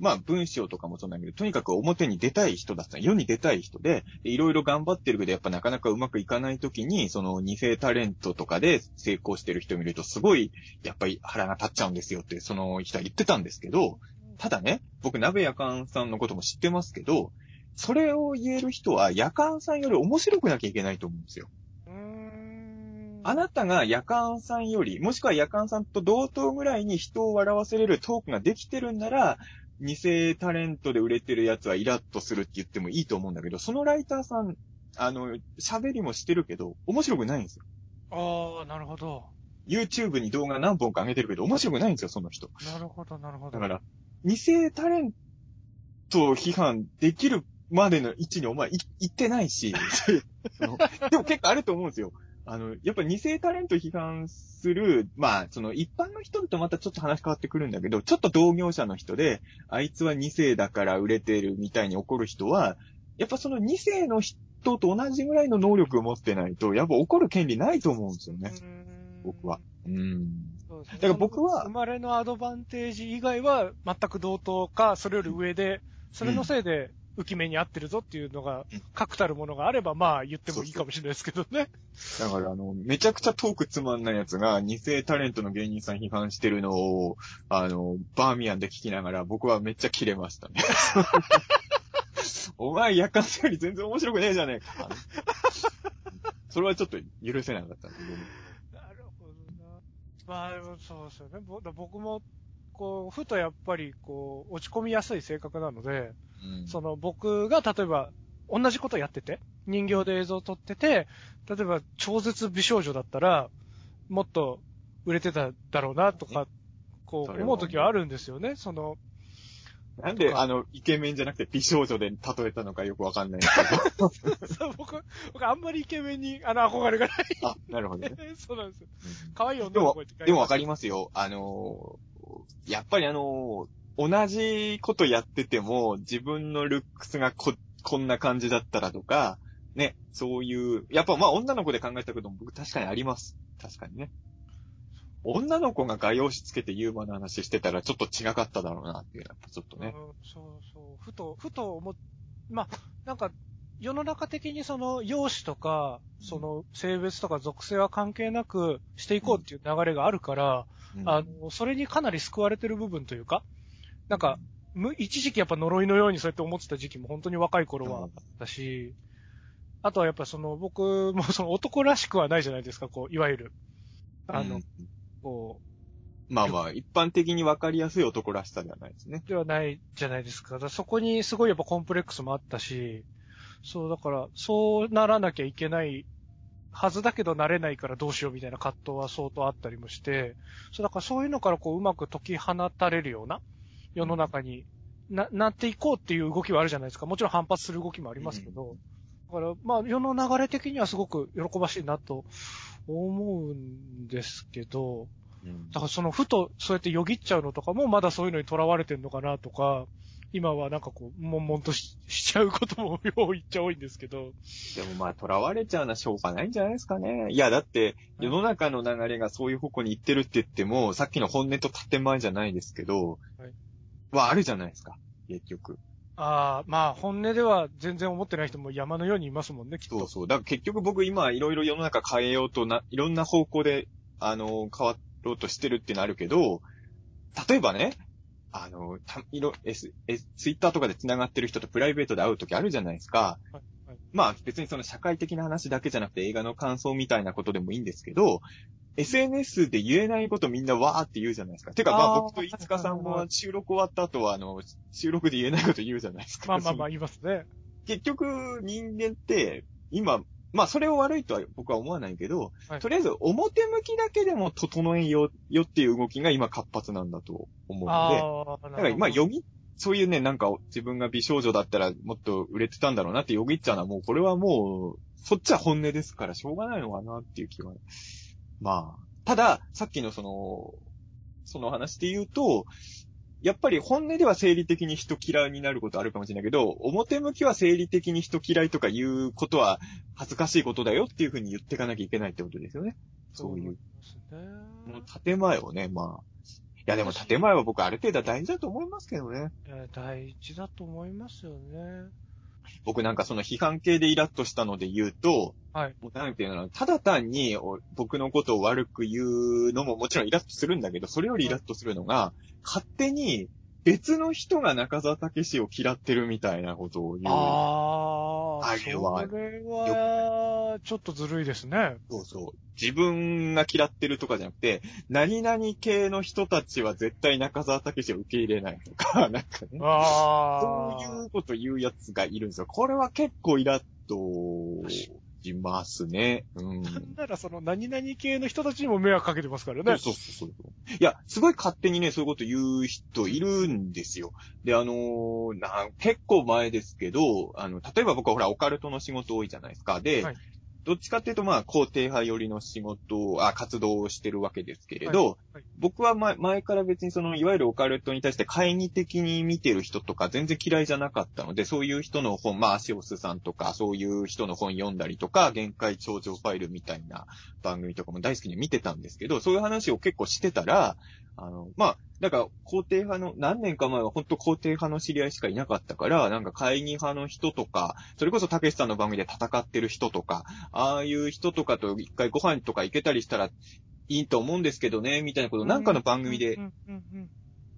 まあ、文章とかもそうなんだけど、とにかく表に出たい人だった。世に出たい人で、でいろいろ頑張ってるけど、やっぱなかなかうまくいかない時に、その偽タレントとかで成功してる人を見ると、すごい、やっぱり腹が立っちゃうんですよって、その人は言ってたんですけど、ただね、僕、鍋やかんさんのことも知ってますけど、それを言える人は、やかんさんより面白くなきゃいけないと思うんですよ。うーん。あなたが夜間さんより、もしくは夜間さんと同等ぐらいに人を笑わせれるトークができてるんなら、偽タレントで売れてるやつはイラッとするって言ってもいいと思うんだけど、そのライターさん、あの、喋りもしてるけど、面白くないんですよ。ああ、なるほど。YouTube に動画何本か上げてるけど、面白くないんですよ、その人。なるほど、なるほど。だから、偽タレントを批判できるまでの位置にお前い行ってないし、でも結構あると思うんですよ。あの、やっぱ偽タレント批判する、まあ、その一般の人とまたちょっと話変わってくるんだけど、ちょっと同業者の人で、あいつは2世だから売れてるみたいに怒る人は、やっぱその2世の人と同じぐらいの能力を持ってないと、やっぱ怒る権利ないと思うんですよね、僕は。。うん。そうですねだから僕は生まれのアドバンテージ以外は全く同等か、それより上で、それのせいで浮き目に合ってるぞっていうのがうん、確たるものがあれば、まあ言ってもいいかもしれないですけどね。だから、あの、めちゃくちゃトークつまんないやつが、偽タレントの芸人さん批判してるのを、あの、バーミヤンで聞きながら、僕はめっちゃキレましたね。お前、夜間より全然面白くねえじゃねえか。それはちょっと許せなかったんで、なるほどな。まあ、でもそうですよね。ぼ僕も、こう、ふとやっぱり、こう、落ち込みやすい性格なので、うんその僕が例えば、同じことやってて、人形で映像を撮ってて、例えば超絶美少女だったら、もっと売れてただろうなとか、こそう思う時はあるんですよね。その、なんで、あの、イケメンじゃなくて美少女で例えたのかよくわかんないんですけど。そう僕、僕あんまりイケメンに、あの、憧れがない。あ、なるほどね。そうなんですよ。うん可愛い女の子って書いてでもわかりりますよ。あのー、やっぱりあの、同じことやってても、自分のルックスがこ、こんな感じだったらとか、ね、そういう、やっぱまあ女の子で考えたことも僕確かにあります。確かにね。女の子が画用紙つけてユーモアの話してたらちょっと違かっただろうなっていう、やっぱちょっとね。そうそう。ふと、ふと思っ、まあ、なんか、世の中的にその、容姿とか、その、性別とか属性は関係なくしていこうっていう流れがあるから、あの、それにかなり救われてる部分というか、なんか、む一時期やっぱ呪いのようにそうやって思ってた時期も本当に若い頃はあったし、あとはやっぱその、僕もその男らしくはないじゃないですか、こう、いわゆる。あの、うんこまあまあ、一般的にわかりやすい男らしさではないですね。う、ではないじゃないですか。だからそこにすごいやっぱコンプレックスもあったし、そう、だから、そうならなきゃいけないはずだけどなれないからどうしようみたいな葛藤は相当あったりもして、そう、だからそういうのからこう、うまく解き放たれるような世の中にな、なっていこうっていう動きはあるじゃないですか。もちろん反発する動きもありますけど、だから、まあ、世の流れ的にはすごく喜ばしいなと思うんですけど、うん。だからその、ふとそうやってよぎっちゃうのとかも、まだそういうのに囚われてんのかなとか、今はなんかこう、悶々とししちゃうこともよう言っちゃ多いんですけど。でもまあ、囚われちゃうのはしょうがないんじゃないですかね。いや、だって、世の中の流れがそういう方向に行ってるって言っても、さっきの本音と建前じゃないですけど、はいはあるじゃないですか、結局。ああ、まあ本音では全然思ってない人も山のようにいますもんね、きっと。そうそう。だから結局僕今いろいろ世の中変えようとな、いろんな方向で、あの、変わろうとしてるってのあるけど、例えばね、あの、た、いろ、S、S、ツイッターとかで繋がってる人とプライベートで会うときあるじゃないですか。はいはいまあ別にその社会的な話だけじゃなくて映画の感想みたいなことでもいいんですけど、SNS で言えないことみんなわーって言うじゃないですか。てかまあ僕と五日さんはいはいはいも収録終わった後はあの、収録で言えないこと言うじゃないですか。まあまあまあ言いますね。結局、人間って、今、まあ、それを悪いとは僕は思わないけど、はいとりあえず表向きだけでも整えようよっていう動きが今活発なんだと思うので、ああ、だからまあ、よぎ、そういうね、なんか自分が美少女だったらもっと売れてたんだろうなってよぎっちゃうのはもう、これはもう、そっちは本音ですからしょうがないのかなっていう気は。まあ、ただ、さっきのその、その話で言うと、やっぱり本音では生理的に人嫌いになることあるかもしれないけど、表向きは生理的に人嫌いとかいうことは恥ずかしいことだよっていうふうに言っていかなきゃいけないってことですよね。そういう。そう思いますね。もう建前をね、まあ。いやでも建前は僕ある程度は大事だと思いますけどね。大事だと思いますよね。僕なんかその批判系でイラッとしたので言うと、はい。もうなんていうの、ただ単にお僕のことを悪く言うのももちろんイラッとするんだけど、それよりイラッとするのが、勝手に別の人が中澤武史を嫌ってるみたいなことを言う。ああ、あれはそれは、はちょっとずるいですね。そうそう。自分が嫌ってるとかじゃなくて、何々系の人たちは絶対中澤武史を受け入れないとか、なんかね。あそういうこと言うやつがいるんですよ。これは結構イラッとしますね。うん。なんならその何々系の人たちにも迷惑かけてますからね。そうそうそうそう。いや、すごい勝手にね、そういうこと言う人いるんですよ。で、あのーな、結構前ですけど、あの、例えば僕はほら、オカルトの仕事多いじゃないですか。で、はいどっちかっていうと、まあ、肯定派寄りの仕事を、あ、活動をしてるわけですけれど、はい僕は前前から別にその、いわゆるオカルトに対して懐疑的に見てる人とか全然嫌いじゃなかったので、そういう人の本、まあ、アシオスさんとか、そういう人の本読んだりとか、限界頂上ファイルみたいな番組とかも大好きに見てたんですけど、そういう話を結構してたら、あの、まあ、だから、肯定派の、何年か前は本当肯定派の知り合いしかいなかったから、なんか会議派の人とか、それこそたけしさんの番組で戦ってる人とか、ああいう人とかと一回ご飯とか行けたりしたらいいと思うんですけどね、みたいなことをなんかの番組で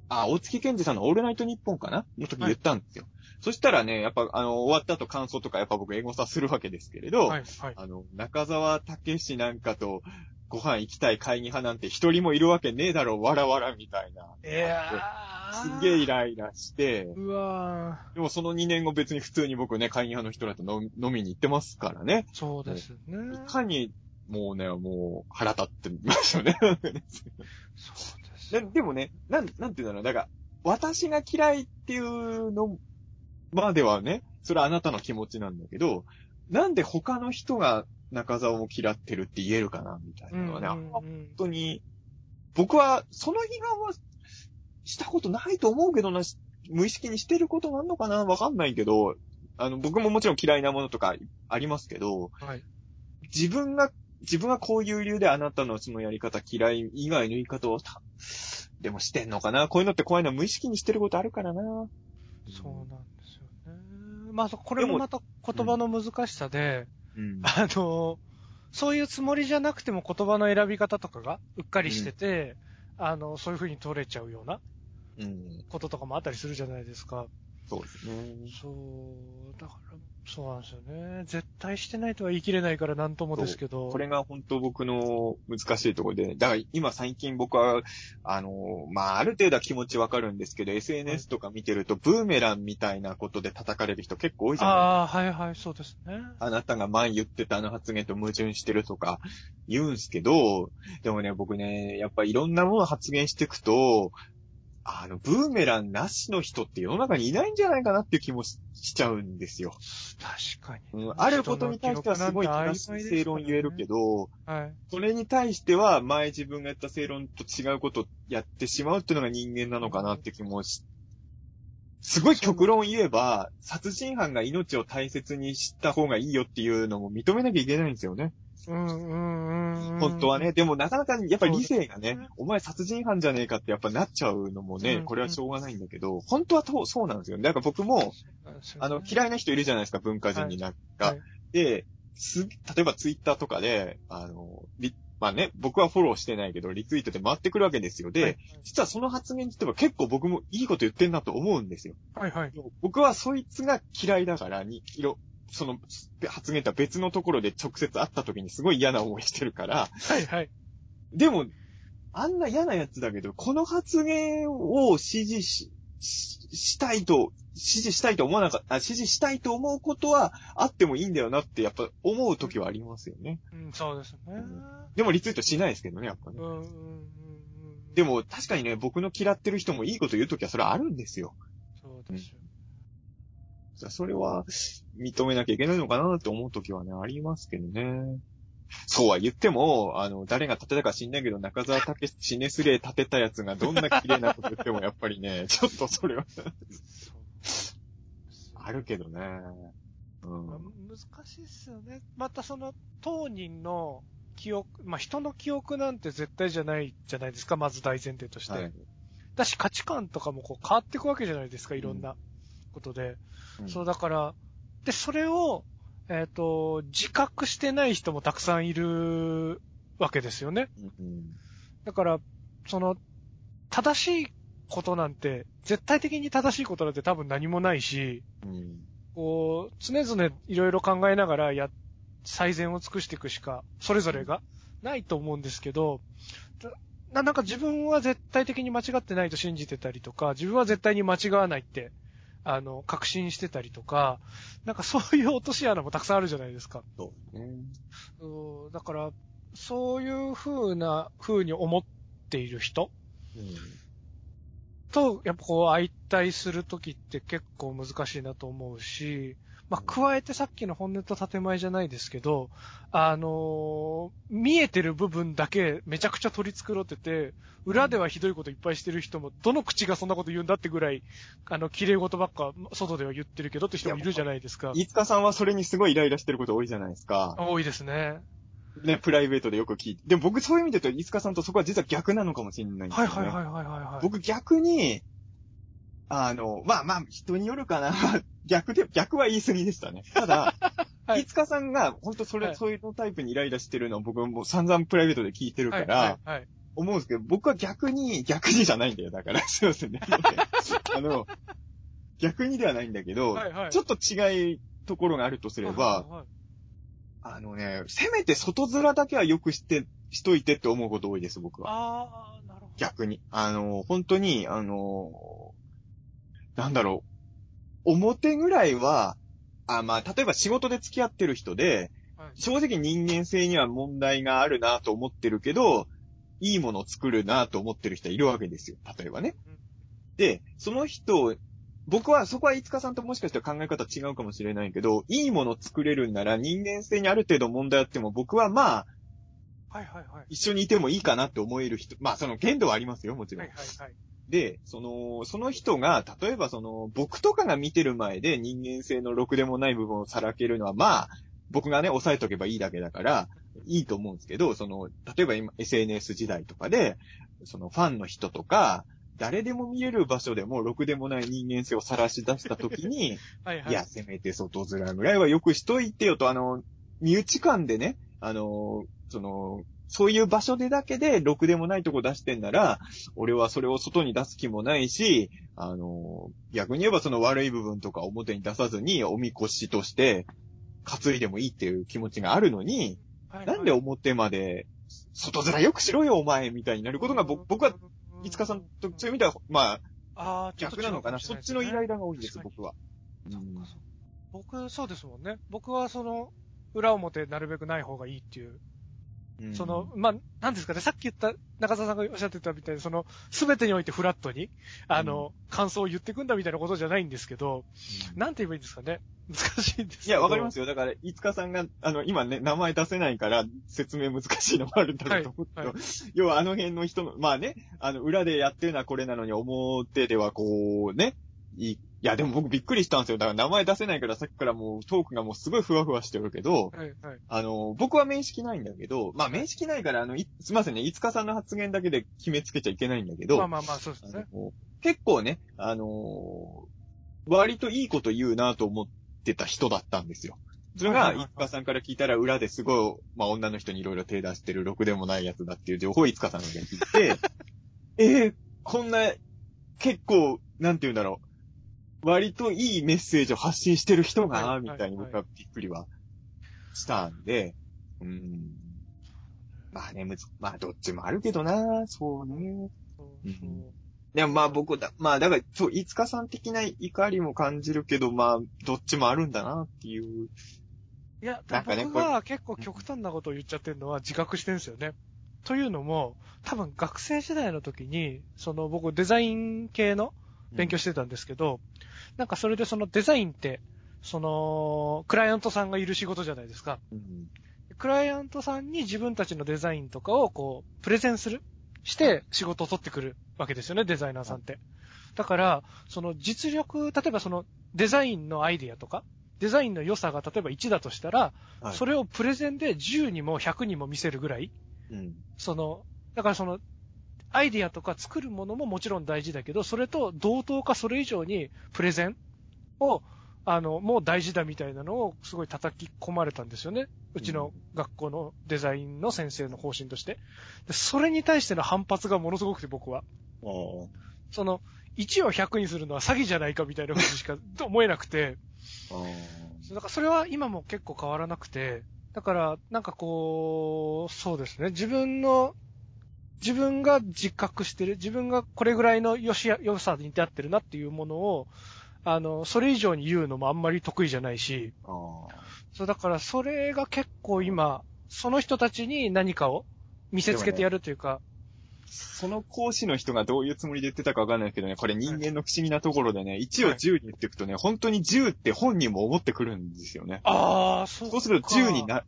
あ、大月健二さんのオールナイトニッポンかな？の時に言ったんですよ。そしたらね、やっぱあの、終わった後感想とかやっぱ僕英語さするわけですけれど、うんはい、はい。あの、中沢武史なんかとご飯行きたい会議派なんて一人もいるわけねえだろ、わらわらみたいな。いやー。すげえイライラして、うわでもその2年後別に普通に僕ね、会議派の人らと飲みに行ってますからね。ー。そうですね。いかに、もうね、もう腹立ってますよね。そうですででもね、なん、なんていうんだろう、だから、私が嫌いっていうのまではね、それはあなたの気持ちなんだけど、なんで他の人が中沢も嫌ってるって言えるかな、みたいなのはね、あんま本当に、僕はその批判はしたことないと思うけどな、し無意識にしてることなんのかなわかんないけど、あの、僕ももちろん嫌いなものとかありますけど、はい。自分が、自分はこういう理由であなたのそのやり方嫌い以外の言い方をた、でもしてんのかなこういうのって怖いのは無意識にしてることあるからな。そうなんですよね。まあ、これもまた言葉の難しさで、うん。あの、そういうつもりじゃなくても言葉の選び方とかがうっかりしてて、あの、そういう風に取れちゃうようなうん。こととかもあったりするじゃないですか。そうですね。そう、だから、そうなんですよね。絶対してないとは言い切れないから何ともですけど。これが本当僕の難しいところで、だから今最近僕は、あの、まあ、ある程度は気持ちわかるんですけど、SNS とか見てると、ブーメランみたいなことで叩かれる人結構多いじゃないああ、はいはい、そうですね。あなたが前言ってたあの発言と矛盾してるとか言うんすけど、でもね、僕ね、やっぱいろんなもの発言していくと、あの、ブーメランなしの人って世の中にいないんじゃないかなっていう気もししちゃうんですよ。確かに。うん、あることに対してはすごい正しい正論言えるけど、はい。それに対しては前自分がやった正論と違うことをやってしまうっていうのが人間なのかなって気もし、すごい極論言えば、殺人犯が命を大切にした方がいいよっていうのも認めなきゃいけないんですよね。うんうんうんうん。本当はね。でもなかなかやっぱり理性がねね、お前殺人犯じゃねえかってやっぱなっちゃうのもね、うんこれはしょうがないんだけど、本当はとそうなんですよ。だから僕も、あの、嫌いな人いるじゃないですか、文化人になんか。はいで、す、例えばツイッターとかで、あの、リまあね、僕はフォローしてないけど、リツイートで回ってくるわけですよ。で、はい実はその発言自体は結構僕もいいこと言ってんなと思うんですよ。はいはい。僕はそいつが嫌いだからに、いろ、その発言とは別のところで直接会った時にすごい嫌な思いしてるから、はいはい。でも、あんな嫌なやつだけど、この発言を支持し、ししたいと、支持したいと思わなかった、あ支持したいと思うことはあってもいいんだよなってやっぱ思う時はありますよね。うん、そうですね。でもリツイートしないですけどね、やっぱねう。んうんうんうん。で、も確かにね、僕の嫌ってる人もいいこと言う時はそれはあるんですよ。そうですよ。それは認めなきゃいけないのかなって思う時はね、ありますけどね。そうは言っても、あの、誰が立てたか知んないけど、中澤武史シネスレー立てたやつがどんな綺麗なこと言っても、やっぱりね、ちょっとそれは、あるけどね。うん。まあ難しいっすよね。またその当人の記憶、まあ人の記憶なんて絶対じゃないじゃないですか、まず大前提として。はい。だし価値観とかもこう変わっていくわけじゃないですか、いろんなことで。そうだから、で、それを、えっ、と、自覚してない人もたくさんいるわけですよね。うん。だから、その、正しいことなんて、絶対的に正しいことなんて多分何もないし、うん。こう、常々いろいろ考えながらやっ最善を尽くしていくしか、それぞれがないと思うんですけど、ななんか自分は絶対的に間違ってないと信じてたりとか、自分は絶対に間違わないって、あの、確信してたりとか、なんかそういう落とし穴もたくさんあるじゃないですか。そうね。うんだから、そういう風な風に思っている人うん。と、やっぱこう相対するときって結構難しいなと思うし、まあ、加えてさっきの本音と建前じゃないですけど、あのー見えてる部分だけめちゃくちゃ取り繕ってて、裏ではひどいこといっぱいしてる人も、どの口がそんなこと言うんだってぐらい、あの、綺麗事ばっか外では言ってるけどって人もいるじゃないですか。飯塚さんはそれにすごいイライラしてること多いじゃないですか。多いですね。ね、プライベートでよく聞いて。でも僕そういう意味で言うと、飯塚さんとそこは実は逆なのかもしれないんですよ、ね。はいはいはいはいはい、はい。僕逆に、あの、まあまあ、人によるかな。逆で、逆は言い過ぎでしたね。ただ、はい飯塚さんが、本当それ、はいそういうのタイプにイライラしてるのを僕も散々プライベートで聞いてるから、はいはいはい。思うんですけど、僕は逆に、逆にじゃないんだよ。だから、すいませんね。あの、逆にではないんだけど、はいはいちょっと違いところがあるとすれば、はいはいあのね、せめて外面だけはよくして、しといてって思うこと多いです、僕は。ああ、なるほど。逆に。あの、本当に、あの、なんだろう。表ぐらいは、あ、まあ、例えば仕事で付き合ってる人で、はい正直人間性には問題があるなと思ってるけど、いいものを作るなと思ってる人はいるわけですよ。例えばねうん。で、その人、僕は、そこは五日さんともしかしたら考え方違うかもしれないけど、いいものを作れるんなら人間性にある程度問題あっても、僕はまあ、はいはいはい。一緒にいてもいいかなって思える人、まあその限度はありますよ、もちろん。はいはいはい。で、その、その人が、例えばその、僕とかが見てる前で人間性のろくでもない部分をさらけるのは、まあ、僕がね、抑えとけばいいだけだから、いいと思うんですけど、その、例えば今、SNS 時代とかで、その、ファンの人とか、誰でも見える場所でも、ろくでもない人間性を晒し出したときに、はいはい。いや、せめて外面ぐらいはよくしといてよと、あの、身内間でね、あの、その、そういう場所でだけで、ろくでもないとこ出してんなら、俺はそれを外に出す気もないし、あの、逆に言えばその悪い部分とか表に出さずに、おみこしとして、担いでもいいっていう気持ちがあるのに、はいはいなんで表まで、外面よくしろよ、お前、みたいになることが、僕僕は、、いつかさんと、そういう意味では、まあ、あ逆なのかな。そっちのイライラが多いです、僕は。うんそっかそ僕、そうですもんね。僕はその、裏表なるべくない方がいいっていう。うんその、まあ、なんですかね、さっき言った、中澤さんがおっしゃってたみたいに、その、すべてにおいてフラットに、あの、感想を言ってくんだみたいなことじゃないんですけど、なんて言えばいいんですかね？難しいんです。いや、わかりますよ。だから、いつかさんが、あの、今ね、名前出せないから、説明難しいのもあるんだろうと思うけど、はいは要はあの辺の人の、まあね、あの、裏でやってるのはこれなのに、表ではこう、ね、いい、いや、でも僕びっくりしたんですよ。だから名前出せないから、さっきからもうトークがもうすごいふわふわしてるけど、はい、はい。あの、僕は面識ないんだけど、まあ面識ないから、あの、いすいませんね、いつかさんの発言だけで決めつけちゃいけないんだけど、まあまあまあ、そうですね。結構ね、あのー割といいこと言うなと思ってた人だったんですよ。それが、いつかさんから聞いたら裏ですごい、まあ女の人にいろいろ手出してるろくでもないやつだっていう情報をいつかさんが聞いて、えー、こんな、結構、なんて言うんだろう。割といいメッセージを発信してる人が、はいみたいに僕はびっくりはしたんで、うん。まあね、むず、まあどっちもあるけどな、そうね。そううんそうでもまあ僕だ、まあだから、そう、いつかさん的な怒りも感じるけど、まあ、どっちもあるんだなっていう。いや、なんかね僕は結構極端なことを言っちゃってるのは自覚してるんですよね。というのも、多分学生時代の時に、その僕デザイン系の勉強してたんですけど、なんかそれでそのデザインって、その、クライアントさんがいる仕事じゃないですか。うん。クライアントさんに自分たちのデザインとかをこう、プレゼンするして仕事を取ってくるわけですよね、デザイナーさんって。だから、その実力、例えばそのデザインのアイディアとか、デザインの良さが例えば1だとしたら、はいそれをプレゼンで10にも100にも見せるぐらい、うん。その、だからその、アイディアとか作るものももちろん大事だけど、それと同等かそれ以上にプレゼンを、あの、もう大事だみたいなのをすごい叩き込まれたんですよね。うちの学校のデザインの先生の方針として。でそれに対しての反発がものすごくて僕は。その、1を100にするのは詐欺じゃないかみたいなことしかと思えなくて。だからそれは今も結構変わらなくて、だから、なんかこう、そうですね。自分の、自分が自覚してる、自分がこれぐらいの良しや、良さに至ってるなっていうものを、あの、それ以上に言うのもあんまり得意じゃないし、そう、だからそれが結構今、その人たちに何かを見せつけてやるというか、その講師の人がどういうつもりで言ってたかわかんないけどね、これ人間の不思議なところでね、1を10に言っていくとね、本当に10って本人も思ってくるんですよね。ああ、そうそうすると10にな、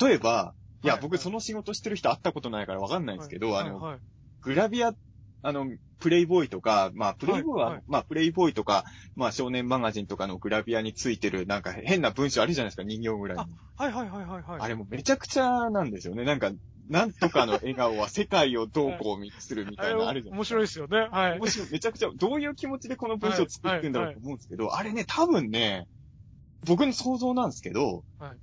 例えば、いや、はい僕その仕事してる人会ったことないからわかんないんですけど、はいあの、はいグラビア、あの、プレイボーイとか、まあ、プレイボーイは、はいはいまあ、プレイボーイとか、まあ、少年マガジンとかのグラビアについてる、なんか変な文章あるじゃないですか、人形ぐらいに。はいはいはいはいはい。あれもめちゃくちゃなんですよね。なんか、なんとかの笑顔は世界をどうこうするみたいなのあるじゃない面白いですよね。はい。面白い。めちゃくちゃ、どういう気持ちでこの文章を作ってんだろうと思うんですけど、あれね、多分ね、僕の想像なんですけど、はい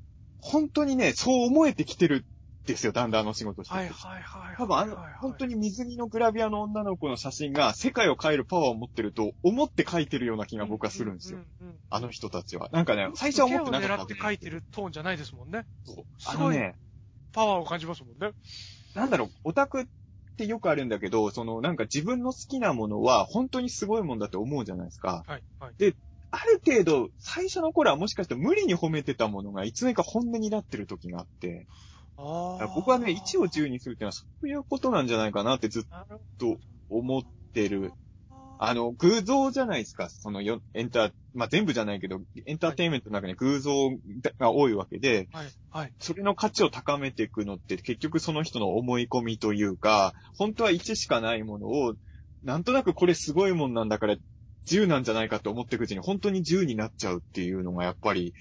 本当にね、そう思えてきてるんですよ、だんだんあの仕事してて。はいはいはい。多分あの、本当に水着のグラビアの女の子の写真が世界を変えるパワーを持ってると思って書いてるような気が僕はするんですよ。。うううんあの人たちは。なんかね、最初は思ってなかったを狙って書いてるトーンじゃないですもんね。そうあのね、パワーを感じますもんね。なんだろう、オタクってよくあるんだけど、そのなんか自分の好きなものは本当にすごいもんだって思うじゃないですか。はいはい。ある程度、最初の頃はもしかして無理に褒めてたものがいつの間にか本音になってる時があって。僕はね、1を10にするっていうのはそういうことなんじゃないかなってずっと思ってる。あの、偶像じゃないですか。そのよ、エンター、まあ、全部じゃないけど、エンターテインメントの中に偶像が多いわけで、はいはい。それの価値を高めていくのって結局その人の思い込みというか、本当は1しかないものを、なんとなくこれすごいもんなんだから10なんじゃないかと思っていくうちに本当に10になっちゃうっていうのがやっぱり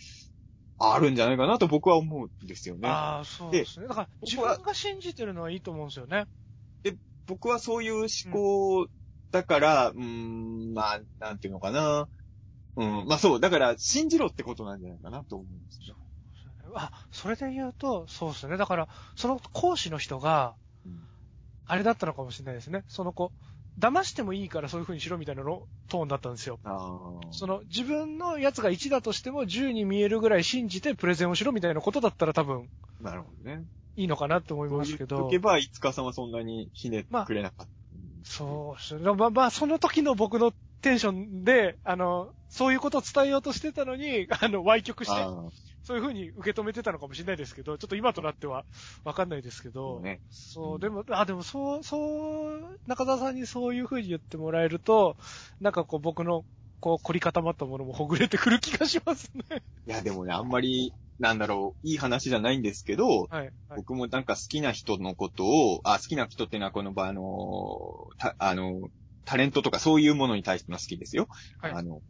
あるんじゃないかなと僕は思うんですよね。ああ、そうですね。だから、自分が信じてるのはいいと思うんですよね。僕はそういう思考だから、うーん、まあ、なんていうのかな。うん、まあそう、だから信じろってことなんじゃないかなと思うんですよ。あ、それで言うと、そうですね。だから、その講師の人が、うんあれだったのかもしれないですね。その子、騙してもいいからそういう風にしろみたいなのトーンだったんですよ。ああ。その、自分のやつが1だとしても10に見えるぐらい信じてプレゼンをしろみたいなことだったら多分なるほどね。いいのかなって思いそうますけど言っとけ。ば、いつかさんはそんなにひねってくれなかった。そうですね。まあ、まあ、その時の僕のテンションで、あの、そういうことを伝えようとしてたのに、あの、歪曲して、ああ、そういう風に受け止めてたのかもしれないですけど、ちょっと今となってはわかんないですけそど、うね。そう、でも、あ、でもそう、そう、中澤さんにそういう風に言ってもらえると、なんかこう僕の、こう凝り固まったものもほぐれてくる気がしますね。いや、でもね、あんまり、なんだろう、いい話じゃないんですけど、はい。はい、僕もなんか好きな人のことを、あ、好きな人っていうのはこの場、あの、た、あの、タレントとかそういうものに対しての好きですよ。はいあの、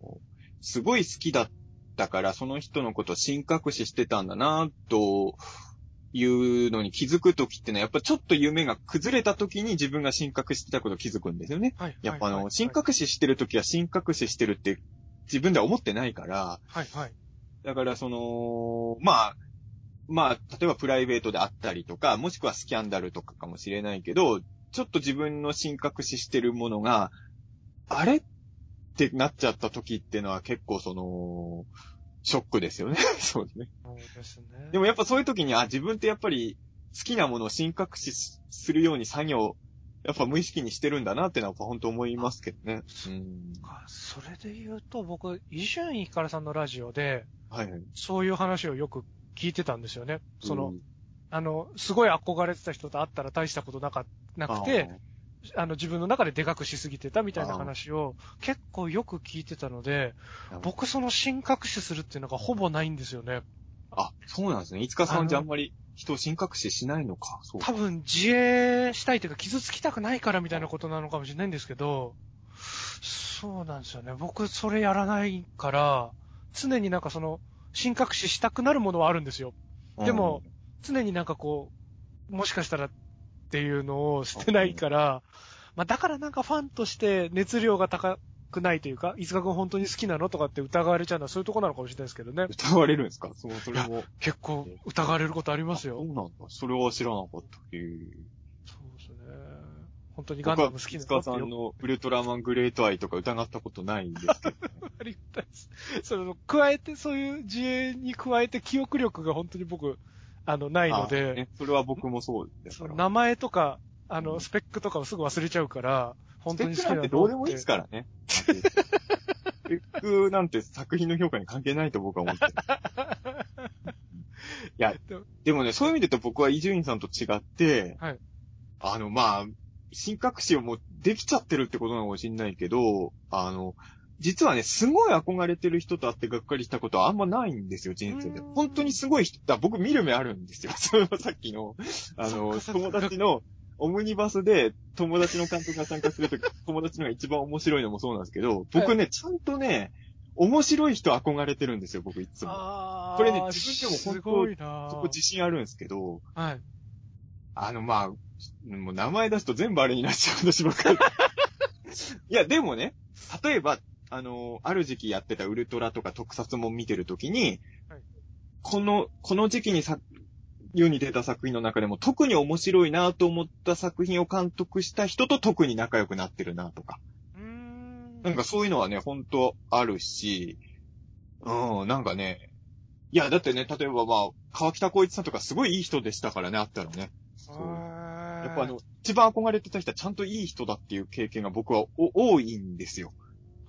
すごい好きだったから、その人のことを神隠ししてたんだな、というのに気づくときってのは、やっぱちょっと夢が崩れたときに自分が神隠してたことを気づくんですよね。はい。やっぱあの、はい神隠ししてるときは神隠ししてるって自分では思ってないから、はい、はい。だからその、まあ、まあ、例えばプライベートであったりとか、もしくはスキャンダルとかかもしれないけど、ちょっと自分の神隠ししてるものが、あれ？ってなっちゃった時っていうのは結構その、ショックですよね。そうですね。そうですね。でもやっぱそういう時に、あ、自分ってやっぱり好きなものを神隠しするように作業、やっぱ無意識にしてるんだなってのは本当思いますけどね。うん。かそれで言うと、僕、伊集院光さんのラジオで、はいはい。そういう話をよく聞いてたんですよね。その、うん、あの、すごい憧れてた人と会ったら大したことなか、なくて、あの、自分の中ででかくしすぎてたみたいな話を結構よく聞いてたので、僕その神隠しするっていうのがほぼないんですよね。あ、そうなんですね。いつかさんじゃあんまり人を神隠ししないのか？そうか多分自衛したいというか傷つきたくないからみたいなことなのかもしれないんですけど、そうなんですよね。僕それやらないから、常になんかその、神隠ししたくなるものはあるんですよ。でも、常になんかこう、もしかしたらっていうのをしてないから、まあだからなんかファンとして熱量が高くないというか、飯塚君本当に好きなのとかって疑われちゃうのはそういうとこなのかもしれないですけどね。疑われるんですか？そう、それも。結構疑われることありますよそう。なんだ。それは知らなかった。へえ。そうですね。本当にガンダム好きな僕は、塚さんのウルトラマングレートアイとか疑ったことないんですけど、ありがたいです。その、加えて、そういう自衛に加えて記憶力が本当に僕、あの、ないのあで、ね、それは僕もそうです名前とか、あの、うん。スペックとかをすぐ忘れちゃうから、本当に好きなのスペックなんてどうでもいいですからね。スペックなんて作品の評価に関係ないと僕は思ってる。いや でも、でもね、そういう意味で言うと僕は伊集院さんと違って、はい。あの、まあ、新隠しをもうできちゃってるってことなのかもしれないけど、あの、実はね、すごい憧れてる人と会ってがっかりしたことはあんまないんですよ、人生で。本当にすごい人、だ僕見る目あるんですよ。そのさっきの、あの、友達の、オムニバスで友達の監督が参加するとき、友達のが一番面白いのもそうなんですけど、僕ね、ちゃんとね、面白い人憧れてるんですよ、僕いつも。これね自分でも本当そこ自信あるんですけど、はい。あの、まあ、もう名前出すと全部あれになっちゃう私ばっかり。いや、でもね、例えば、あの、ある時期やってたウルトラとか特撮も見てるときに、はいこの、この時期にさ、世に出た作品の中でも特に面白いなと思った作品を監督した人と特に仲良くなってるなとか。ん。なんかそういうのはね、本当あるし、うん、なんかね、いや、だってね、例えばまあ、川北光一さんとかすごいいい人でしたからね、あったらね。そうややっぱあの、一番憧れてた人はちゃんといい人だっていう経験が僕はお多いんですよ。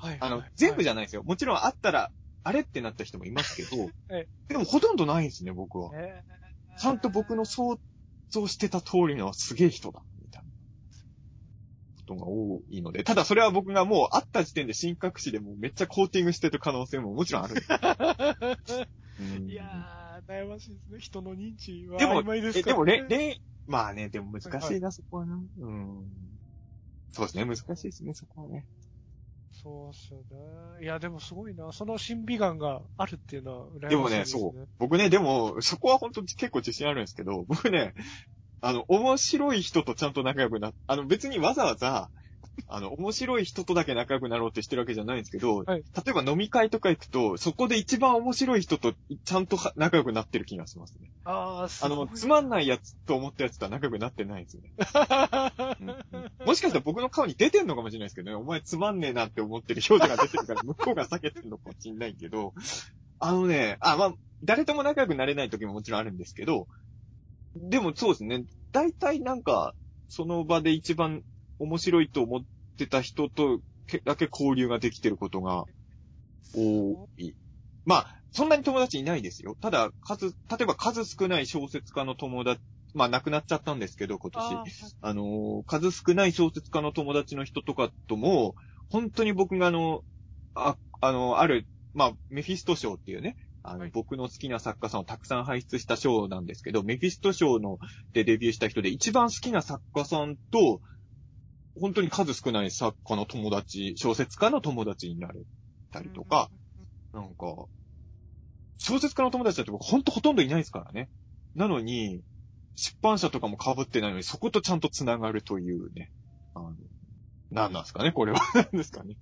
はい、あの、全部じゃ、ゃないですよ。もちろんあったら、あれってなった人もいますけどえ、でもほとんどないんですね、僕は。えーちゃんと僕の想像してた通りのすげえ人だ、みたいな。ことが多いので、ただそれは僕がもう会った時点で新隠しでもうめっちゃコーティングしてる可能性ももちろんあるんです。う んいやー、悩ましいですね。人の認知はでも、ででも、ね。れ、れ、まあね、でも難しいな、そこはな。うん。そうですね、難しいですね、そこはね。そうっすよね。いや、でもすごいな。その審美眼があるっていうのは羨ましいでもね、ですね。そう。僕ね、でも、そこは本当に結構自信あるんですけど、僕ね、あの、面白い人とちゃんと仲良くな、あの、別にわざわざ、あの、面白い人とだけ仲良くなろうってしてるわけじゃないんですけど、はい。例えば飲み会とか行くと、そこで一番面白い人とちゃんとは仲良くなってる気がしますね。ああごいの、つまんないやつと思ったやつとは仲良くなってないですよね。うん。もしかしたら僕の顔に出てんのかもしれないですけどね、お前つまんねえなって思ってる表情が出てるから、向こうが避けてるのかもしれないけど、あのね、あ、まあ、誰とも仲良くなれない時ももちろんあるんですけど、でもそうですね、大体なんか、その場で一番面白いと思ってた人とけだけ交流ができてることが多い。まあ、そんなに友達いないですよ。ただ、数、例えば数少ない小説家の友達、まあ亡くなっちゃったんですけど、今年。ああのー数少ない小説家の友達の人とかとも、本当に僕があの、あ、あの、ある、まあ、メフィスト賞っていうね、あの、はい僕の好きな作家さんをたくさん輩出した賞なんですけど、メフィスト賞のでデビューした人で一番好きな作家さんと、本当に数少ない作家の友達、小説家の友達になれたりとか、なんか、小説家の友達だって僕ほんとほとんどいないですからね。なのに、出版社とかも被ってないのに、そことちゃんと繋がるというね。あの、何なんですかねこれは。何ですかね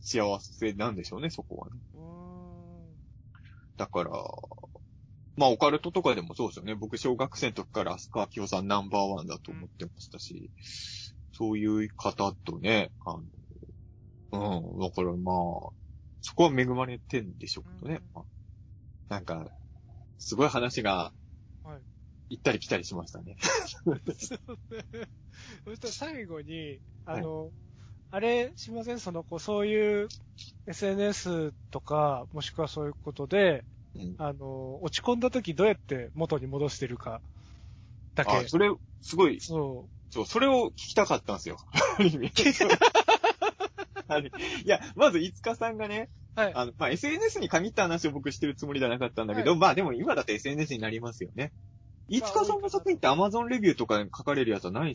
幸せなんでしょうね、そこはね。だから、まあ、オカルトとかでもそうですよね。僕、小学生の時からスカーキオさんナンバーワンだと思ってましたし、そういう方とね、あの、うん、だからまあ、そこは恵まれてんでしょうけどね。うん。まあなんか、すごい話がはい、行ったり来たりしましたね。そうねそしたら最後に、あの、あれ、しません？その、こう、そういう SNS とか、もしくはそういうことで、うん。あの、落ち込んだ時どうやって元に戻してるか、だけ。あ、それ、すごい、そそう、それを聞きたかったんですよ。ある意味 あれいや、まず、いつかさんがね、う。はい。あの、まあ、SNS に限った話を僕してるつもりではなかったんだけど、はまあでも今だって SNS になりますよね。いつかさんの作品って Amazon レビューとかに書かれるやつはない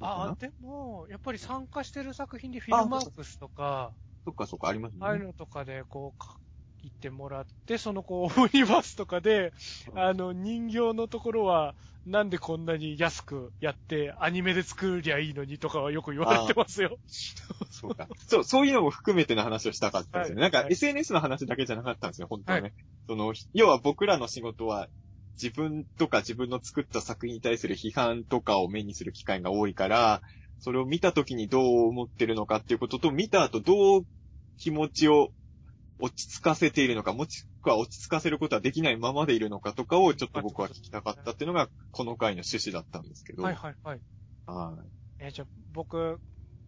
ああ、でも、やっぱり参加してる作品でフィルマークスとか、そっかそっか、ありますああいうね。のとかで、こう、か言ってもらって、その、こう、オムニバースとかで、あの、人形のところは、なんでこんなに安くやって、アニメで作りゃいいのにとかはよく言われてますよ。そうか。そう、そういうのも含めての話をしたかったんですよね。なんかはいはい SNS の話だけじゃなかったんですよ、本当はね。その、要は僕らの仕事は、自分とか自分の作った作品に対する批判とかを目にする機会が多いから、それを見た時にどう思ってるのかっていうことと、見た後どう気持ちを落ち着かせているのか、もしクは落ち着かせることはできないままでいるのかとかをちょっと僕は聞きたかったっていうのが、この回の趣旨だったんですけど。はいはいはい。はい。えーじゃあ、僕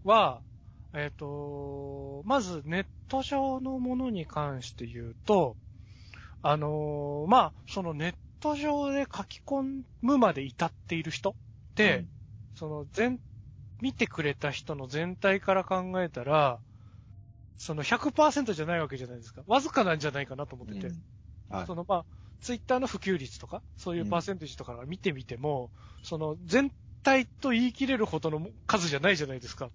は、えっ、と、まずネット上のものに関して言うと、あのーまあ、そのネット上で書き込むまで至っている人って、うんその全、見てくれた人の全体から考えたら、その100%じゃないわけじゃないですか。わずかなんじゃないかなと思ってて。うんはいそのまあ、ツイッターの普及率とか、そういうパーセンテージとか見てみても、その全体と言い切れるほどの数じゃないじゃないですか。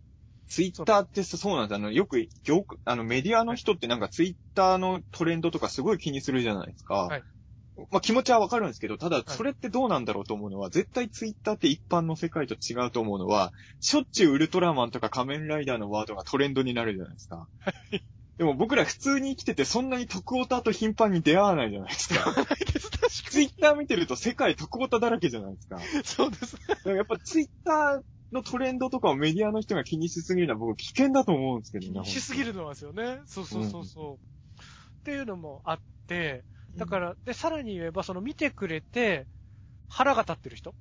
ツイッターってそうなんです。あの、よく、業界あの、メディアの人ってなんかツイッターのトレンドとかすごい気にするじゃないですか。はいまあ気持ちはわかるんですけど、ただいそれってどうなんだろうと思うのは、絶対ツイッターって一般の世界と違うと思うのは、しょっちゅうウルトラマンとか仮面ライダーのワードがトレンドになるじゃないですか。でも僕ら普通に生きててそんなに徳オタと頻繁に出会わないじゃないですか。ないです、確ツイッター見てると世界徳オタだらけじゃないですか。そうです。やっぱツイッターのトレンドとかをメディアの人が気にしすぎるのは僕危険だと思うんですけどね。気にしすぎるのはですよね。そうそうそうそう。っていうのもあって、だからら、で、さらに言えば、その見てくれて、腹が立ってる人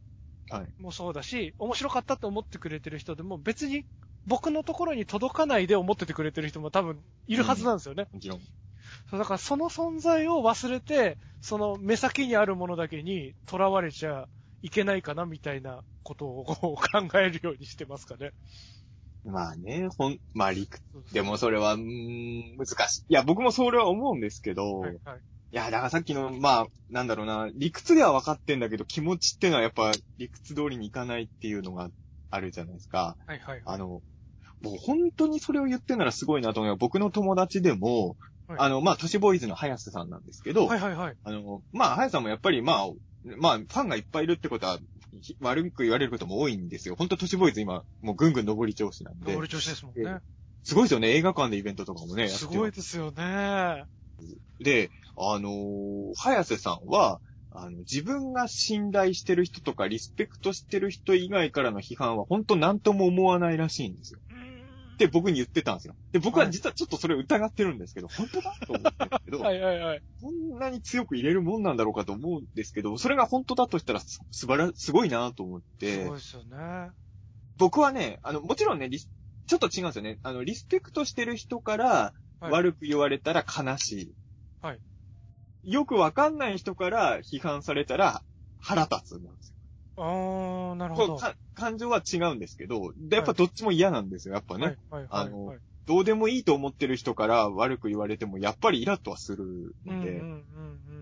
はい。もそうだし、面白かったと思ってくれてる人でも、別に僕のところに届かないで思っててくれてる人も多分いるはずなんですよね。もちろん。そうだからその存在を忘れて、その目先にあるものだけに囚われちゃいけないかなみたいなことを考えるようにしてますかね。まあね、ほん、まあ理屈。でもそれは、うーん、難しい。いや、僕もそれは思うんですけど、い、はいはい。や、だからさっきの、まあ、なんだろうな、理屈では分かってんだけど、気持ちってのはやっぱ理屈通りにいかないっていうのがあるじゃないですか。はいはい。あの、もう本当にそれを言ってんならすごいなと思う僕の友達でも、はいあの、まあ、都市ボーイズの早瀬さんなんですけど、はいはいはい。あの、まあ、早瀬さんもやっぱり、まあ、まあ、ファンがいっぱいいるってことは、ひ悪く言われることも多いんですよ。本当都市ボーイズ今、もうぐんぐん上り調子なんで。俺調子ですもんね。すごいですよね。映画館でイベントとかもね。すごいですよね。で、あのー早瀬さんは、あの、自分が信頼してる人とか、リスペクトしてる人以外からの批判は、本当何とも思わないらしいんですよ。って僕に言ってたんですよ。で、僕は実はちょっとそれを疑ってるんですけど、本当だと思ってるんですけど、はいはいはい。こんなに強く入れるもんなんだろうかと思うんですけど、それが本当だとしたらす素晴ら、すごいなと思っすてごい、ですよね。僕はね、あの、もちろんね、リスちょっと違うんですよね。あの、リスペクトしてる人からはい悪く言われたら悲しい。はい。よくわかんない人から批判されたら腹立つなんですよ。あー、なるほど。そうか感情は違うんですけど、でやっぱどっちも嫌なんですよ、やっぱね。はいはいはいあのはい。どうでもいいと思ってる人から悪く言われても、やっぱりイラッとはするので、うんうんうんう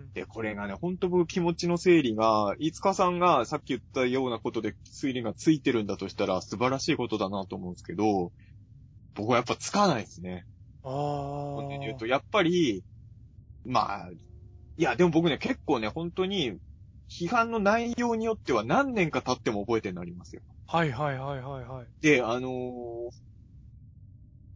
ん。で、これがね、ほんと僕気持ちの整理が、いつかさんがさっき言ったようなことで推理がついてるんだとしたら素晴らしいことだなと思うんですけど、僕はやっぱつかないですね。あー本音で言うと、やっぱり、まあ、いや、でも僕ね、結構ね、本当に、批判の内容によっては何年か経っても覚えてるのありますよ。はいはいはいはいはい。で、あのー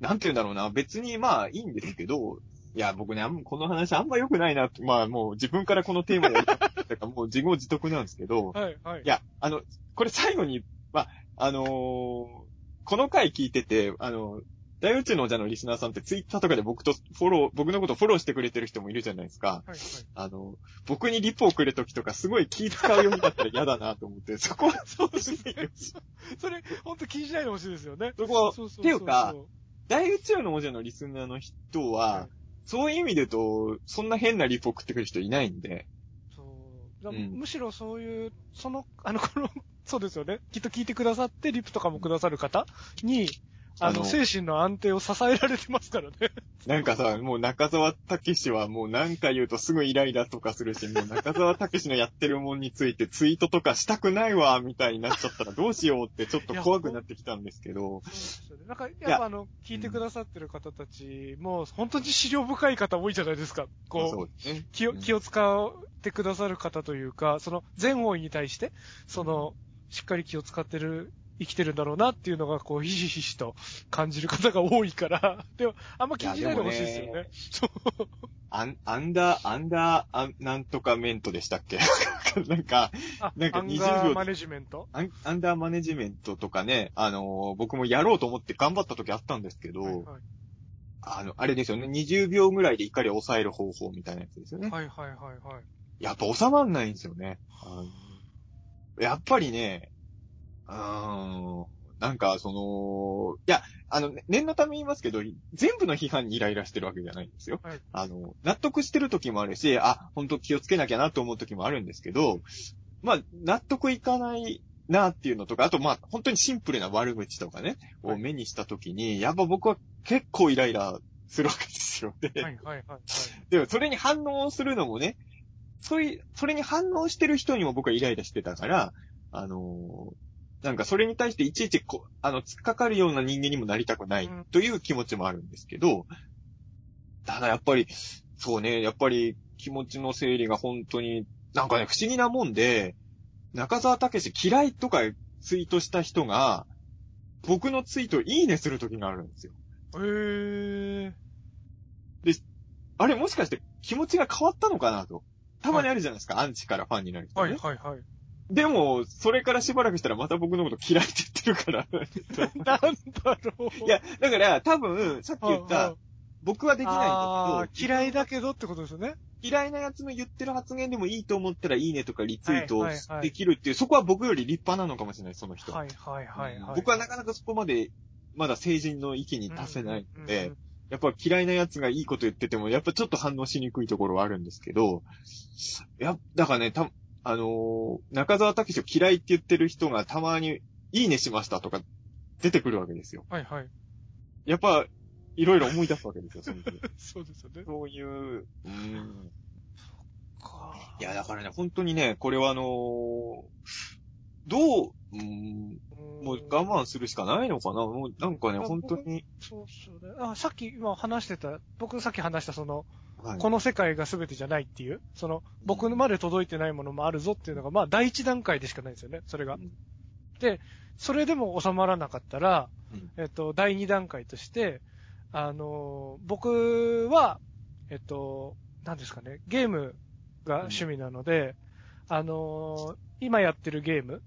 なんて言うんだろうな、別にまあいいんですけど、いや、僕ね、あんまこの話あんま良くないなまあもう自分からこのテーマをやりたかったから、もう自業自得なんですけど、はいはいい。や、あの、これ最後に、まあ、あのーこの回聞いてて、あの、大宇宙のおじゃのリスナーさんってツイッターとかで僕とフォロー、僕のことフォローしてくれてる人もいるじゃないですか。はいはい。あの、僕にリポをくれるときとかすごい気使うようになったら嫌だなと思って、そこは、そうですね。それ、ほんと気にしないでほしいですよね。そこは、そうそうそうっていうか、大宇宙のおじゃのリスナーの人は、はいそういう意味で言うと、そんな変なリポ送ってくる人いないんで、そう。むしろそういう、その、あの、この、そうですよね。きっと聞いてくださって、リプとかもくださる方に、あの、精神の安定を支えられてますからね。なんかさ、もう中澤武史はもう何か言うとすぐイライラとかするし、もう中澤武史のやってるもんについてツイートとかしたくないわ、みたいになっちゃったらどうしようってちょっと怖くなってきたんですけど、そうですよね。なんか、やっぱあの、聞いてくださってる方たちも、本当に資料深い方多いじゃないですか。こう、そうね。気を、うん気を使ってくださる方というか、その、全方位に対して、その、しっかり気を使ってる、生きてるんだろうなっていうのが、こう、ひしひしと感じる方が多いから、でも、あんま気にしないでほしいですよね。そう。アン、アンダー、アンダー、アンなんとかメントでしたっけ？なんか、あ、なんかアン20秒ガーマネジメントアンアンダーマネジメントとかね、あのー僕もやろうと思って頑張った時あったんですけど、はいはいあの、あれですよね。20秒ぐらいで怒りを抑える方法みたいなやつですよね。はいはいはいはい。やっぱ収まんないんですよね。やっぱりね、うーん、なんかその、いや、あの、ね念のため言いますけど、全部の批判にイライラしてるわけじゃないんですよ。はいあの、納得してる時もあるし、あ、本当気をつけなきゃなと思う時もあるんですけど、まあ、納得いかないなっていうのとか、あとまあ、本当にシンプルな悪口とかね、はいを目にした時に、やっぱ僕は結構イライラするわけですよ。で、はいはいはいはい。でもそれに反応するのもね、そういう、それに反応してる人にも僕はイライラしてたから、あのーなんかそれに対していちいちこう、あの、突っかかるような人間にもなりたくないうんという気持ちもあるんですけど、ただやっぱり、そうね、やっぱり気持ちの整理が本当に、なんかね、不思議なもんで、中沢武史嫌いとかツイートした人が、僕のツイートいいねする時があるんですよ。へー。あれもしかして気持ちが変わったのかなと。たまにあるじゃないですか、アンチからファンになる人ね。はいはいはい。でも、それからしばらくしたらまた僕のこと嫌いって言ってるから。なんだろう。いや、だから多分、さっき言っうんたうん、僕はできないんあだけど、ー嫌いだけどってことですよね。嫌いなやつの言ってる発言でもいいと思ったらいいねとかリツイートできるっていう、そこは僕より立派なのかもしれない、その人。はいはいはいはい。僕はなかなかそこまで、まだ成人の域に達せないのでうん、やっぱ嫌いなやつがいいこと言ってても、やっぱちょっと反応しにくいところはあるんですけど、や、だからね、た、あのー中澤武史を嫌いって言ってる人がたまに、いいねしましたとか出てくるわけですよ。はいはい。やっぱ、いろいろ思い出すわけですよ、その時 そうですよね。そういう、うん。かいや、だからね、本当にね、これはあのーどう、うん、もう我慢するしかないのかなもうなんかね、あ本当に、そうっすよね。あ、さっき今話してた、僕さっき話したその、はい。この世界が全てじゃないっていう、その、僕まで届いてないものもあるぞっていうのが、まあ、第一段階でしかないんですよね、それが。うん。で、それでも収まらなかったら、うん。えっと、第二段階として、あの、僕は、えっと、何ですかね、ゲームが趣味なので、あの、今やってるゲーム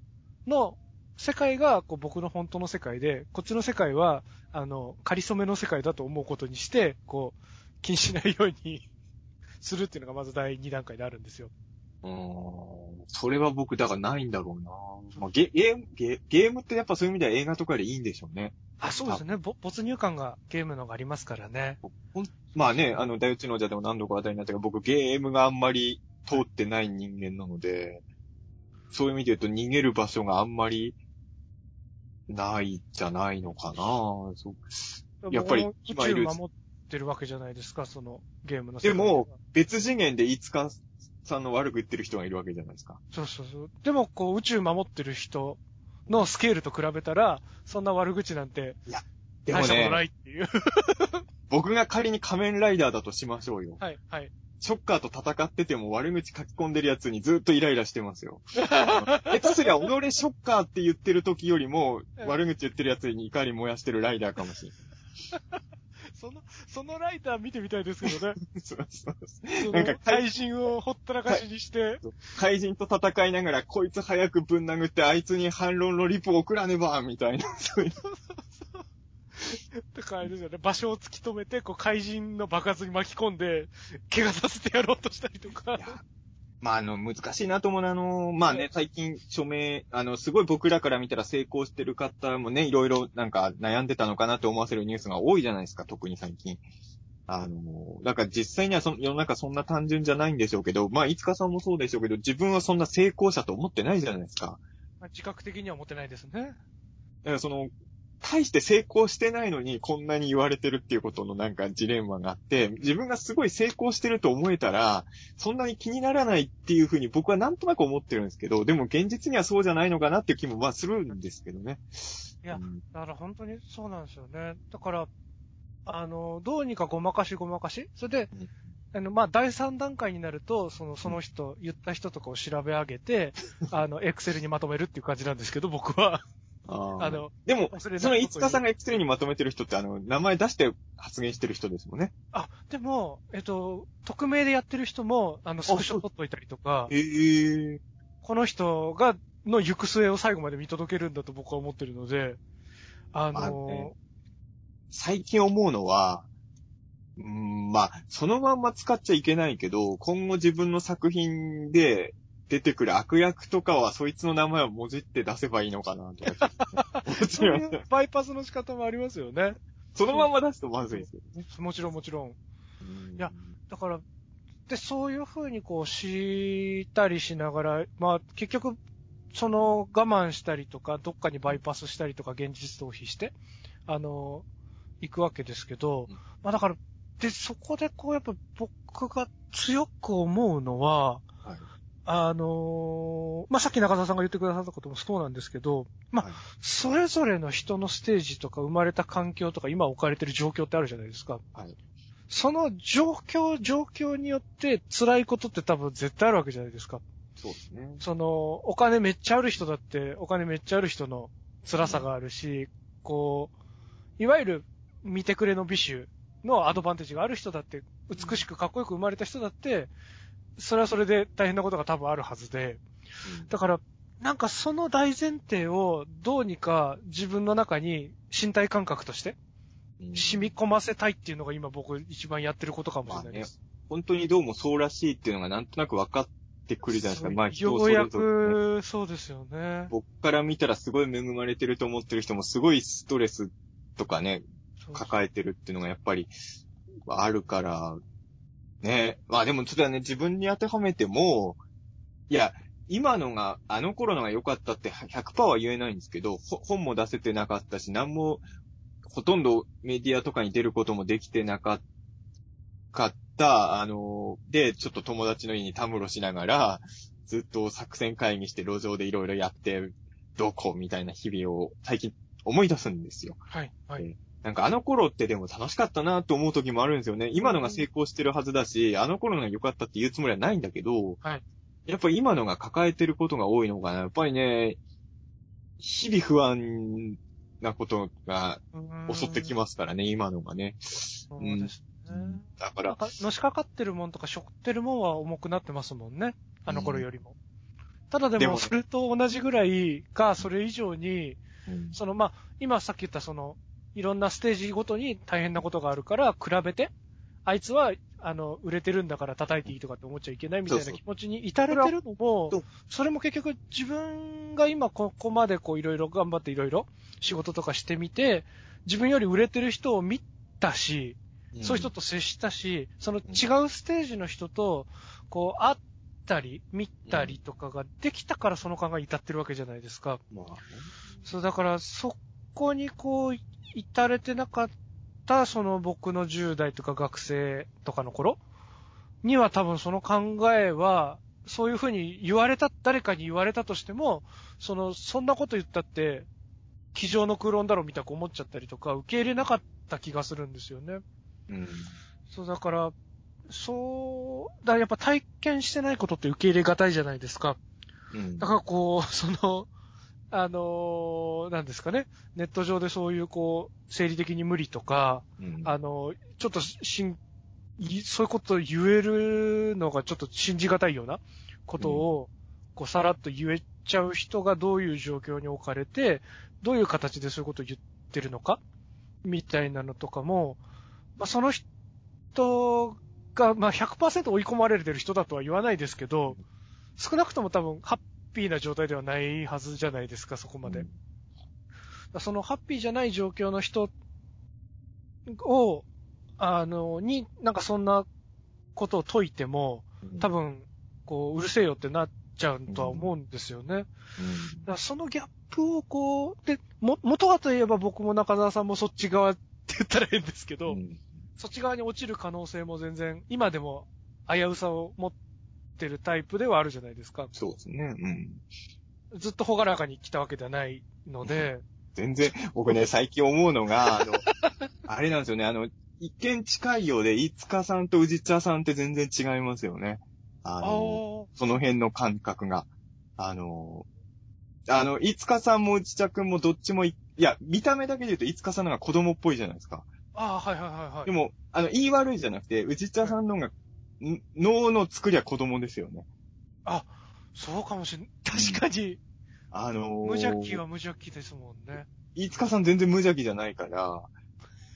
の世界がこう僕の本当の世界で、こっちの世界は、あの、仮初めの世界だと思うことにして、こう、気にしないように するっていうのがまず第2段階であるんですよ。うーんそれは僕、だからないんだろうな。まあ、ゲゲームゲ、ゲームってやっぱそういう意味では映画とかよりいいんでしょうね。あ、そうですね。ぼ没入感がゲームのがありますからね。まあね、あの、大内のじゃでも何度か話題になったけど、僕ゲームがあんまり通ってない人間なので、そういう意味で言うと逃げる場所があんまりないじゃないのかな。やっぱり今いる宇宙守ってるわけじゃないですか、そのゲームの世でも、別次元でいつかさんの悪く言ってる人がいるわけじゃないですか。そうそうそう。でも、こう、宇宙守ってる人のスケールと比べたら、そんな悪口なんて、でも大したことなね、いっていう。僕が仮に仮面ライダーだとしましょうよ。はい、はい。ショッカーと戦ってても悪口書き込んでるやつにずっとイライラしてますよ。下手すりゃ、己ショッカーって言ってる時よりも、悪口言ってるやつに怒り燃やしてるライダーかもしれその、そのライター見てみたいですけどね。そうそうそのなんか怪人をほったらかしにして、怪人と戦いながら、こいつ早くぶん殴って、あいつに反論のリプを送らねば、みたいな。そういうってかあれですよね。場所を突き止めて、こう、怪人の爆発に巻き込んで、怪我させてやろう。としたりとか。まあ、あの、難しいなと思うのはあの、まあね、最近、署名、あの、すごい僕らから見たら成功してる方もね、いろいろなんか悩んでたのかなと思わせるニュースが多いじゃないですか、特に最近。あの、だから実際にはその世の中そんな単純じゃないんでしょうけど、まあ、いつかさんもそうでしょうけど、自分はそんな成功者と思ってないじゃないですか。まあ自覚的には思ってないですね。だからその、大して成功してないのにこんなに言われてるっていうことのなんかジレンマがあって、自分がすごい成功してると思えたら、そんなに気にならないっていうふうに僕はなんとなく思ってるんですけど、でも現実にはそうじゃないのかなっていう気もまあするんですけどね。いやうんだから本当にそうなんですよね。だから、あの、どうにかごまかしごまかしそれで、うんあの、まあ、第3段階になると、その、その人、言った人とかを調べ上げて、あの、エクセルにまとめるっていう感じなんですけど、僕は。あの、でも、そのいつかさんがエクセルにまとめてる人ってあの、名前出して発言してる人ですもんね。あ、でも、えっと、匿名でやってる人も、あの、スクショ撮っといたりとか、ええ。この人が、の行く末を最後まで見届けるんだと僕は思ってるので、あの、ね。最近思うのは、うん、まあ、そのまんま使っちゃいけないけど、今後自分の作品で出てくる悪役とかは、そいつの名前をもじって出せばいいのかな、とかそういうバイパスの仕方もありますよね。そのまま出すとまずいですよね。もちろんもちろん。うんいや、だから、で、そういうふうにこう、したりしながら、まあ、結局、その我慢したりとか、どっかにバイパスしたりとか、現実逃避して、あの、行くわけですけどうん、まあだから、で、そこでこう、やっぱ僕が強く思うのは、はいあのまあ、さっき中澤さんが言ってくださったこともそうなんですけど、まあはいそれぞれの人のステージとか生まれた環境とか今置かれてる状況ってあるじゃないですか。はいその状況、状況によって辛いことって多分絶対あるわけじゃないですか。そうですね。その、お金めっちゃある人だって、お金めっちゃある人の辛さがあるし、こう、いわゆる見てくれの美酒のアドバンテージがある人だって、美しくかっこよく生まれた人だって、それはそれで大変なことが多分あるはずで、だから、なんかその大前提をどうにか自分の中に身体感覚としてうん染み込ませたいっていうのが今僕一番やってることかもしれないです。本当にどうもそうらしいっていうのがなんとなく分かってくるじゃないですか。まあ人それぞれ、ね。く、そうですよね。僕から見たらすごい恵まれてると思ってる人もすごいストレスとかね、抱えてるっていうのがやっぱりあるから、ね。まあでもちょっとね、自分に当てはめても、いや、今のが、あの頃のが良かったって100%は言えないんですけど、ほ本も出せてなかったし、何も、ほとんどメディアとかに出ることもできてなかった、あの、で、ちょっと友達の家にたむろしながら、ずっと作戦会議して路上でいろいろやって、どこ？みたいな日々を最近思い出すんですよ。はい、はい。なんかあの頃ってでも楽しかったなと思う時もあるんですよね。今のが成功してるはずだし、あの頃のが良かったって言うつもりはないんだけど、はいやっぱり今のが抱えてることが多いのかな。やっぱりね、日々不安なことが襲ってきす。ますからね、今のがね。そうですね。だから、のしかかってるもんとか、背負ってるもんは重くなってますもんね。あの頃よりも。ただでも、でもそれと同じぐらいか、それ以上に、うんその、まあ、今さっき言ったその、いろんなステージごとに大変なことがあるから、比べて、あいつは、あの、売れてるんだから叩いていいとかって思っちゃいけないみたいな気持ちに至れてるのもそれも結局自分が今ここまでこういろいろ頑張っていろいろ仕事とかしてみて、自分より売れてる人を見たし、そういう人と接したし、その違うステージの人と、こう、会ったり、見たりとかができたからその考えに至ってるわけじゃないですか。まあね。そう、だから、そこにこう、至れてなかった、その僕の10代とか学生とかの頃？には多分その考えは、そういうふうに言われた、誰かに言われたとしても、その、そんなこと言ったって、机上の空論だろうみたいな思っちゃったりとか、受け入れなかった気がするんですよね。うん。そう、だから、そう、だやっぱ体験してないことって受け入れがたいじゃないですか。うんだからこう、その、あのーなんですかね、ネット上でそういうこう、生理的に無理とか、うん。あの、ちょっとしん、いそういうことを言えるのがちょっと信じがたいようなことを、こう、さらっと言えちゃう人がどういう状況に置かれて、どういう形でそういうことを言ってるのか、みたいなのとかも、まあ、その人が、まあ、100%追い込まれてる人だとは言わないですけど、少なくとも多分、ハッピーな状態ではないはずじゃないですか、そこまで。そのハッピーじゃない状況の人を、あの、に、なんかそんなことを解いても、うん多分、こう、うるせえよってなっちゃうとは思うんですよね。うんらそのギャップをこう、で、も、元はといえば僕も中澤さんもそっち側って言ったら変ですけど、うんそっち側に落ちる可能性も全然、今でも危うさを持ってるタイプではあるじゃないですか。そうですね。うん。ずっとほがらかに来たわけではないので、全然、僕ね、最近思うのが、あの、あれなんですよね、あの、一見近いようで、いつかさんと宇治茶さんって全然違いますよね。ああの、ーその辺の感覚が。あの、あの、いつかさんも宇治茶くんもどっちもい、いや、見た目だけで言うと、いつかさんの方が子供っぽいじゃないですか。あー、はいはいはいはい。でも、あの、言い悪いじゃなくて、宇治茶さんの方が、ん脳の作りは子供ですよね。そうかもしれん。確かに、あのー無邪気は無邪気ですもんね。飯塚さん全然無邪気じゃないから、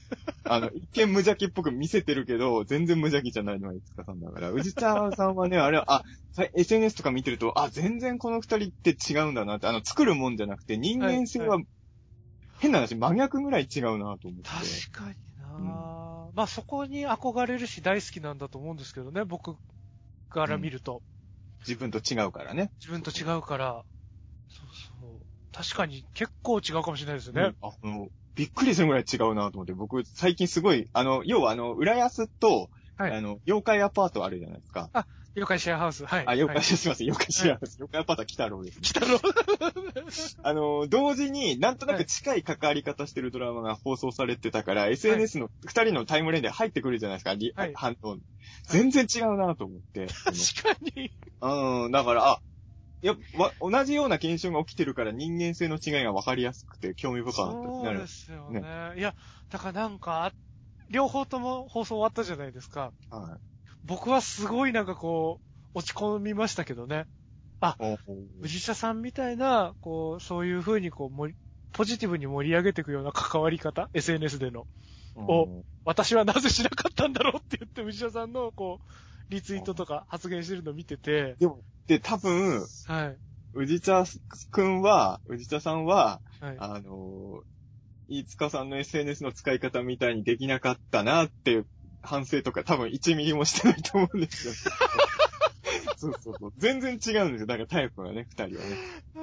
あの、一見無邪気っぽく見せてるけど、全然無邪気じゃないのは五日さんだから。宇治茶さんはね、あれは、あ、さ SNS とか見てると、あ、全然この二人って違うんだなって、あの、作るもんじゃなくて、人間性は、は変な話、真逆ぐらい違うなと思って。確かにな、まあそこに憧れるし大好きなんだと思うんですけどね、僕から見ると。自分と違うからね。自分と違うから。そうそう。確かに結構違うかもしれないですよね。うんあの、びっくりするぐらい違うなと思って、僕、最近すごい、あの、要はあの、浦安と、はいあの、妖怪アパートあるじゃないですか。妖怪シェアハウス。はい。あ、妖怪、はい、すいません、妖怪知らないです。妖怪アパートは北郎です。来たろあの、同時になんとなく近い関わり方してるドラマが放送されてたから、SNS の二人のタイムレーンで入ってくるじゃないですか、リはい反応。全然違うなと思って。確かに。うん、だから、あ、いや、わ、同じような現象が起きてるから人間性の違いが分かりやすくて興味深かったそうですよね。いや、だからなんか、両方とも放送終わったじゃないですか。はい。僕はすごいなんかこう、落ち込みましたけどね。お藤下さんみたいな、こう、そういう風にこう、ポジティブに盛り上げていくような関わり方 ?SNS での。お私はなぜしなかったんだろうって言って、藤田さんの、こう、リツイートとか発言してるのを見てて、で、多分、はい。宇治茶くんは、宇治茶さんは、はい。あの、飯塚さんの SNS の使い方みたいにできなかったなって反省とか多分1ミリもしてないと思うんですよ。そうそうそう。全然違うんですよ。だからタイプがね、二人はね。あ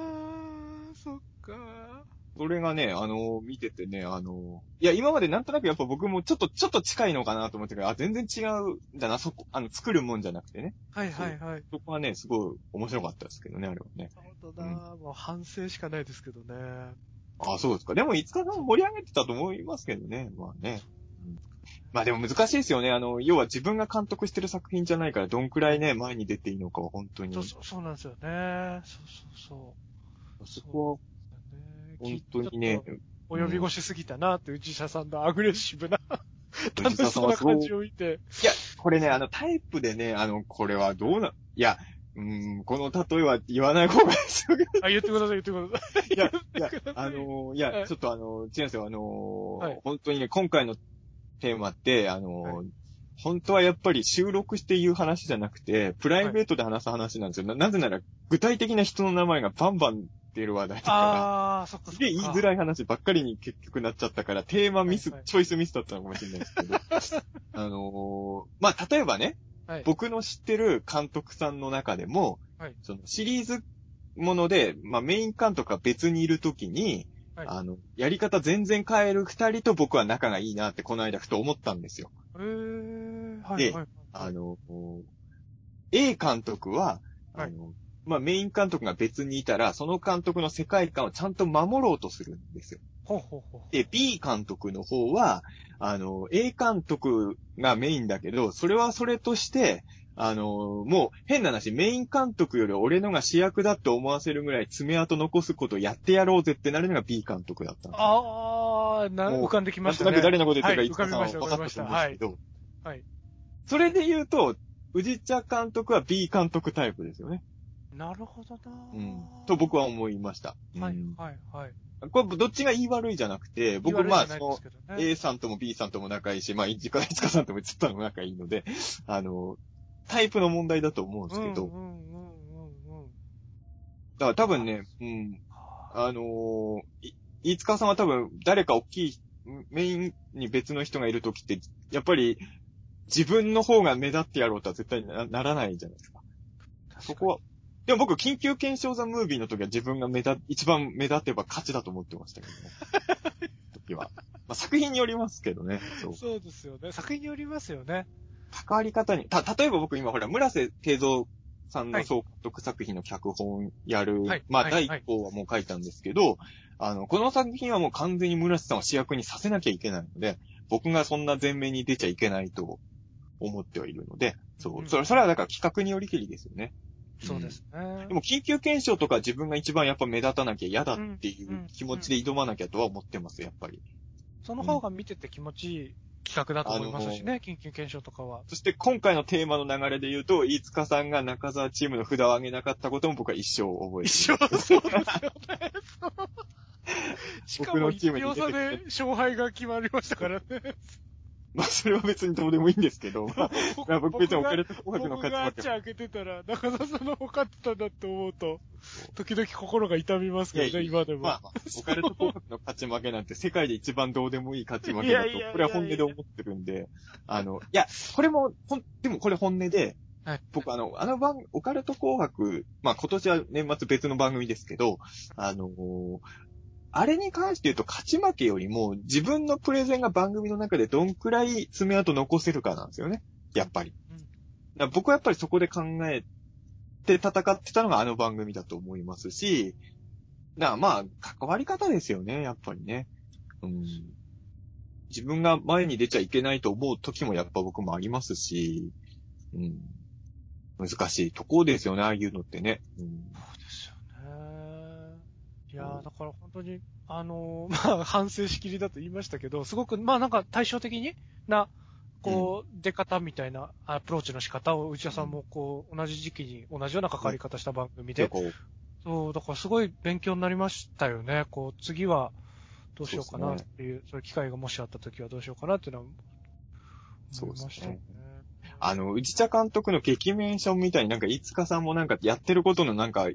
ー、そっかそれがね、あの、見ててね、あの、いや、今までなんとなくやっぱ僕もちょっと、ちょっと近いのかなと思ってたけど、あ、全然違うんだな、そこ、あの、作るもんじゃなくてね。はいはいはい。そこはね、すごい面白かったですけどね、あれはね。本当だ、もう反省しかないですけどね。あ、そうですか。でも、いつかさん盛り上げてたと思いますけどね。まあね。うんまあでも難しいですよね。あの、要は自分が監督してる作品じゃないから、どんくらいね、前に出ていいのかは本当に。そそうそうそうなんですよね。そうそうそう。こはそうね本当にねちょっ、と及び腰すぎたなって、内社さんのアグレッシブな、楽しそうな感じを見て。いや、これね、あの、タイプでね、あの、これはどうな、いや、うーん、この例えは言わない方がいいですよ。あ、言ってください、言ってください。いや、いやあの、いや、はいちょっとあの、違うんですよ、あの、はい本当にね、今回のテーマって、あの、は本当はやっぱり収録して言う話じゃなくて、プライベートで話す話なんですよ。ななぜなら、具体的な人の名前がバンバン出る話題だから、あー、そっかそっか。すげえ言いづらい話ばっかりに結局なっちゃったから、テーマミス、はいはいチョイスミスだったのかもしれないですけど、あのーまあ、例えばね、はい。僕の知ってる監督さんの中でも、はいそのシリーズもので、まあ、メイン監督が別にいるときに、はいあの、やり方全然変える二人と僕は仲がいいなってこの間ふと思ったんですよ。えー、はい、ではい。あの、A 監督は、あの、まあ、メイン監督が別にいたら、その監督の世界観をちゃんと守ろうとするんですよ。ほうほうほう。で、B 監督の方は、あの、A 監督がメインだけど、それはそれとして、あの、もう変な話、メイン監督より俺のが主役だって思わせるぐらい爪痕残すことやってやろうぜってなるのが B 監督だったあー、な、浮かんできまなんしたね。となく誰のこと言ってるかはいいつかさんは浮かびました分かったと思うんですけど、はいはいそれで言うと、宇治茶監督は B 監督タイプですよね。なるほどなうん。と僕は思いました。はいうん、はい、はい。これどっちが言い悪いじゃなくて、僕言まあ、その A さんとも B さんとも仲いいし、まあ、いつか、いつかさんともつったのも仲いいので、あの、タイプの問題だと思うんですけど、うんうんうんうんうん。だから多分ね、うん、あのー、い飯塚さんは多分誰か大きいメインに別の人がいるときって、やっぱり自分の方が目立ってやろうとは絶対なならないじゃないですか。そこは、でも僕、緊急検証ザムービーの時は自分が目立、一番目立てば勝ちだと思ってましたけどね。時は。まあ、作品によりますけどね。そう。そうですよね。作品によりますよね。関わり方に、た、例えば僕今ほら、村瀬慶三さんはいの総監督作品の脚本やる、はいまあ、はい第一項はもう書いたんですけど、あの、この作品はもう完全に村瀬さんを主役にさせなきゃいけないので、僕がそんな前面に出ちゃいけないと思ってはいるので、そうう。んそれ、それはだから企画によりきりですよね。そうですねで。も、緊急検証とか自分が一番やっぱ目立たなきゃ嫌だっていう気持ちで挑まなきゃとは思ってます、やっぱり。その方が見てて気持ちいい企画だと思いますしね、緊急検証とかは。そして今回のテーマの流れで言うと、飯塚さんが中澤チームの札を上げなかったことも僕は一生覚えて一る。緒、そうですよね。しかも僕のチー1ムに出てきて票差で勝敗が決まりましたからね。まあ、それは別にどうでもいいんですけど、まあ、まあ僕別にオカルト紅白の僕勝ち負けがあっち開けてたら、中澤さんの方勝ってたんだって思うと、時々心が痛みますけどね、いやいや今でも。まあ、まあオカルト紅白の勝ち負けなんて世界で一番どうでもいい勝ち負けだとこれは本音で思ってるんで、あの、いや、これも、ほん、でもこれ本音で、はい。僕あの、あの番、オカルト紅白、まあ今年は年末別の番組ですけど、あのーあれに関して言うと勝ち負けよりも自分のプレゼンが番組の中でどんくらい爪痕残せるかなんですよね。やっぱり。僕はやっぱりそこで考えて戦ってたのがあの番組だと思いますし、だからまあ、関わり方ですよね、やっぱりね。うん。自分が前に出ちゃいけないと思う時もやっぱ僕もありますし、うん。難しいとこですよね、ああいうのってね。うん。いやーだから本当に、あのー まあ、反省しきりだと言いましたけど、すごく、まあなんか対照的にな、こう、出方みたいなアプローチの仕方を内田さんもこう、同じ時期に同じような関わり方した番組で、そう、だからすごい勉強になりましたよね。こう、次はどうしようかなっていう、そういう機会がもしあった時はどうしようかなっていうのは、思いましたよね。あの、内田監督の劇メンションみたいになんか、いつかさんもなんかやってることのなんか、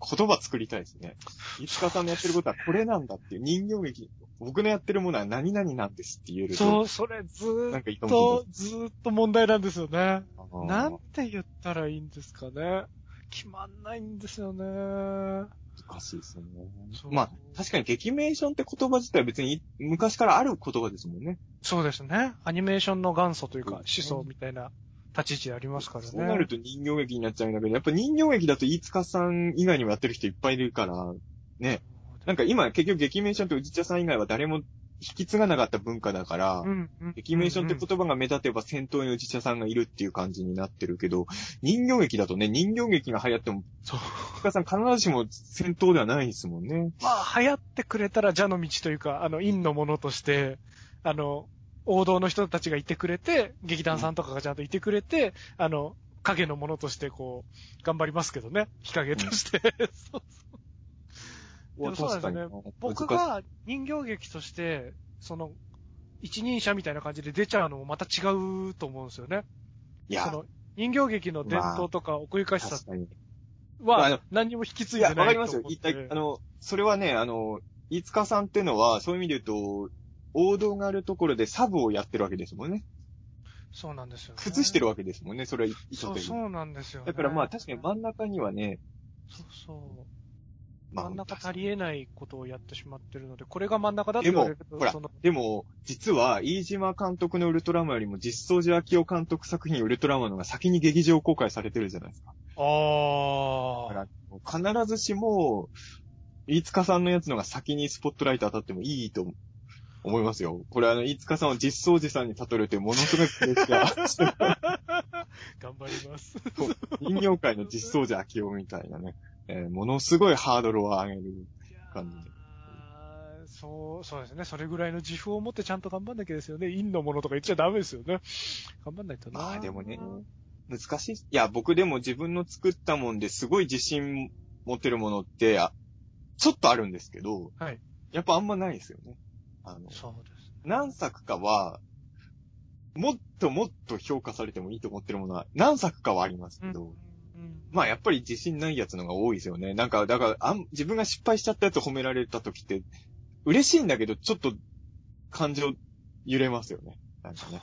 言葉作りたいですね。いつかさんのやってることはこれなんだっていう人形劇、僕のやってるものは何々なんですって言えると。そう、それずーっと、ずーっと問題なんですよね。なんて言ったらいいんですかね。決まんないんですよね。難しいですよね。まあ、確かに劇メーションって言葉自体は別に昔からある言葉ですもんね。そうですね。アニメーションの元祖というか、うん思想みたいな立ち位置ありますからね。そうなると人形劇になっちゃうんだけど、やっぱ人形劇だと飯塚さん以外にもやってる人いっぱいいるから、ね。なんか今結局劇メーションって内田さん以外は誰も引き継がなかった文化だから、うん、うん。劇メーションって言葉が目立てば先頭に内田さんがいるっていう感じになってるけど、人形劇だとね、人形劇が流行っても、そう。内田さん必ずしも先頭ではないですもんね。まあ、流行ってくれたら、蛇の道というか、あの、陰のものとして、あの、王道の人たちがいてくれて、劇団さんとかがちゃんといてくれて、あの、影のものとして、こう、頑張りますけどね。日陰として。そうでもそうなんですよね僕が人形劇として、その、一人者みたいな感じで出ちゃうのもまた違うと思うんですよね。いやそ、の、人形劇の伝統とか奥ゆかしさは何にも引き継いでないわかりますよ。と思って言いたい。あの、それはね、あの、飯塚さんってのは、そういう意味で言うと、王道があるところでサブをやってるわけですもんね。そうなんですよ、ね。崩してるわけですもんね、それは意図そう、的に。そうなんですよ、ね。だからまあ確かに真ん中にはね、そうそう。まあ真ん中足りえないことをやってしまってるので、これが真ん中だとでも言われると、ほらその、でも、実は、飯島監督のウルトラマンよりも実相寺明夫監督作品ウルトラマンの方が先に劇場公開されてるじゃないですか。あだから、必ずしも、飯塚さんのやつのが先にスポットライト当たってもいいと思いますよ。これあの、飯塚さんを実相寺さんに例えるとものすごいプレッシャー。頑張ります。人形界の実相寺明夫みたいなね、えーものすごいハードルを上げる。感じそう、そうですね。それぐらいの自負を持ってちゃんと頑張んなきゃですよね。陰のものとか言っちゃダメですよね。頑張んないとな。まあでもね、難しい。いや、僕でも自分の作ったもんですごい自信持ってるものって、あちょっとあるんですけど、はい。やっぱあんまないですよね。あの、そうです。何作かは、もっともっと評価されてもいいと思ってるものは何作かはありますけど、うんまあやっぱり自信ないやつのが多いですよね。なんか、だからあん、自分が失敗しちゃったやつ褒められた時って、嬉しいんだけど、ちょっと感情揺れますよね。なんかね。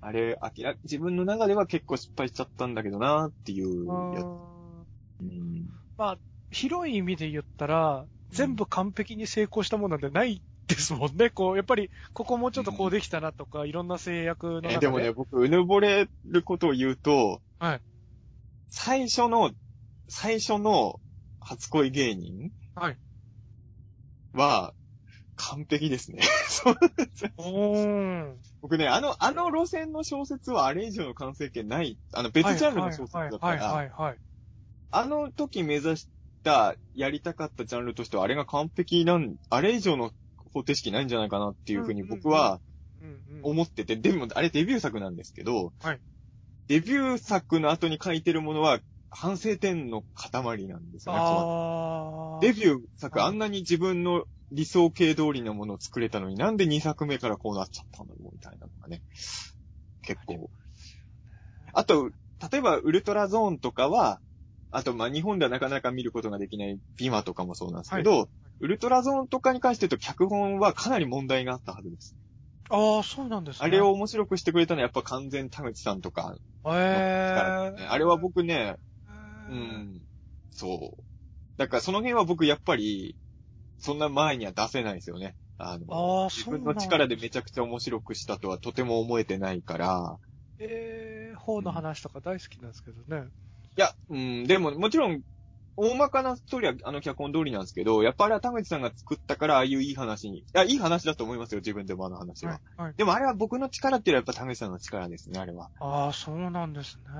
あれ、あきら、自分の中では結構失敗しちゃったんだけどなっていうやつ。うんまあ、広い意味で言ったら、全部完璧に成功したものなんてないですもんね。こう、やっぱり、ここもうちょっとこうできたなとか、いろんな制約の中で。えでもね、僕、うぬぼれることを言うと、はい。最初の、最初の初恋芸人はい。は、完璧ですね。そう。僕ね、あの、あの路線の小説はあれ以上の完成形ない、あの別ジャンルの小説だから、はいはい。あの時目指した、やりたかったジャンルとしてはあれが完璧なん、あれ以上の方程式ないんじゃないかなっていうふうに僕は。思ってて、でもあれデビュー作なんですけど、はいデビュー作の後に書いてるものは反省点の塊なんですよね。デビュー作あんなに自分の理想形通りのものを作れたのになんで2作目からこうなっちゃったんだろうみたいなのがね。結構。あと、例えばウルトラゾーンとかは、あと、まあ、日本ではなかなか見ることができないビマとかもそうなんですけど、ウルトラゾーンとかに関して言うと、脚本はかなり問題があったはずです。ああ、そうなんですね。あれを、面白くしてくれたのはやっぱ完全田口さんとかえの力えですね。あれは僕ね、うん、そう。だからその辺は僕やっぱり、そんな前には出せないですよね。あの、ああ、自分の力でめちゃくちゃ面白くしたとはとても思えてないから、ええ方の話とか大好きなんですけどね。いや、うん、でももちろん、大まかなストーリーはあの脚本通りなんですけど、やっぱあれは田口さんが作ったから、ああいういい話に、いや、いい話だと思いますよ、自分でもあの話は。はい。はい。でもあれは僕の力っていうのはやっぱ田口さんの力ですね、あれは。ああ、そうなんですね。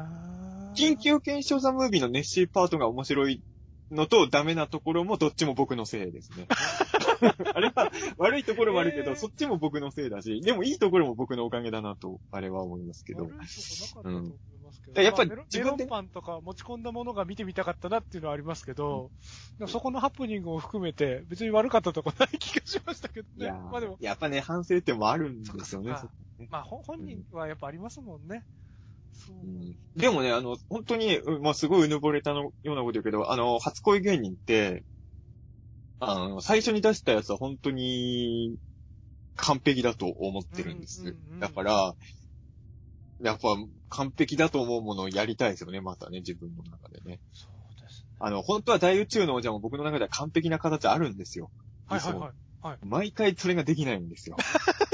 緊急検証ザムービーのネッシーパートが面白いのとダメなところもどっちも僕のせいですね。あれは悪いところもあるけど、えーそっちも僕のせいだし、でもいいところも僕のおかげだなと、あれは思いますけど。悪いとこなかったと思いますけど。うんやっぱりまあメロンパンとか持ち込んだものが見てみたかったなっていうのはありますけど、でもそこのハプニングを含めて別に悪かったとこない気がしましたけどね。いやまあでも、やっぱね、反省点もあるんですよね。まあほ本人はやっぱありますもんね。そう。うんでもね、あの、本当に、うんまあ、すごいうぬぼれたのようなこと言うけど、あの、初恋芸人って、あの、最初に出したやつは本当に完璧だと思ってるんです。だから、やっぱ完璧だと思うものをやりたいですよね、またね、自分の中でね。そうですね。あの、本当は大宇宙の王者も僕の中では完璧な形あるんですよ。はいはいはい。はい。毎回それができないんですよ。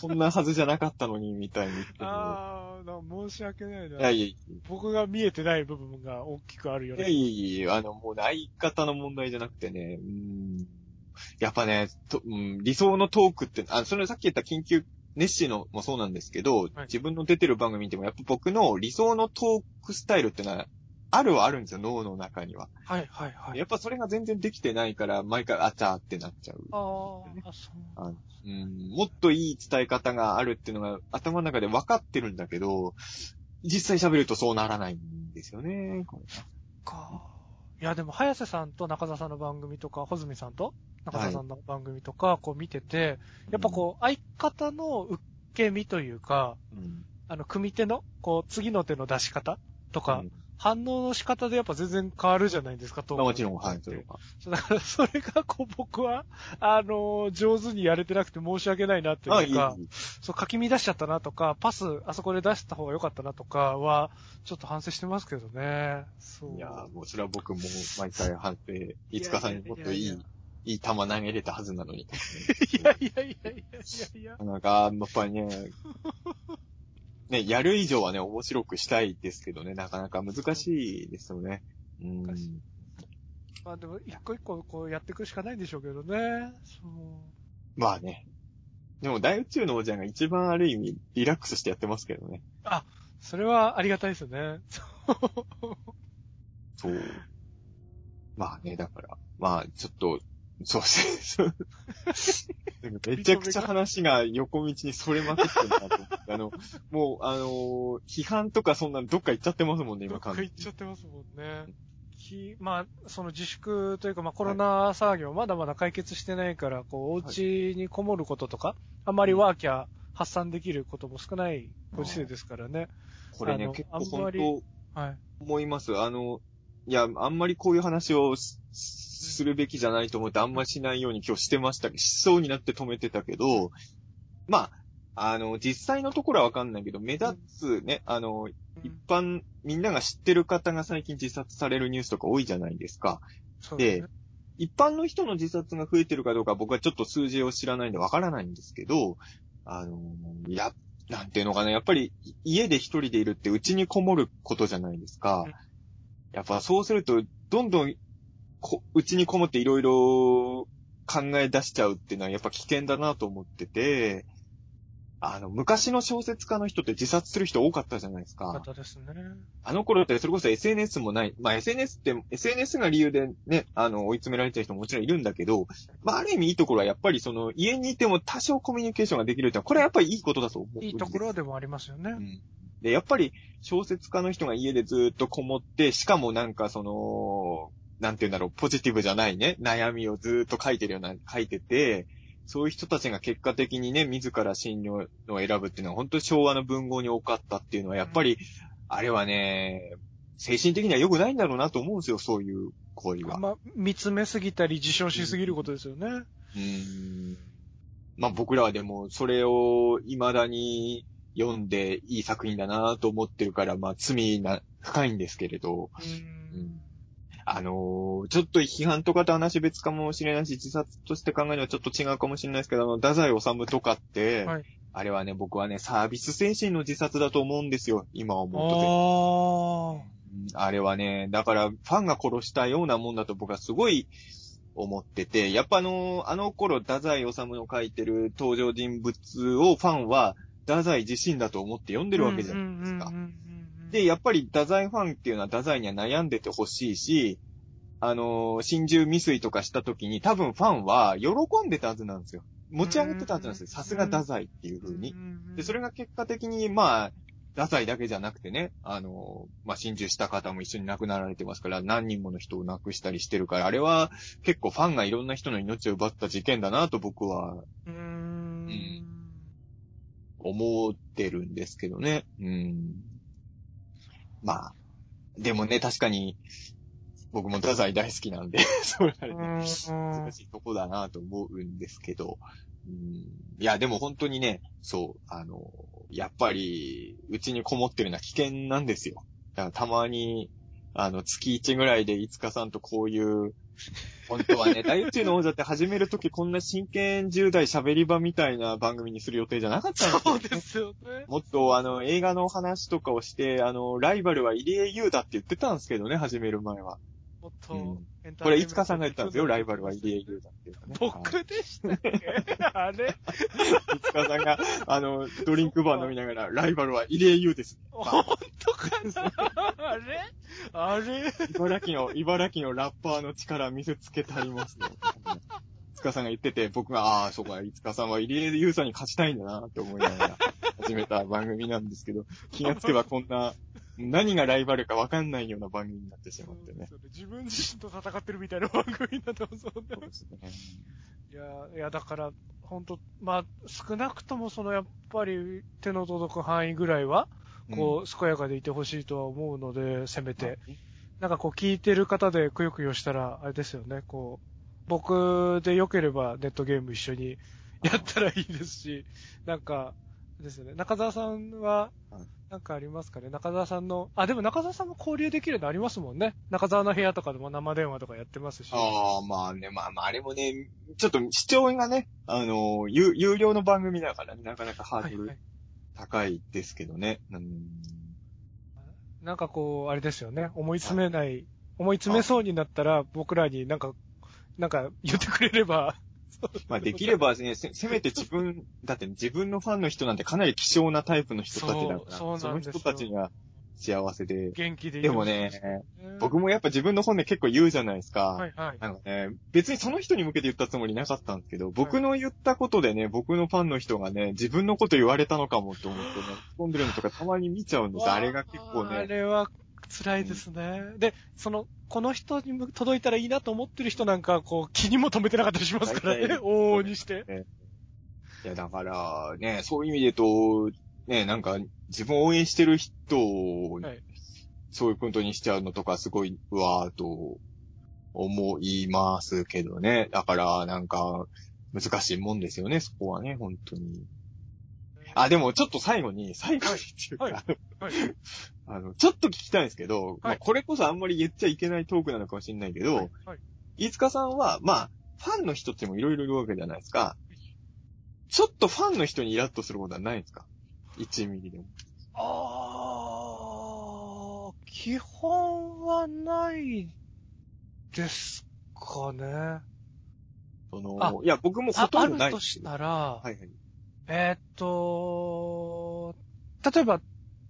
こんなはずじゃなかったのに、みたいに言っても。ああ、な申し訳ないな。いやいやい僕が見えてない部分が大きくあるよや、ね。いやいやいや、あの、もう相方の問題じゃなくてね、うーん、やっぱね、とうん、理想のトークって、あ、それさっき言った緊急、ネッシーのもそうなんですけど、自分の出てる番組見ても、やっぱ僕の理想のトークスタイルってのは、あるはあるんですよ、脳の中には。はいはいはい。やっぱそれが全然できてないから、毎回あちゃーってなっちゃう。あーあ、そう。あうん、もっといい伝え方があるっていうのが頭の中で分かってるんだけど、実際喋るとそうならないんですよね。これか。いや、でも、早瀬さんと中澤さんの番組とか、穂積さんと中澤さんの番組とか、こう見てて、やっぱこう、相方の受け身というか、うん。あの、組手の、こう、次の手の出し方とか、うん反応の仕方でやっぱ全然変わるじゃないですか、トークまあもちろん、はい、それは。だから、それが、こう、僕は、あの、上手にやれてなくて申し訳ないなってあ、いいうかい、いい。そう、書き乱しちゃったなとか、パス、あそこで出した方が良かったなとかは、ちょっと反省してますけどね。そう。いやーもうそれは僕も毎回反省、いつかさんにもっといい、いい球投げれたはずなのに。い やいやいやいやいやいや。なんか、やっぱりね、ね、やる以上はね、面白くしたいですけどね、なかなか難しいですよね。うん。難しいまあでも、一個一個こうやっていくしかないんでしょうけどね。そう。まあね。でも大宇宙の王者が一番ある意味リラックスしてやってますけどね。それはありがたいですよね。そう。そう。まあね、だから、まあちょっと、そうですね。なんかめちゃくちゃ話が横道にそれまくってるなと思って。あの、もう、あのー批判とかそんなのどっか行っちゃってますもんね、今どっか行っちゃってますもんね。きまあ、その自粛というか、まあコロナ騒ぎもまだまだ解決してないから、こう、お家にこもることとか、あんまりワーキャー発散できることも少ないご時世ですからね。これね結構本当はい。思います。あの、いや、あんまりこういう話をすするべきじゃないと思ってあんまりしないように今日してましたけど、しそうになって止めてたけど、まあ、あの、実際のところはわかんないけど、目立つね、あの、一般、みんなが知ってる方が最近自殺されるニュースとか多いじゃないですか。ですね。一般の人の自殺が増えてるかどうか僕はちょっと数字を知らないんでわからないんですけど、あの、や、なんていうのかな、やっぱり家で一人でいるって家にこもることじゃないですかうん。やっぱそうすると、どんどんこ、家にこもっていろいろ考え出しちゃうっていうのはやっぱ危険だなと思ってて、あの、昔の小説家の人って自殺する人多かったじゃないですか。方ですね。あの頃ってそれこそ SNS もない。まあ SNS って、SNS が理由でね、あの、追い詰められてる人ももちろんいるんだけど、まあある意味いいところはやっぱりその、家にいても多少コミュニケーションができるってこれはやっぱりいいことだと思う。いいところでもありますよね。うん。で、やっぱり小説家の人が家でずっとこもって、しかもなんかその、なんて言うんだろう、ポジティブじゃないね、悩みをずーっと書いてるような、書いてて、そういう人たちが結果的にね、自ら診療を選ぶっていうのは、本当に昭和の文豪に多かったっていうのは、やっぱり、あれはね、精神的には良くないんだろうなと思うんですよ、そういう行為は。まあ、見つめすぎたり、自称しすぎることですよね。うーん。まあ僕らはでも、それを未だに読んでいい作品だなと思ってるから、まあ罪な、深いんですけれど、うんあのーちょっと批判とかと話別かもしれないし、自殺として考えるのはちょっと違うかもしれないですけど、あの、太宰治とかって、はいあれはね、僕はね、サービス精神の自殺だと思うんですよ、今思うとね。あうんあれはね、だから、ファンが殺したようなもんだと僕はすごい思ってて、やっぱあの、あの頃、太宰治の書いてる登場人物をファンは、太宰自身だと思って読んで出るわけじゃないですか。で、で、やっぱり太宰ファンっていうのは太宰には悩んでてほしいし、あのー、心中未遂とかした時に多分ファンは喜んでたはずなんですよ。持ち上げてたはずなんですよ。さすが太宰っていう風に。で、それが結果的に、まあ、太宰だけじゃなくてね、あの、まあ、心中した方も一緒に亡くなられてますから、何人もの人を亡くしたりしてるから、あれは結構ファンがいろんな人の命を奪った事件だなと僕はうーん。思ってるんですけどね。うん。まあ、でもね、確かに、僕も太宰大好きなんで、それはね、難しいとこだなと思うんですけど、うん、いや、でも本当にね、そう、あの、やっぱり、うちにこもってるのは危険なんですよ。だからたまに、あの、月1ぐらいで五日さんとこういう、本当はね、大宇宙の王者って始めるときこんな真剣10代喋り場みたいな番組にする予定じゃなかったんですよ、そうですよね。もっとあの、映画の話とかをして、あの、ライバルは入江優だって言ってたんですけどね、始める前は。もっとうんこれ、いつかさんが言ったんですよ、ライバルは入江優だっていうかね。僕でしたっけ？あれいつかさんが、あの、ドリンクバー飲みながら、ライバルは入江優です。本当かな？あれ？あれ？茨城の、茨城のラッパーの力見せつけたりますよ。いつかさんが言ってて、僕が、ああ、そうか、いつかさんは入江優さんに勝ちたいんだなって思いながら始めた番組なんですけど、気がつけばこんな、何がライバルかわかんないような番組になってしまってね。そう自分自身と戦ってるみたいな番組だとそうそうですね。いや、いや、だから、本当まあ、少なくともその、やっぱり、手の届く範囲ぐらいは、こう、健やかでいてほしいとは思うので、せめて。なんかこう、聞いてる方でくよくよしたら、あれですよね、こう、僕で良ければネットゲーム一緒にやったらいいですし、なんか、ですよね。中澤さんははい、なんかありますかね？中澤さんの、あ、でも中澤さんも交流できるのありますもんね。中澤の部屋とかでも生電話とかやってますし。ああ、まあね、まあまあ、あれもね、ちょっと視聴がね、あの、有有料の番組だからね、なかなかハードルはいはい高いですけどね。うんなんかこう、あれですよね。思い詰めない、思い詰めそうになったら、僕らになんか、なんか言ってくれれば、まあできればね、せ、せめて自分、だって自分のファンの人なんてかなり希少なタイプの人たちだから、そうそうなんですよの人たちが幸せで。元気でいでもね、僕もやっぱ自分の本で結構言うじゃないですか。はいはい。なんかね、別にその人に向けて言ったつもりなかったんですけど、僕の言ったことでね、僕のファンの人がね、自分のこと言われたのかもと思ってね、飛んでるのとかたまに見ちゃうんです。あれが結構あね、れは辛いですね。で、その、この人にも届いたらいいなと思ってる人なんか、こう、気にも留めてなかったりしますからね。往々にして。いやだからね、そういう意味で言うと、ね、なんか自分を応援してる人を、はいそういうことにしちゃうのとかすごい、うわーと思いますけどね。だから、なんか、難しいもんですよね、そこはね、本当に。あ、でもちょっと最後に、最後にっていうか、はいはい。あの、ちょっと聞きたいんですけど、まあはいこれこそあんまり言っちゃいけないトークなのかもしれないけど、飯塚さんは、まあ、ファンの人ってもいろいろいるわけじゃないですか。ちょっとファンの人にイラッとすることはないんですか ?1 ミリでも。あー、基本はないですかね。そあの、いや、僕もほああとんどないるとしたら、はいはい。えーっと、例えば、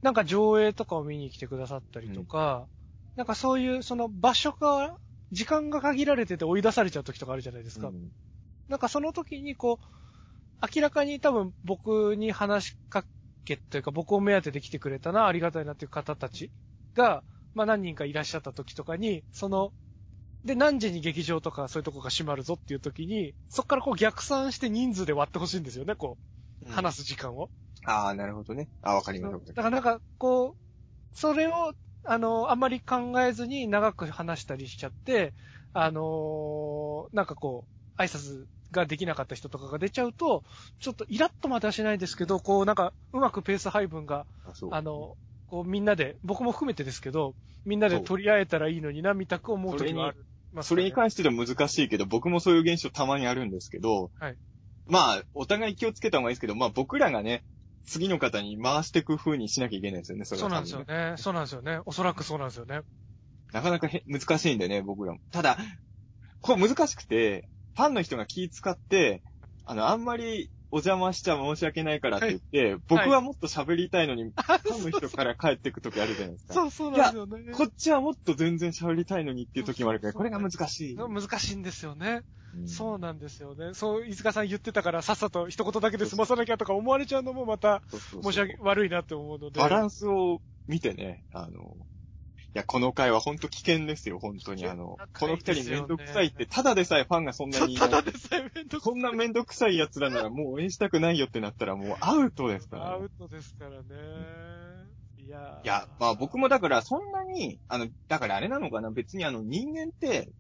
なんか上映とかを見に来てくださったりとか、なんかそういう、その場所が、時間が限られてて追い出されちゃう時とかあるじゃないですか。うん。なんかその時にこう、明らかに多分僕に話しかけというか僕を目当てで来てくれたな、ありがたいなっていう方たちが、まあ何人かいらっしゃった時とかに、その、で、何時に劇場とかそういうとこが閉まるぞっていう時に、そこからこう逆算して人数で割ってほしいんですよね、こう、話す時間を。ああ、なるほどね。あわかります。だからなんか、こう、それを、あの、あんまり考えずに長く話したりしちゃって、あのなんかこう、挨拶ができなかった人とかが出ちゃうと、ちょっとイラッとまではしないですけど、こうなんか、うまくペース配分が、あの、こうみんなで、僕も含めてですけど、みんなで取り合えたらいいのにな、みたく思う時はある。それにか関しては難しいけど、僕もそういう現象たまにあるんですけど、はいまあ、お互い気をつけた方がいいですけど、まあ僕らがね、次の方に回していく風にしなきゃいけないですよね、それはそうなんですよね。そうなんですよね。おそらくそうなんですよね。なかなかへ難しいんでね、僕らも。ただ、これ難しくて、ファンの人が気使って、あの、あんまりお邪魔しちゃ申し訳ないからって言って、僕はもっと喋りたいのに、ファンの人から帰ってく時あるじゃないですか。そうそうなんですよね。こっちはもっと全然喋りたいのにっていう時もあるから、これが難しい。難しいんですよね。うんそうなんですよね。そう、飯塚さん言ってたから、さっさと一言だけで済まさなきゃとか思われちゃうのもまた、申し訳悪いなって思うので。バランスを見てね、あの、いや、この回は本当危険ですよ、本当に。あの、この二人めんどくさいって、ただでさえファンがそんなにいたない だでさえめんどくさい。こんなめんどくさい奴らならもう応援したくないよってなったらもうアウトですから、ねアウ。トですからね。いやーいや、まあ僕もだからそんなに、あの、だからあれなのかな、別にあの人間って、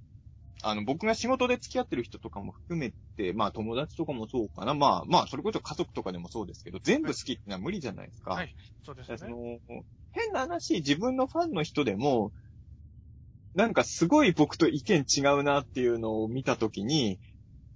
あの僕が仕事で付き合ってる人とかも含めて、まあ友達とかもそうかな、まあまあそれこそ家族とかでもそうですけど、全部好きってのは無理じゃないですか。はいそうですだからそね。の、変な話、自分のファンの人でも、なんかすごい僕と意見違うなっていうのを見たときに、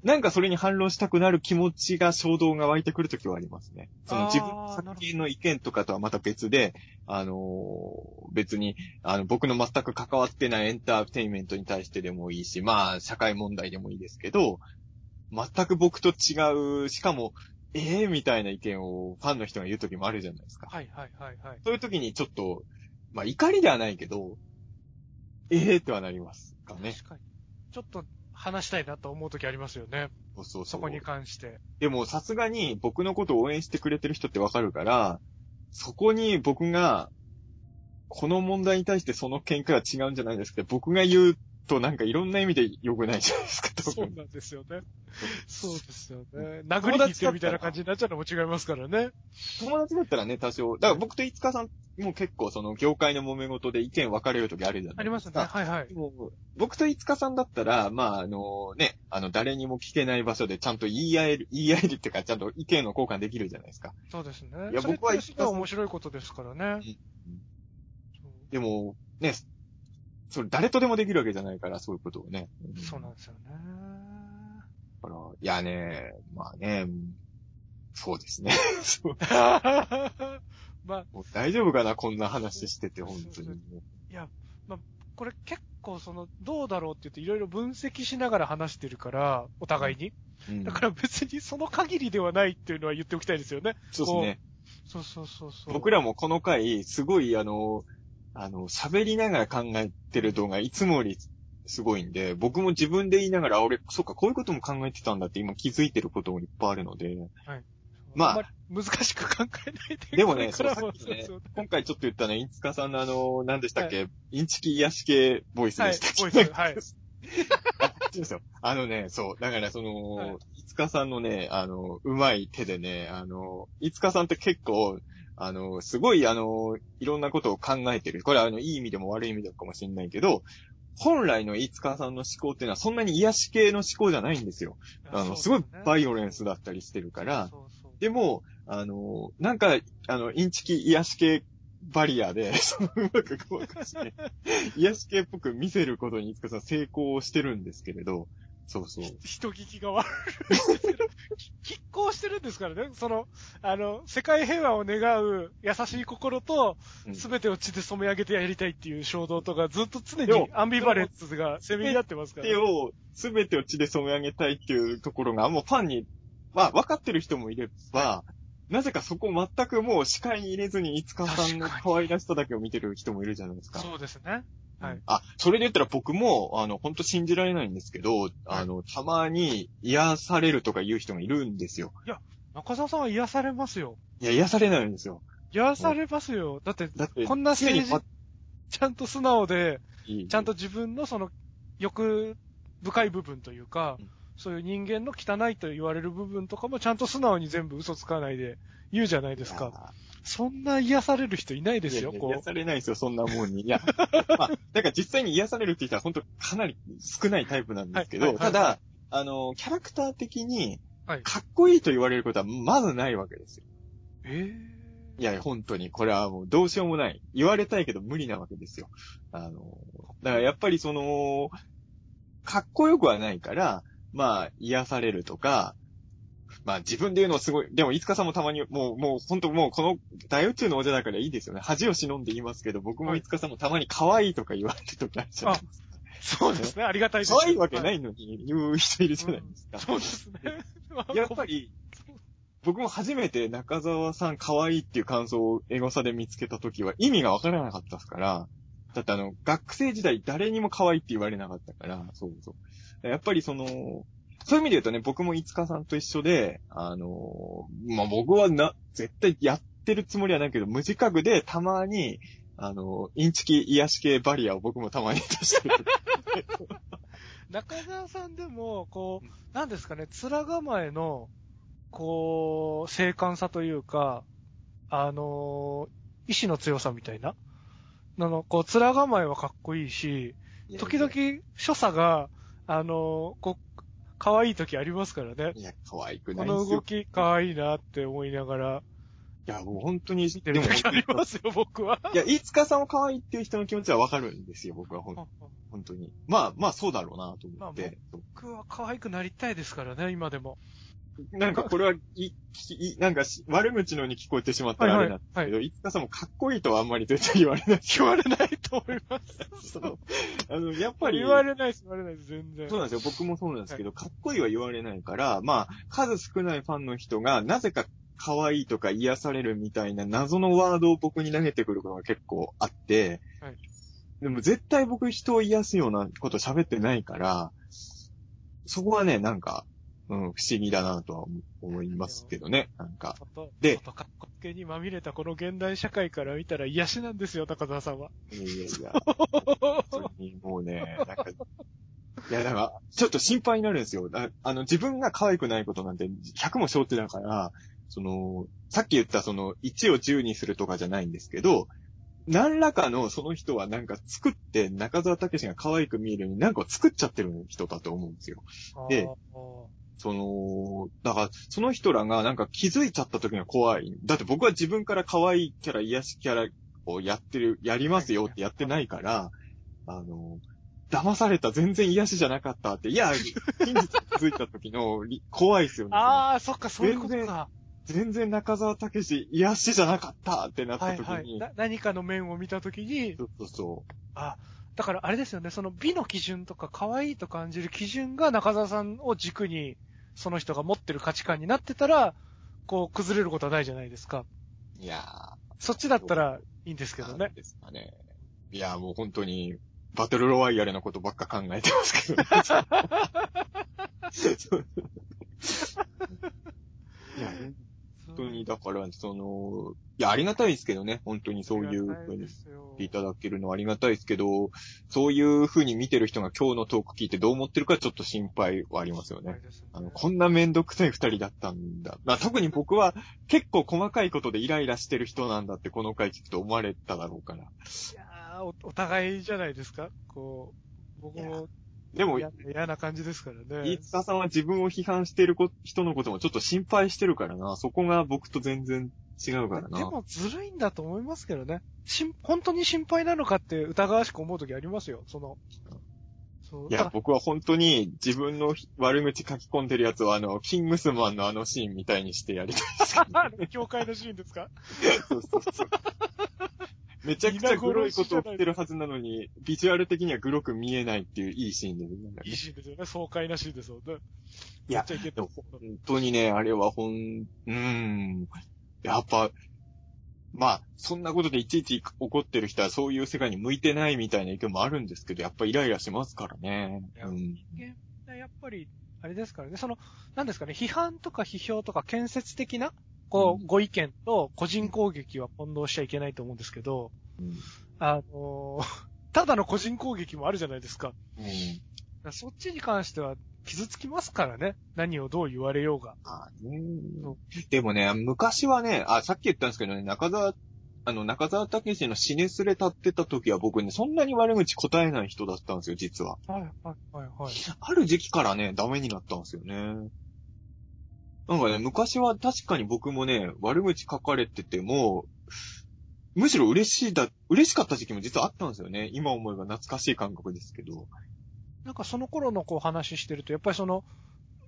なんかそれに反論したくなる気持ちが衝動が湧いてくるときはありますね。その自分の作品の意見とかとはまた別で、あのー別に、あの、僕の全く関わってないエンターテインメントに対してでもいいし、まあ、社会問題でもいいですけど、全く僕と違う、しかも、ええみたいな意見をファンの人が言うときもあるじゃないですか。はいはいはいはい。そういう時にちょっと、まあ怒りではないけど、ええってはなりますかね。確かに。ちょっと話したいなと思う時ありますよね。そうそうそ。そうこに関して。でもさすがに僕のことを応援してくれてる人ってわかるから、そこに僕が、この問題に対してその見解は違うんじゃないですか。僕が言うとなんかいろんな意味で良くないじゃないですか。そうなんですよね。そうですよね。殴りに行ってるみたいな感じになっちゃうのも違いますからね。友達だったらね、多少。だから僕と五日さんも結構その業界の揉め事で意見分かれる時あるじゃないですか。ありますね。はいはい僕と五日さんだったら、まあ、あのね、あの、誰にも聞けない場所でちゃんと言い合える、言い合えるっていうか、ちゃんと意見の交換できるじゃないですか。そうですね。いや僕はってすごい面白いことですからね。でも、ね、それ誰とでもできるわけじゃないから、そういうことをね。そうなんですよね。だから、いやね、まあね、そうですね。そう まあ、もう大丈夫かな、こんな話してて、本当に。いや、まあ、これ結構その、どうだろうって言っていろいろ分析しながら話してるから、お互いに。うんだから別にその限りではないっていうのは言っておきたいですよね。そうですね。そうそうそうそう。僕らもこの回、すごい、あの、あの、喋りながら考えてる動画、いつもよりすごいんで、僕も自分で言いながら、あ俺、そっか、こういうことも考えてたんだって今気づいてることもいっぱいあるので、まああ難しく考えないで。でもね、そうさっきね今回ちょっと言ったね、インツカさんのあの、何でしたっけ、インチキ癒し系ボイスはいでしたっ、け、ボイス、はい。そうですよ。あのね、そう。だからその、はいいつかさんのね、あの、うまい手でね、あの、いつかさんって結構、あの、すごい、あの、いろんなことを考えてる。これは、あの、いい意味でも悪い意味でもかもしれないけど、本来のいつかさんの思考っていうのはそんなに癒し系の思考じゃないんですよ。あの、すごいバイオレンスだったりしてるから、でも、あの、なんか、あの、インチキ癒し系バリアで、そのうまくごまかして、癒し系っぽく見せることにいつかさん成功してるんですけれど、そうそう。人聞きが悪い。き拮抗してるんですからね。その、あの、世界平和を願う優しい心と、うんすべてを血で染め上げてやりたいっていう衝動とか、ずっと常にアンビバレンスがせめぎ合ってますから、手を、すべてを血で染め上げたいっていうところが、もうファンに、まあ、分かってる人もいれば、なぜかそこ全くもう視界に入れずに、いつかさんの可愛らしさだけを見てる人もいるじゃないですか。そうですね。はいあ、それで言ったら僕も、あの、本当信じられないんですけど、あの、たまに癒されるとか言う人がいるんですよ。中澤さんは癒されますよ。いや、癒されないんですよ。癒されますよ。だって、だって、こんな政治、ちゃんと素直で、いいちゃんと自分のその欲深い部分というか、うんそういう人間の汚いと言われる部分とかもちゃんと素直に全部嘘つかないで言うじゃないですか。そんな癒される人いないですよ、いやいやこう。癒されないですよ、そんなもんに。いや、まあ、だから実際に癒されるって言ったら本当かなり少ないタイプなんですけど、はいはいはいただ、あの、キャラクター的に、はい。かっこいいと言われることはまずないわけですよ。えいや、本当に、これはもうどうしようもない。言われたいけど無理なわけですよ。あの、だからやっぱりその、かっこよくはないから、まあ、癒されるとか、まあ自分で言うのはすごい、でも、いつかさんもたまに、もう、もう、本当もう、この、大宇宙のお者だからいいですよね。恥を忍んで言いますけど、僕もいつかさんもたまに可愛いとか言われるときあるじゃないですか。そうですね、ありがたいです。。可愛いわけないいのに言う人いるじゃないですか。そうですね。やっぱり、僕も初めて中澤さん可愛いっていう感想をエゴサで見つけたときは意味がわからなかったですから、だってあの、学生時代誰にも可愛いって言われなかったから、そうそう。やっぱりその、そういう意味で言うとね、僕もいつかさんと一緒で、あの、まあ、僕はな、絶対やってるつもりはないけど、無自覚でたまに、あの、インチキ癒し系バリアを僕もたまに出してる。中澤さんでも、こうなんですかね、面構えの、こう、静観さというか、あの、意志の強さみたいな？あの、こう、面構えはかっこいいし、時々、所作が、あの、こう、可愛い時ありますからね。いや、可愛くなこいんですよ。の動き可愛いなって思いながらいや、もう本当に、見てる時ありますよ、僕は。いや、いつかさんを可愛いっていう人の気持ちはわかるんですよ、僕はほん本当に。まあ、まあそうだろうなと思って。僕は可愛くなりたいですからね、今でも。なんかこれは、い、い、なんかし悪口のように聞こえてしまったらあれなんですけど、いつかさんもかっこいいとはあんまり絶対言われない。言われないと思います。そう。あの、やっぱり、言われないです、言われないです、全然。そうなんですよ。僕もそうなんですけど、かっこいいは言われないから、まあ、数少ないファンの人が、なぜか可愛いとか癒されるみたいな謎のワードを僕に投げてくることが結構あって、はいでも絶対僕人を癒すようなこと喋ってないから、そこはね、なんか、うん、不思議だなとは思いますけどね、なんか。外で外かっこつけにまみれたこの現代社会から見たら癒しなんですよ、高澤さんは。いやいやいや、本当にもうね、なんか、いや、だから、ちょっと心配になるんですよ。ああの、自分が可愛くないことなんて100も承知だから、その、さっき言ったその、1を10にするとかじゃないんですけど、何らかのその人はなんか作って中澤武史が可愛く見えるようになんか作っちゃってる人だと思うんですよ。でその、だから、その人らがなんか気づいちゃった時が怖い。だって僕は自分から可愛いキャラ、癒しキャラをやってる、やりますよってやってないから、あの、騙された、全然癒しじゃなかったって、いや、真実に気づいた時のり怖いですよね。あー、そっか、そういうことか。全然中澤武史、癒しじゃなかったってなっはいた時に、はい。な何かの面を見たときに、そうそうそう。あ、だからあれですよね、その美の基準とか可愛いと感じる基準が中澤さんを軸に、その人が持ってる価値観になってたら、こう、崩れることはないじゃないですか。いやそっちだったらいいんですー、けどね。ですかね。いやーもう本当に、バトルロワイヤルのことばっか考えてますけど、そ う いや、本当に、だから、その、いや、ありがたいですけどね、本当にそういう風にいただけるのはありがたいですけど、そういう風に見てる人が今日のトーク聞いてどう思ってるかちょっと心配はありますよね。あの、こんなめんどくさい二人だったんだ。まあ、特に僕は結構細かいことでイライラしてる人なんだってこの回聞くと思われただろうから。いやーお、お互いじゃないですかこう、僕もでも、嫌嫌な感じですからね。飯塚さんは自分を批判してるこ人のこともちょっと心配してるからな。そこが僕と全然違うからな。でもずるいんだと思いますけどね。しん、本当に心配なのかって疑わしく思うときありますよ。その、そう。いや、僕は本当に自分の悪口書き込んでるやつをあの、キングスマンのあのシーンみたいにしてやりたいですけど、あの教会のシーンですか？そうそうそう。めちゃくちゃグロいことを言ってるはずなのに、ビジュアル的にはグロく見えないっていういいシーンで、ね。いいシーンですよね。爽快なシーンですよね。いや本当にね、あれはほん、うーん、やっぱ、まあ、そんなことでいちいち怒ってる人はそういう世界に向いてないみたいな意見もあるんですけど、やっぱイライラしますからね。うん。人間やっぱり、あれですからね、その、なんですかね、批判とか批評とか建設的な、こう、うんご意見と個人攻撃は混同しちゃいけないと思うんですけど、うんあのー ただの個人攻撃もあるじゃないですか。うんそっちに関しては傷つきますからね。何をどう言われようが。ああねでもね、昔はね、あ、さっき言ったんですけどね、中澤、あの、中澤武史の死ねすれ立ってた時は僕ね、そんなに悪口答えない人だったんですよ、実は。はい、はい、はい、はい。ある時期からね、ダメになったんですよね。なんかね、昔は確かに僕もね、悪口書かれてても、むしろ嬉しいだ、嬉しかった時期も実はあったんですよね。今思えば懐かしい感覚ですけど。なんかその頃のこう話してると、やっぱりその、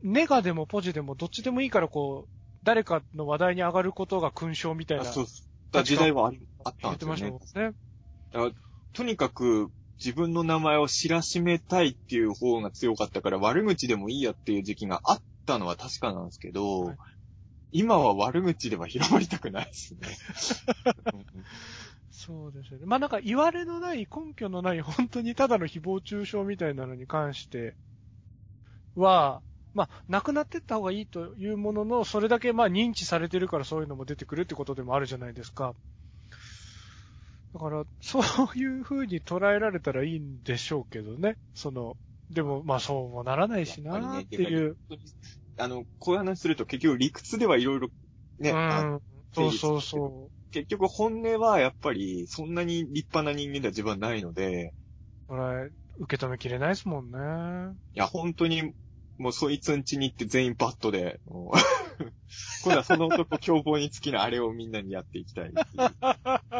ネガでもポジでもどっちでもいいからこう、誰かの話題に上がることが勲章みたいな。あそうだ時代はありあった言ってんですよましたもねん。ね。とにかく、自分の名前を知らしめたいっていう方が強かったから、悪口でもいいやっていう時期があったのは確かなんですけど、はい今は悪口では広まりたくないですね。そうですよね。まあなんか言われのない、根拠のない、本当にただの誹謗中傷みたいなのに関しては、まあ、なくなってった方がいいというものの、それだけまあ認知されてるからそういうのも出てくるってことでもあるじゃないですか。だから、そういう風に捉えられたらいいんでしょうけどね。その、でも、まあそうもならないしなーっていう。あの、こういう話すると結局理屈ではいろいろね、うあん。そうそうそ結局本音はやっぱりそんなに立派な人間では自分はないので、う。これ、受け止めきれないですもんね。いや、本当に、もうそいつん家に行って全員バットで、もう 今度はその男凶暴につきのあれをみんなにやっていきたいいう。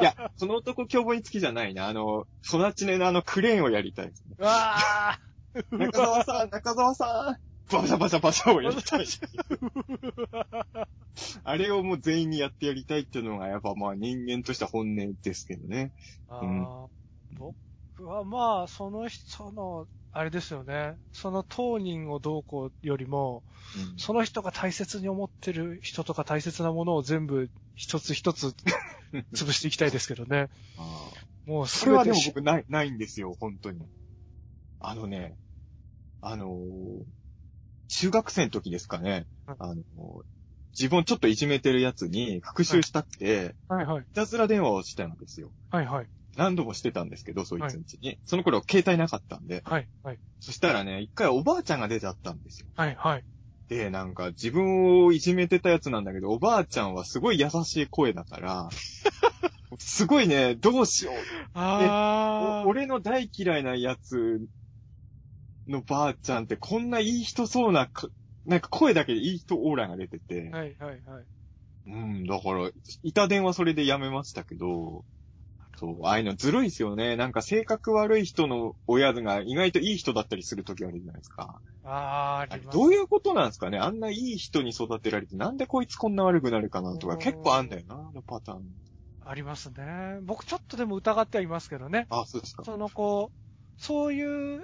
いや、その男凶暴につきじゃないな。あの、育ちねのあのクレーンをやりたいですね。うわー中澤さん、中澤さん、バシャバシャバシャをやりたい。あれをもう全員にやってやりたいっていうのが、やっぱまあ人間として本音ですけどね。うん僕はまあ、その人の、あれですよね。その当人をどうこうよりも、うんその人が大切に思ってる人とか大切なものを全部一つ一つ潰していきたいですけどね。あもうそれはでも僕ない、ないんですよ、本当に。あのね、あのー中学生の時ですかね、うんあのー自分をちょっといじめてるやつに復讐したくて、はいはい。いたずら電話をしたんですよ。はいはい。何度もしてたんですけど、そいつんちに。その頃携帯なかったんで。はいはい。そしたらね、一回おばあちゃんが出ちゃったんですよ。はいはい。で、なんか自分をいじめてたやつなんだけど、おばあちゃんはすごい優しい声だから、すごいね、どうしようあお俺の大嫌いなやつのばあちゃんってこんないい人そうなか、なんか声だけでいい人オーラが出てて、ー。はいはいはい。うん、だから、板電話それでやめましたけど、そう、ああいうのずるいですよね。なんか性格悪い人の親が意外といい人だったりするときあるじゃないですか。ああ、あります。どういうことなんですかね？あんないい人に育てられて、なんでこいつこんな悪くなるかなとかうん結構あんだよな、あのパターン。ありますね。僕ちょっとでも疑ってはいますけどね。あ、そうですか。そのこう、そういう、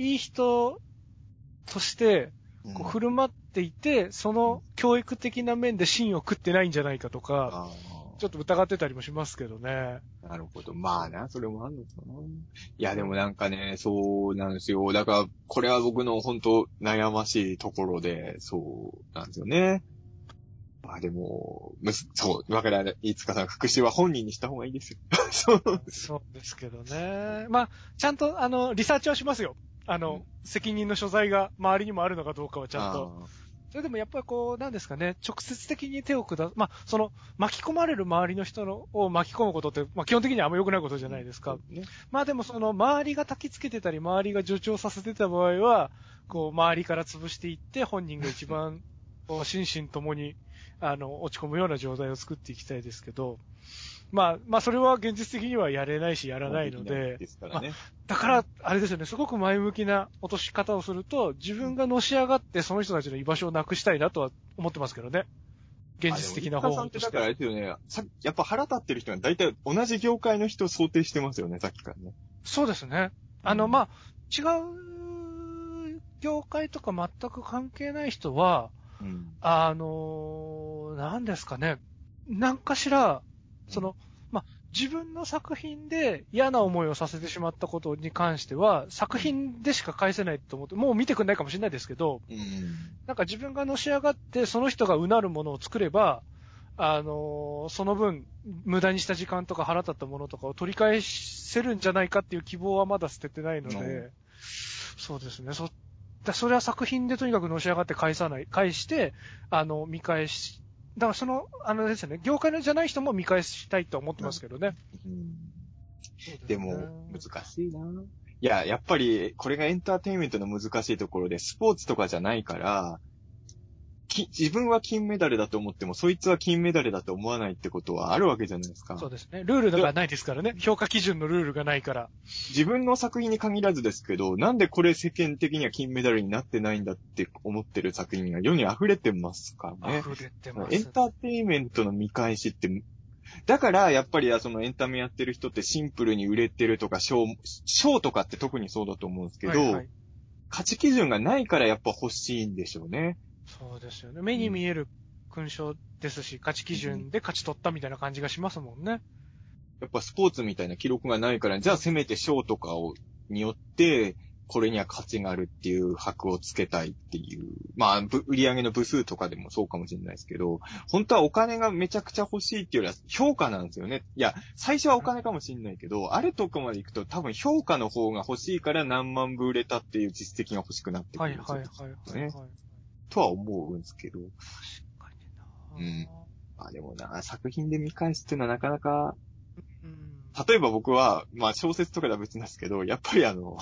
いい人として、うんこう振る舞っていて、その教育的な面で芯を食ってないんじゃないかとか、あちょっと疑ってたりもしますけどね。ーなるほど。まあな、それもあんのかな。いや、でもなんかね、そうなんですよ。だから、これは僕の本当悩ましいところで、そうなんですよね。まあでも、むすそう、わからない。いつかさん、復讐は本人にした方がいいですよ。そう。そうですけどね。まあ、ちゃんと、あの、リサーチはしますよ。あの、うん責任の所在が周りにもあるのかどうかはちゃんと。あそれでもやっぱりこう、なんですかね、直接的に手を下す、まあ、その、巻き込まれる周りの人のを巻き込むことって、まあ、基本的にはあんま良くないことじーゃないですか。ね。まあでもその、周りが焚きつけてたり、周りが助長させてた場合は、こう、周りから潰していって、本人が一番、心身ともに、あの、落ち込むような状態を作っていきたいですけど、まあ、まあそれは現実的にはやれないし、やらないので、ですからね。だから、あれですよね、すごく前向きな落とし方をすると、自分がのし上がってその人たちの居場所をなくしたいなとは思ってますけどね。現実的な方法としあでも飯田さんってだからあれて。ですよね。さやっぱ腹立ってる人は大体同じ業界の人を想定してますよね、さっきからね。そうですね。あの、うんまあ、違う業界とか全く関係ない人は、うん。あの、なんですかね。何かしら、その、まあ、自分の作品で嫌な思いをさせてしまったことに関しては、作品でしか返せないと思って、もう見てくんないかもしれないですけど、うん。なんか自分がのし上がって、その人がうなるものを作れば、あのその分、無駄にした時間とか腹立ったものとかを取り返せるんじゃないかっていう希望はまだ捨ててないので、そうですね。そ、だそれは作品でとにかくのし上がって返さない、返して、あの、見返し、だからその、あのですよね、業界のじゃない人も見返したいと思ってますけどね。でも、難しいな。いや、やっぱり、これがエンターテインメントの難しいところで、スポーツとかじゃないから、き自分は金メダルだと思っても、そいつは金メダルだと思わないってことはあるわけじゃないですか。そうですね。ルールがないですからね。評価基準のルールがないから。自分の作品に限らずですけど、なんでこれ世間的には金メダルになってないんだって思ってる作品が世に溢れてますからね。溢れてます。エンターテインメントの見返しって、だから、やっぱり、そのエンタメやってる人ってシンプルに売れてるとか、賞、賞とかって特にそうだと思うんですけど、はいはい価値基準がないからやっぱ欲しいんでしょうね。そうですよね。目に見える勲章ですし、価値基準で勝ち取ったみたいな感じがしますもんね。やっぱスポーツみたいな記録がないから、じゃあせめて賞とかを、によって、これには価値があるっていう箔をつけたいっていう、まあ、ぶ売り上げの部数とかでもそうかもしれないですけど、本当はお金がめちゃくちゃ欲しいっていうよりは評価なんですよね。いや、最初はお金かもしれないけど、あるとこまで行くと多分評価の方が欲しいから何万部売れたっていう実績が欲しくなってくはいるんですよ。はいはいはい、はい。とは思うんですけど。確かうんになまあでもな、作品で見返すっていうのはなかなか、うん。例えば僕は、まあ小説とかでは別なんですけど、やっぱりあの、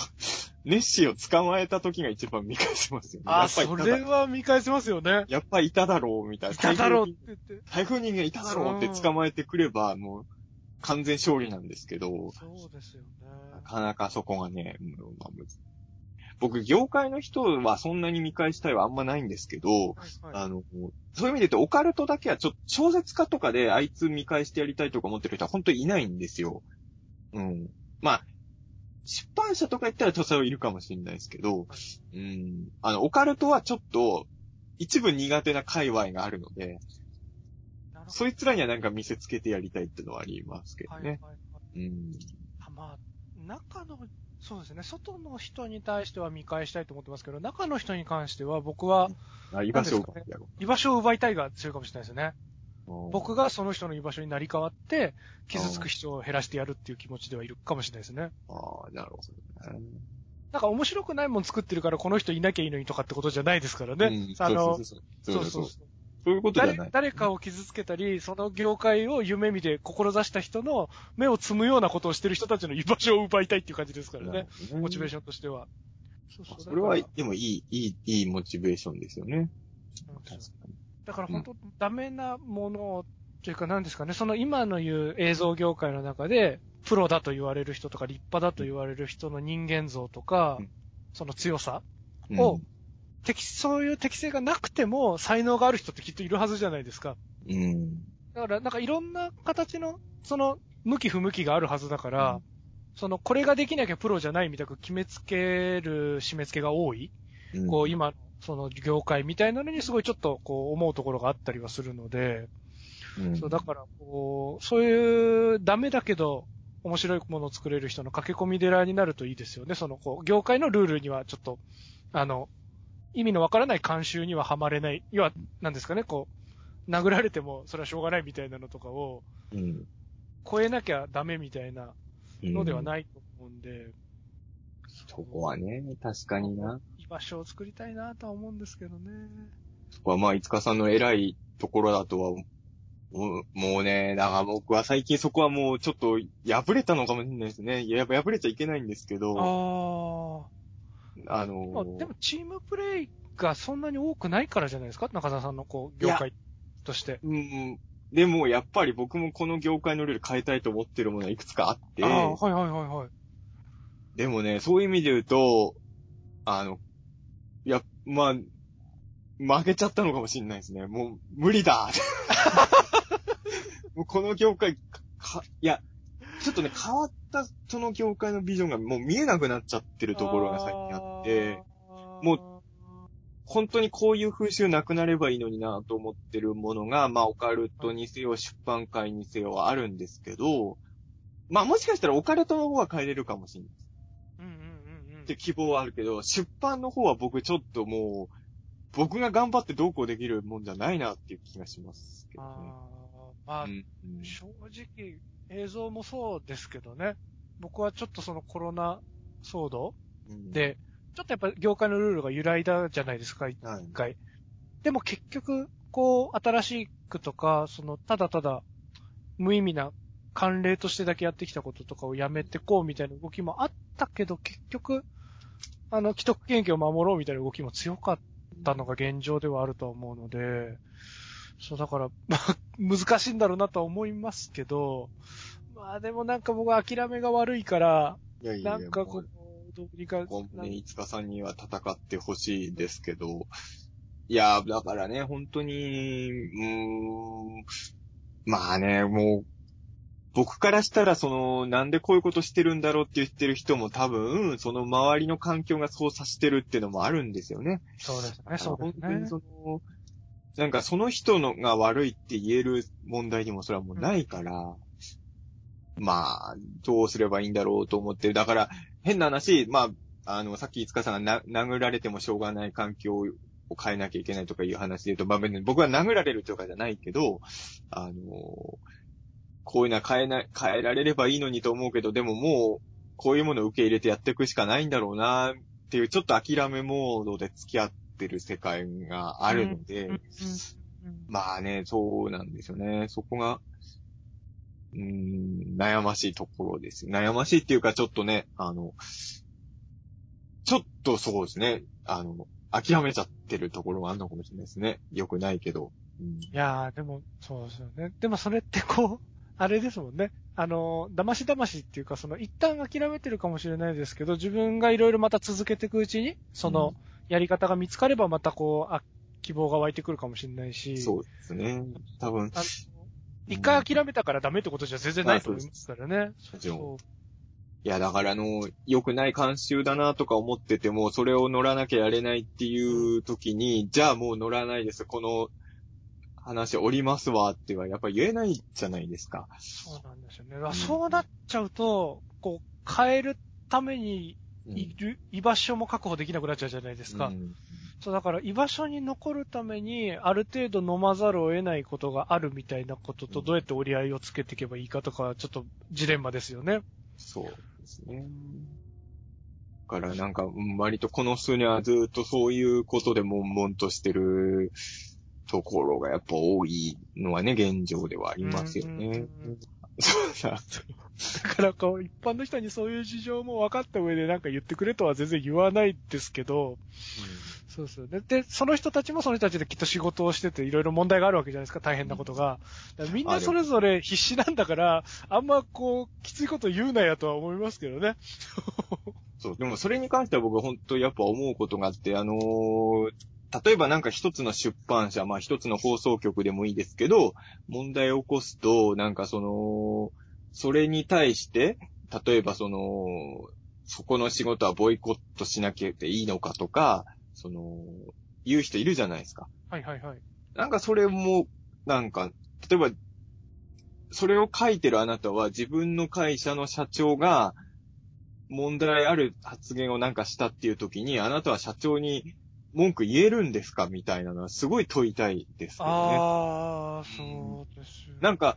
ネッシーを捕まえた時が一番見返せますよね。あ、やっぱりそいただれは見返せますよね。やっぱりいただろう、みたいな。いただろうって台風言って。台風人間いただろうって捕まえてくれば、もう、完全勝利なんですけど、そうですよね。なかなかそこがね、うんまあ僕、業界の人はそんなに見返したいはあんまないんですけど、はいはいあの、そういう意味で言うと、オカルトだけはちょっと、小説家とかであいつ見返してやりたいとか思ってる人は本当にいないんですよ。うん。まあ、出版社とか言ったら著者はいるかもしれないですけど、うん。あの、オカルトはちょっと、一部苦手な界隈があるので、そいつらにはなんか見せつけてやりたいってのはありますけどはいはいね。はい。うん。あまあ、中の、そうですね、外の人に対しては見返したいと思ってますけど、中の人に関しては僕はあ、居場所を奪ってやろ居場所を奪いたいが強いかもしれないですよね。う。僕がその人の居場所になり変わって、傷つく人を減らしてやるっていう気持ちではいるかもしれないですね。ああ、なるほどね。なんか面白くないもん作ってるからこの人いなきゃいいのにとかってことじゃないですからね。うんあの、そうそうそうそういうことじゃ誰ない。誰かを傷つけたり、その業界を夢見て志した人の目を摘むようなことをしてる人たちの居場所を奪いたいっていう感じですからね。モチベーシションとしては。そう。そうそれはでもいい、いい、いいモチベーションですよね。だから本当、ダメなものというか何ですかね、その今の言う映像業界の中で、プロだと言われる人とか立派だと言われる人の人間像とか、うんその強さ、うんを適そういう適性がなくても才能がある人ってきっといるはずじゃないですか。うん。だからなんかいろんな形の、その、向き不向きがあるはずだから、うんその、これができなきゃプロじゃないみたく決めつける締め付けが多い、うんこう今、その業界みたいなのにすごいちょっとこう思うところがあったりはするので、うんそうだからこう、そういうダメだけど面白いものを作れる人の駆け込み寺になるといいですよね。そのこう、業界のルールにはちょっと、あの、意味のわからない慣習にははまれない。要は、なんですかね、こう、殴られてもそれはしょうがないみたいなのとかをうん。超えなきゃダメみたいなのではい。ないと思うんで、そこはね、確かにな。居場所を作りたいなとは思うんですけどね。そこはまあ、いつかさんの偉いところだとは、もうね、だから僕は最近そこはもうちょっと破れたのかもしれないですね。いや、やっぱ破れちゃいけないんですけあど、あ。あのまあ、でもチームプレイがそんなに多くないからじゃないですか？中澤さんのこう、業界として。うん、でもやっぱり僕もこの業界のルール変えたいと思ってるものはいくつかあって、ああ、はいはいはいはい。でもね、そういう意味で言うと、あの、いや、まあ、負けちゃったのかもしれないですね。もう、無理だ もうこの業界か、かいや、ちょっとね、変わったその業界のビジョンがもう見えなくなっちゃってるところが最近あって、も本当にこういう風習なくなればいいのになと思ってるものが、まあ、オカルトにせよ、出版界にせよあるんですけど、まあ、もしかしたらオカルトの方は変えれるかもしれない。うんうんうんうんって希望はあるけど、出版の方は僕ちょっともう、僕が頑張ってどうこうできるもんじゃないなっていう気がしますけどね。あーまあ、うんうん正直、映像もそうですけどね。僕はちょっとそのコロナ騒動うん、で、ちょっとやっぱ業界のルールが揺らいだじゃないですか、一はい。回。でも結局、こう、新しくとか、その、ただただ、無意味な慣例としてだけやってきたこととかをやめてこうみたいな動きもあったけど、結局、あの、既得権益を守ろうみたいな動きも強かったのが現状ではあると思うので、そう、だから、まあ、難しいんだろうなとは思いますけど、まあでもなんか僕は諦めが悪いから、いやいやなんかこうもう、どうにか、こうね、いつかさんには戦ってほしいですけど、いや、だからね、本当に、うーん、まあね、もう、僕からしたら、その、なんでこういうことしてるんだろうって言ってる人も多分、その周りの環境がそうさせてるっていうのもあるんですよね。そうですね、そうですね本当に。その、なんかその人のが悪いって言える問題にもそれはもうないから、まあ、どうすればいいんだろうと思ってる。だから、変な話、まあ、あの、さっきいつかさんがな殴られてもしょうがない環境を変えなきゃいけないとかいう話で言うと、まあ別に僕は殴られるとかじゃないけど、あの、こういうのは変えない、変えられればいいのにと思うけど、でももう、こういうものを受け入れてやっていくしかないんだろうな、っていうちょっと諦めモードで付き合ってる世界があるので、うんうんまあね、そうなんですよね。そこが、うーん、悩ましいところです。悩ましいっていうか、ちょっとね、あの、ちょっとそうですね、あの、諦めちゃってるところがあるのかもしれないですね。よくないけど。うんいやー、でも、そうですよね。でもそれってこう、あれですもんね。あの、騙し騙しっていうか、その、一旦諦めてるかもしれないですけど、自分がいろいろまた続けていくうちに、その、やり方が見つかればまたこう、あ、希望が湧いてくるかもしれないし、そうですね。多分、一回諦めたからダメってことじゃ全然ないと思いますからね。もちろんそういや、だからあの、良くない慣習だなとか思ってても、それを乗らなきゃやれないっていう時に、じゃあもう乗らないです。この話降りますわってはやっぱ言えないじゃないですか。そうなんですよね。だからそうなっちゃうと、こう、変えるためにうんいる、居場所も確保できなくなっちゃうじゃないですか。うんそう、だから居場所に残るために、ある程度飲まざるを得ないことがあるみたいなことと、うんどうやって折り合いをつけていけばいいかとか、ちょっとジレンマですよね。そうですね。だからなんか、うん割とこの数年はずっとそういうことで悶々としてるところがやっぱ多いのはね、現状ではありますようんうんねうん。そうだ。だからこう、一般の人にそういう事情も分かった上でなんか言ってくれとは全然言わないですけど、そうですよね。で、その人たちもその人たちできっと仕事をしてていろいろ問題があるわけじゃないですか、大変なことが。みんなそれぞれ必死なんだから、あんまこう、きついこと言うなやとは思いますけどね。そう、でもそれに関しては僕は本当やっぱ思うことがあって、あのー例えばなんか一つの出版社、まあ一つの放送局でもいいですけど、問題を起こすと、なんかその、それに対して、例えばその、そこの仕事はボイコットしなきゃいいのかとか、その、言う人いるじゃないですか。はいはいはい。なんかそれも、なんか、例えば、それを書いてるあなたは自分の会社の社長が問題ある発言をなんかしたっていう時に、あなたは社長に文句言えるんですか？みたいなのはすごい問いたいですけどね。ああ、そうです。なんか、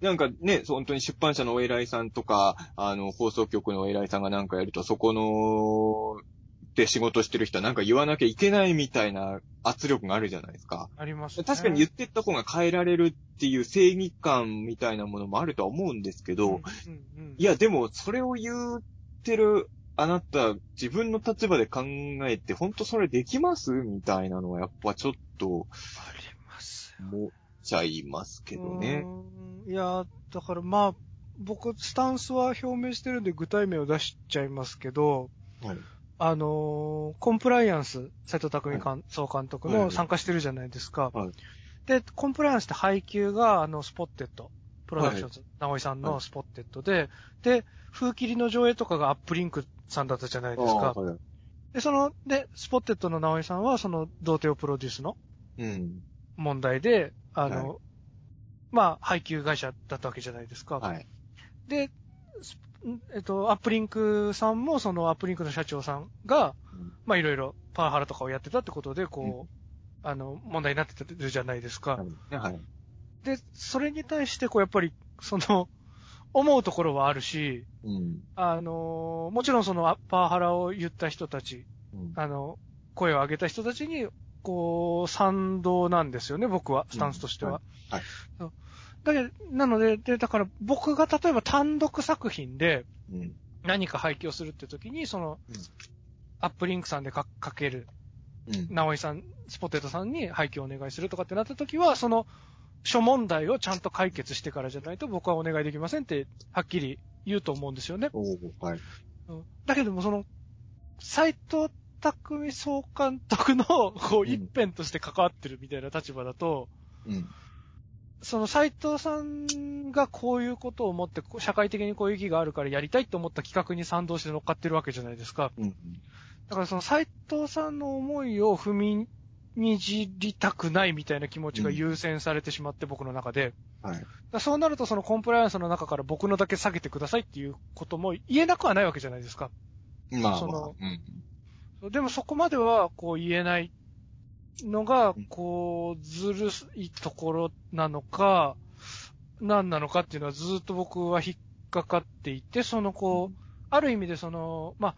なんかね、本当に出版社のお偉いさんとか、あの、放送局のお偉いさんがなんかやると、そこの、で仕事してる人はなんか言わなきゃいけないみたいな圧力があるじゃないですか。ありますね。確かに言ってった方が変えられるっていう正義感みたいなものもあるとは思うんですけど、うんうんうんいや、でも、それを言ってるあなた、自分の立場で考えて、本当それできます？みたいなのは、やっぱちょっと、ありますよ。思っちゃいますけどね。いや、だからまあ、僕、スタンスは表明してるんで具体名を出しちゃいますけど、はい。あのーコンプライアンス、斉藤匠監総監督はい。も参加してるじゃないですか。はい。で、コンプライアンスって配給が、あの、スポッテッド、プロダクションズ、直井さんのスポッテッドで、で、風切りの上映とかがアップリンクさんだったじゃないですかあ。はいで、その、で、スポッテッドの直井さんは、その、童貞をプロデュースのうん。問題で、あの、はまあ、配給会社だったわけじゃないですか。はい。で、スえっと、アップリンクさんも、そのアップリンクの社長さんが、うんまあ、いろいろパワハラとかをやってたってことで、こう、あの、問題になってるじゃないですか。はい。はい。で、それに対して、こう、やっぱり、その、思うところはあるし、うん。あの、もちろんその、あパワハラを言った人たちうんあの、声を上げた人たちに、こう、賛同なんですよね、僕は、スタンスとしては。はいはいだけど、なので、で、だから僕が例えば単独作品でうん。何か廃棄をするって時に、その、うんアップリンクさんでかかける、うん。直井さん、スポテトさんに廃棄をお願いするとかってなった時は、その、諸問題をちゃんと解決してからじゃないと僕はお願いできませんって、はっきり言うと思うんですよね。はい。うんだけども、その、斎藤匠総監督の、こう、うん一辺として関わってるみたいな立場だと、うん。その斎藤さんがこういうことを思って、社会的にこういう意義があるからやりたいと思った企画に賛同して乗っかってるわけじゃないですか。うん。だからその斎藤さんの思いを踏みにじりたくないみたいな気持ちが優先されてしまって、僕の中で。はい。そうなるとそのコンプライアンスの中から僕のだけ下げてくださいっていうことも言えなくはないわけじゃないですか。まあまあその。うん。でもそこまではこう言えないのがうん、こう、ずるいところなのか、何なのかっていうのはずっと僕は引っかかっていて、そのこう、ある意味でその、まあ、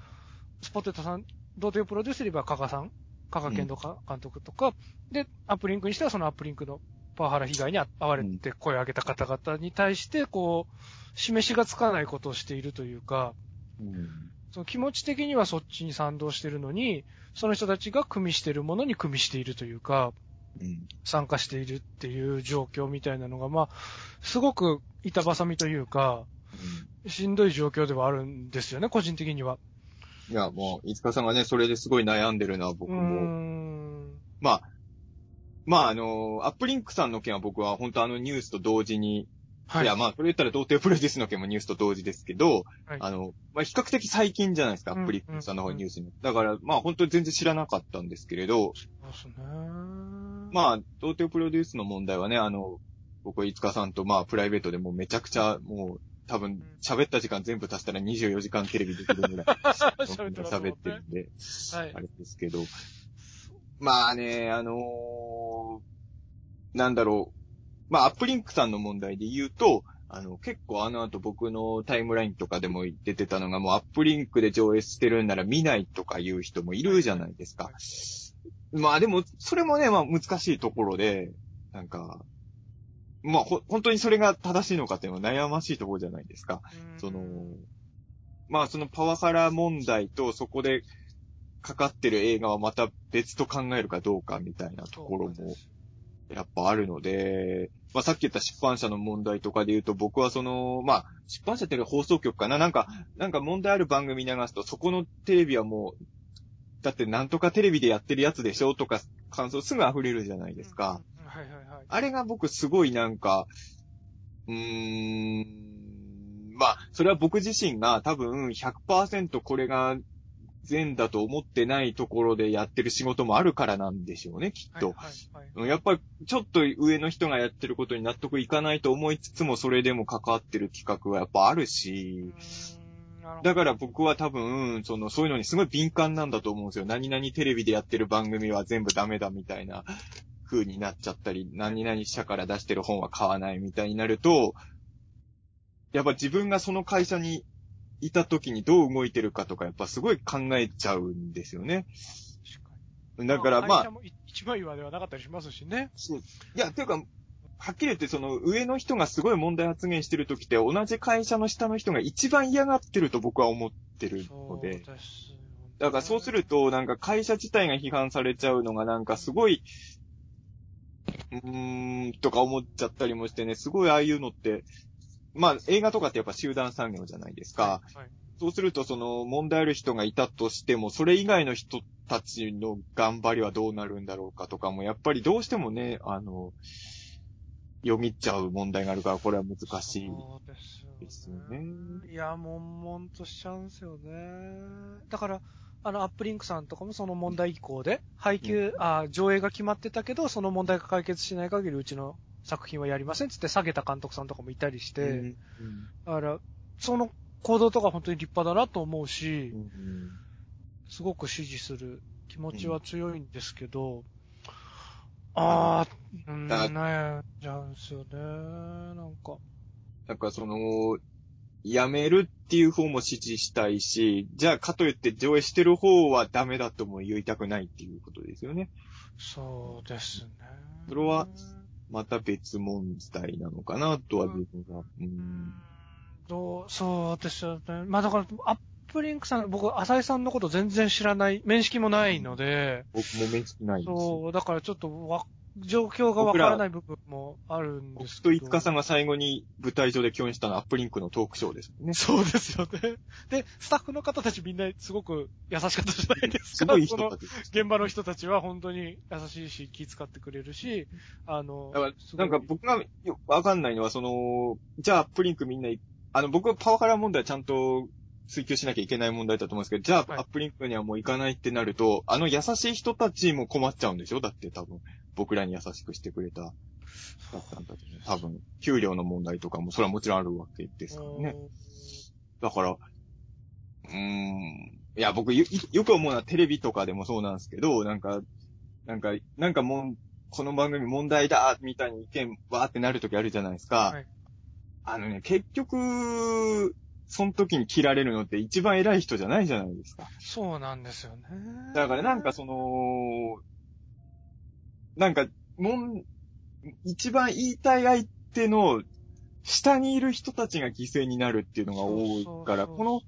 スポテトさん、童貞プロデュースで言えば加賀さん、加賀健人監督とか、で、アップリンクにしてはそのアップリンクのパワハラ被害に遭われて声を上げた方々に対して、こう、示しがつかないことをしているというか、うん。その気持ち的にはそっちに賛同してるのに、その人たちが組みしてるものに組みしているというか、うん。参加しているっていう状況みたいなのが、まあ、すごく板挟みというか、しんどい状況ではあるんですよね、個人的には。いや、もう、飯塚さんがね、それですごい悩んでるのは僕も、ん。まあ、まあ、あの、アップリンクさんの件は僕は本当あのニュースと同時に、、はいい。や、まあ、それ言ったら童貞プロデュースの件もニュースと同時ですけど、はいあの、まあ、比較的最近じゃないですか、アうんップリンクさんの方ニュースに。だから、まあ、本当に全然知らなかったんですけれど、そうですね。まあ、童貞プロデュースの問題はね、あの、僕は飯塚さんとまあ、プライベートでもうめちゃくちゃ、もう、多分、喋った時間全部足したら24時間テレビできるぐらい 喋ってるんで、はいあ。れですけど。まあね、あのーなんだろう。まあ、アップリンクさんの問題で言うと、あの、結構あの後僕のタイムラインとかでも出てたのが、もうアップリンクで上映してるんなら見ないとか言う人もいるじゃないですか。まあでも、それもね、まあ難しいところで、なんか、まあほ、本当にそれが正しいのかっていうのは悩ましいところじゃないですか。その、まあそのパワハラ問題とそこでかかってる映画はまた別と考えるかどうかみたいなところもやっぱあるので、まあさっき言った出版社の問題とかで言うと僕はその、まあ出版社っていうか放送局かななんか、なんか問題ある番組流すとそこのテレビはもう、だってなんとかテレビでやってるやつでしょとか感想すぐ溢れるじゃないですか。うん。はいはいはい。あれが僕すごいなんか、うーん、まあ、それは僕自身が多分100%これが善だと思ってないところでやってる仕事もあるからなんでしょうね、きっと。はいはいはい。うんやっぱりちょっと上の人がやってることに納得いかないと思いつつもそれでも関わってる企画はやっぱあるし、だから僕は多分、その、そういうのにすごい敏感なんだと思うんですよ。何々テレビでやってる番組は全部ダメだみたいな風になっちゃったり、何々社から出してる本は買わないみたいになると、やっぱ自分がその会社にいた時にどう動いてるかとか、やっぱすごい考えちゃうんですよね。だからまあ一枚岩ではなかったりしますしね。そういや、ていうか、はっきり言って、その上の人がすごい問題発言してる時って、同じ会社の下の人が一番嫌がってると僕は思ってるので。そうですだからそうすると、なんか会社自体が批判されちゃうのがなんかすごい、うーん、とか思っちゃったりもしてね、すごいああいうのって、まあ映画とかってやっぱ集団産業じゃないですか。はいはいそうするとその問題ある人がいたとしても、それ以外の人たちの頑張りはどうなるんだろうかとかも、やっぱりどうしてもね、あの、読みっちゃう問題があるから、これは難しい。ですよね。ですよねいや、悶々としちゃうんですよね。だから、あの、アップリンクさんとかもその問題以降で、配給、あ上映が決まってたけど、その問題が解決しない限りうちの作品はやりませんっつって下げた監督さんとかもいたりして、うん。うんだから、その行動とか本当に立派だなと思うし、うんすごく支持する気持ちは強いんですけど、あー、うん、だ悩んじゃうんですよね、なんか。なんかその、やめるっていう方も支持したいし、じゃあかといって上映してる方はダメだとも言いたくないっていうことですよね。そうですね。それはまた別問題なのかなとは自分が。う。うんんどう、そうですよね。まあだから、アップリンクさん、僕、浅井さんのこと全然知らない、面識もないので、僕も面識ないんですよ。そう、だからちょっとわ、状況がわからない部分もあるんですけど。僕と五日さんが最後に舞台上で共演したのはアップリンクのトークショーですね。そうですよね。で、スタッフの方たちみんなすごく優しかったじゃないですか。すごい人たち。現場の人たちは本当に優しいし、気遣ってくれるし、あの、ないんか僕がよわかんないのは、その、じゃあアップリンクみんな、あの、僕はパワハラ問題はちゃんと追求しなきゃいけない問題だと思うんですけど、じゃあはいアップリンクにはもう行かないってなると、あの優しい人たちも困っちゃうんでしょ？だって多分、僕らに優しくしてくれた、スタッフさんたちも多分、給料の問題とかも、それはもちろんあるわけですからね。だから、うーん。いや、僕よ、よく思うのはテレビとかでもそうなんですけど、なんか、なんか、なんかもん、この番組問題だみたいに意見わーってなるときあるじゃないですか。はいあのね、結局、その時に切られるのって一番偉い人じゃないじゃないですか。そうなんですよね。だからなんかその、なんか、もん、一番言いたい相手の下にいる人たちが犠牲になるっていうのが多いから、この、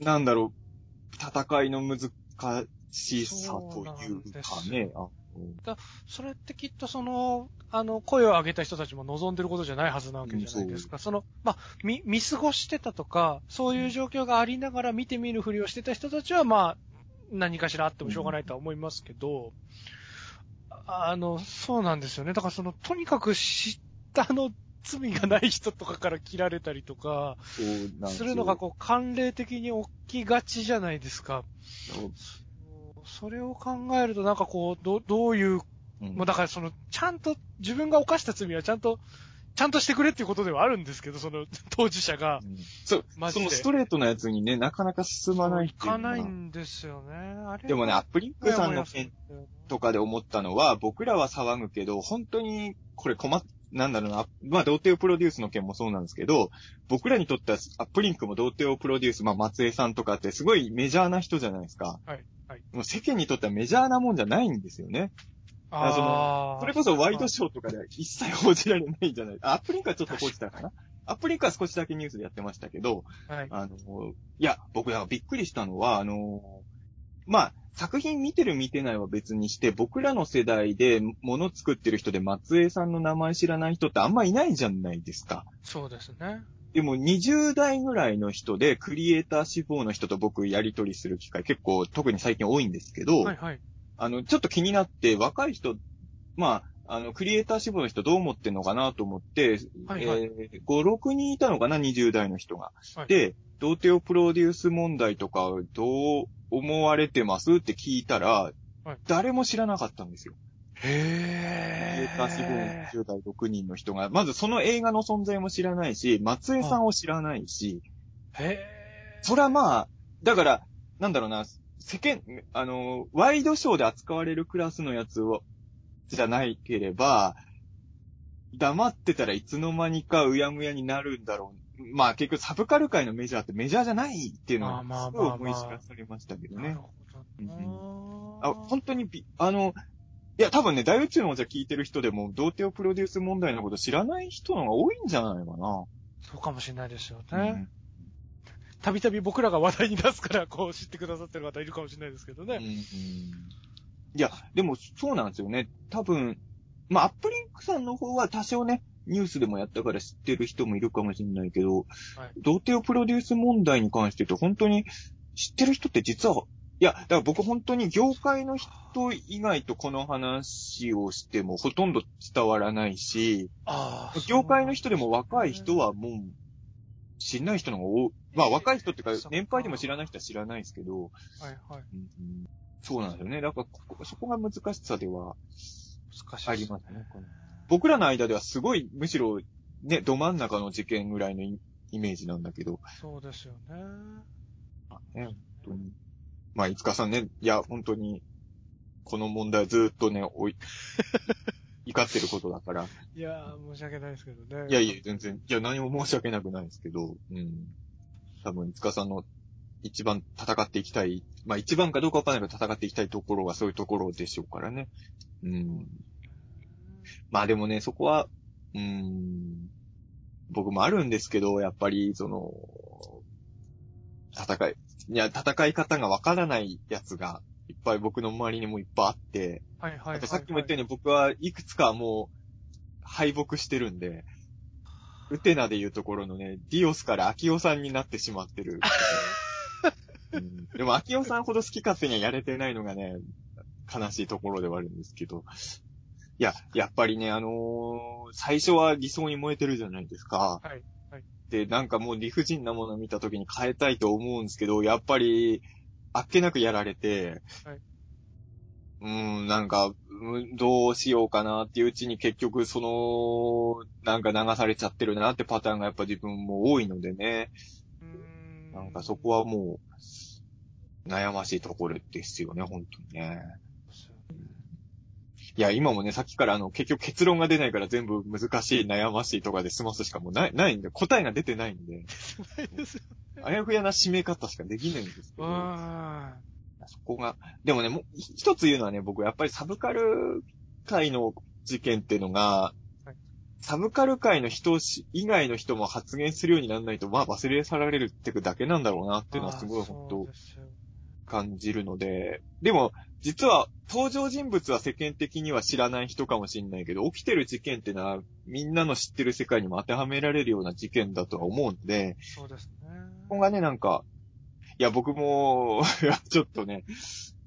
なんだろう、戦いの難しさというかね。あそれってきっとその、あの、声を上げた人たちも望んでることじゃないはずなわけじゃないですか。その、まあ、見、見過ごしてたとか、そういう状況がありながら見て見ぬふりをしてた人たちは、まあ、何かしらあってもしょうがないとは思いますけど、あの、そうなんですよね。だからその、とにかく知ったの罪がない人とかから切られたりとか、するのがこう、慣例的に起きがちじゃないですか。それを考えるとなんかこう、ど、どういううんもうだからその、ちゃんと、自分が犯した罪はちゃんと、ちゃんとしてくれっていうことではあるんですけど、その、当事者がう。んそう、マジでそのストレートなやつにね、なかなか進まないっていかないんですよね。あれでもね、アップリンクさんの件件とかで思ったのは、僕らは騒ぐけど、本当にこれ困っ、なんだろうな、まあ、童貞をプロデュースの件もそうなんですけど、僕らにとっては、アップリンクも童貞をプロデュース、まあ、松江さんとかってすごいメジャーな人じゃないですか。はい、はい。もう世間にとってはメジャーなもんじゃないんですよね。からそあーそれこそワイドショーとかでは一切報じられないんじゃないあアップリンクはちょっと報じたかな？アップリンクは少しだけニュースでやってましたけど、はい。あの、いや、僕はびっくりしたのは、あの、まあ、作品見てる見てないは別にして、僕らの世代で物作ってる人で松江さんの名前知らない人ってあんまいないじゃないですか。そうですね。でも20代ぐらいの人でクリエイター志望の人と僕やり取りする機会結構特に最近多いんですけど、はい、はい。あの、ちょっと気になって若い人、まあ、あの、クリエイター志望の人どう思ってんのかなと思って、はいはい。えー5、6人いたのかな、20代の人が。はい。で、童貞をプロデュース問題とかどう思われてますって聞いたら、はい。誰も知らなかったんですよ。クリエイへター志望の10代6人の人が、まずその映画の存在も知らないし、松江さんを知らないし、ー。へそれはまあ、だから、なんだろうな、世間、あの、ワイドショーで扱われるクラスのやつを、じゃないければ、黙ってたらいつの間にかうやむやになるんだろう。まあ結局サブカル界のメジャーってメジャーじゃないっていうのは、すごい思い知らされましたけー。どねなる。ほうんどあ、本当にび、あの、いや、多分ね、大宇宙のお茶聞いてる人でも、童貞をプロデュース問題のこと知らない人の方が多いんじゃないかな。そうかもしれないですようんね。たびたび僕らが話題に出すから、こう知ってくださってる方いるかもしれないですけどね。うんうんいや、でもそうなんですよね。多分、まあ、アップリンクさんの方は多少ね、ニュースでもやったから知ってる人もいるかもしれないけど、はい童貞をプロデュース問題に関して言うと、本当に知ってる人って実は、いや、だから僕本当に業界の人以外とこの話をしてもほとんど伝わらないし。業界の人でも若い人はもう、知らない人の方が多い。まあ若い人っていうか、年配でも知らない人は知らないですけど、はいはい。うんそうなんですよね。だからここ、そこが難しさでは難しい。ありますね。僕らの間ではすごい、むしろ、ね、ど真ん中の事件ぐらいのイイメージなんだけど、そうですよね。ね、本当に。まあ、いつかさんね、いや、本当に、この問題ずっとね、おい、怒ってることだから。いやー、申し訳ないですけどね。いやいや、全然、いや、何も申し訳なくないですけど、うん。多分、塚さんの一番戦っていきたい、まあ一番かどうかわからないけど戦っていきたいところはそういうところでしょうからね。うん。まあでもね、そこは、うーん、僕もあるんですけど、やっぱり、その、戦い、いや、戦い方がわからないやつが、いっぱい僕の周りにもいっぱいあって、はいはいはい、さっきも言ったように僕はいくつかもう敗北してるんで、ウテナでいうところのね、ディオスからアキオさんになってしまってる。うんでもアキオさんほど好き勝手にはやれてないのがね、悲しいところではあるんですけど。いや、やっぱりね、あのー最初は理想に燃えてるじゃないですか。はいはいで、なんかもう理不尽なものを見た時に変えたいと思うんですけど、やっぱり、あっけなくやられて、はい、うーん、なんか、うんどうしようかなっていううちに結局その、なんか流されちゃってるなってパターンがやっぱ自分も多いのでね。なんかそこはもう、悩ましいところですよね、本当にね。いや、今もね、さっきからあの、結局結論が出ないから全部難しい、悩ましいとかで済ますしかもうない、ないんで、答えが出てないんで、あやふやな締め方しかできないんですけうど。そこが、でもね、もう一つ言うのはね、僕やっぱりサブカル界の事件っていうのが、はい。サブカル界の人し以外の人も発言するようにならないと、まあ忘れ去られるってくだけなんだろうなっていうのはすごい本当感じるので、でも、実は登場人物は世間的には知らない人かもしれないけど、起きてる事件ってのはみんなの知ってる世界にも当てはめられるような事件だとは思うんで、そうですね。ここがね、なんか、いや、僕も、ちょっとね、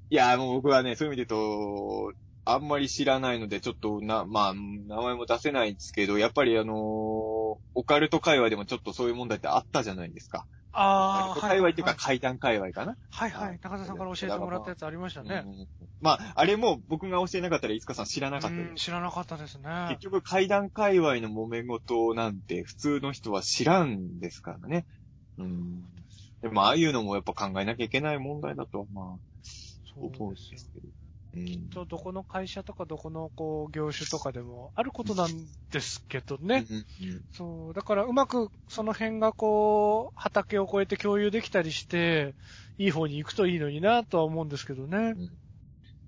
いや、もう僕はね、そういう意味で言うと、あんまり知らないので、ちょっとな、まあ、名前も出せないんですけど、やっぱりあのーオカルト界隈でもちょっとそういう問題ってあったじゃないですか。ああ、界隈っていうかはい怪談界隈かな。はいはい。中田さんから教えてもらったやつありましたね。うんまあ、あれも僕が教えなかったら、いつかさん知らなかったです。うん知らなかったですね。結局、怪談界隈の揉め事なんて普通の人は知らんですからね。うん。でも、ああいうのもやっぱ考えなきゃいけない問題だとは、まあ、そう思うんですけど。うん。とどこの会社とかどこのこう業種とかでもあることなんですけどね。そう。だからうまくその辺がこう、畑を越えて共有できたりして、いい方に行くといいのになとは思うんですけどね。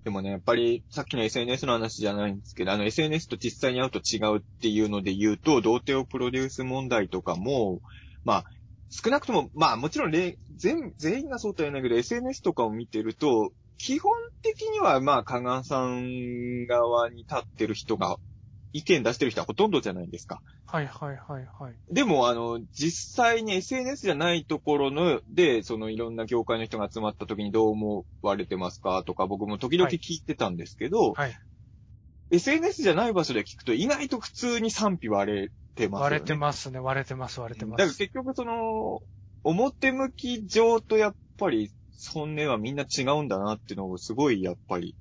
でもね、やっぱり、さっきの SNS の話じゃないんですけど、あの SNS と実際に会うと違うっていうので言うと、童貞をプロデュース問題とかも、まあ、少なくとも、まあもちろん例全、全員がそうとは言えないけど、SNS とかを見てると、基本的にはまあ、加賀さん側に立ってる人が、意見出してる人はほとんどじゃないですか。はいはいはいはい。でも、あの、実際に SNS じゃないところの、で、そのいろんな業界の人が集まった時にどう思われてますかとか、僕も時々聞いてたんですけど、はい。SNS じゃない場所で聞くと意外と普通に賛否割れてますよね。割れてますね。割れてます割れてまだからす。結局その、表向き上とやっぱり本音はみんな違うんだなっていうのをすごいやっぱり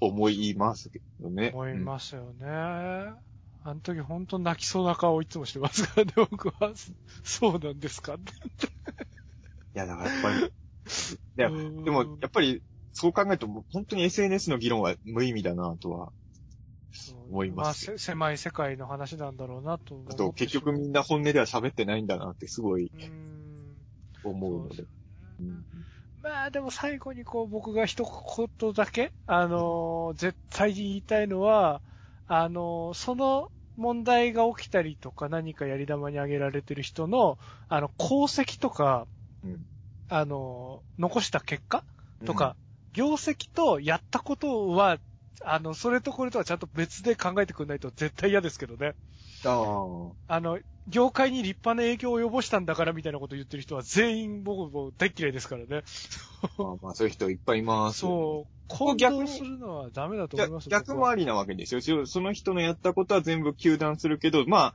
思いますけどね。思いうんますよね。あの時本当泣きそうな顔をいつもしてますからね、僕は。そうなんですかって。いや、だからやっぱり、いやうんでもやっぱりそう考えると本当に SNS の議論は無意味だなとは。思いますあせ狭い世界の話なんだろうなとあと結局みんな本音では喋ってないんだなってすごい。思うのでまあでも最後にこう僕が一言だけ、あのー絶対に言いたいのは、あのーその問題が起きたりとか何かやり玉に挙げられてる人の、あの、功績とか、うんあのー残した結果とか、業績とやったことは、あの、それとこれとはちゃんと別で考えてくれないと絶対嫌ですけどね。ああ。あの、業界に立派な影響を及ぼしたんだからみたいなこと言ってる人は全員僕も大っ嫌いですからね。まあまあそういう人いっぱいいますよね。そう。混こ逆に同するのはダメだと思いますよ逆もありなわけですよ。そその人のやったことは全部糾弾するけど、まあ、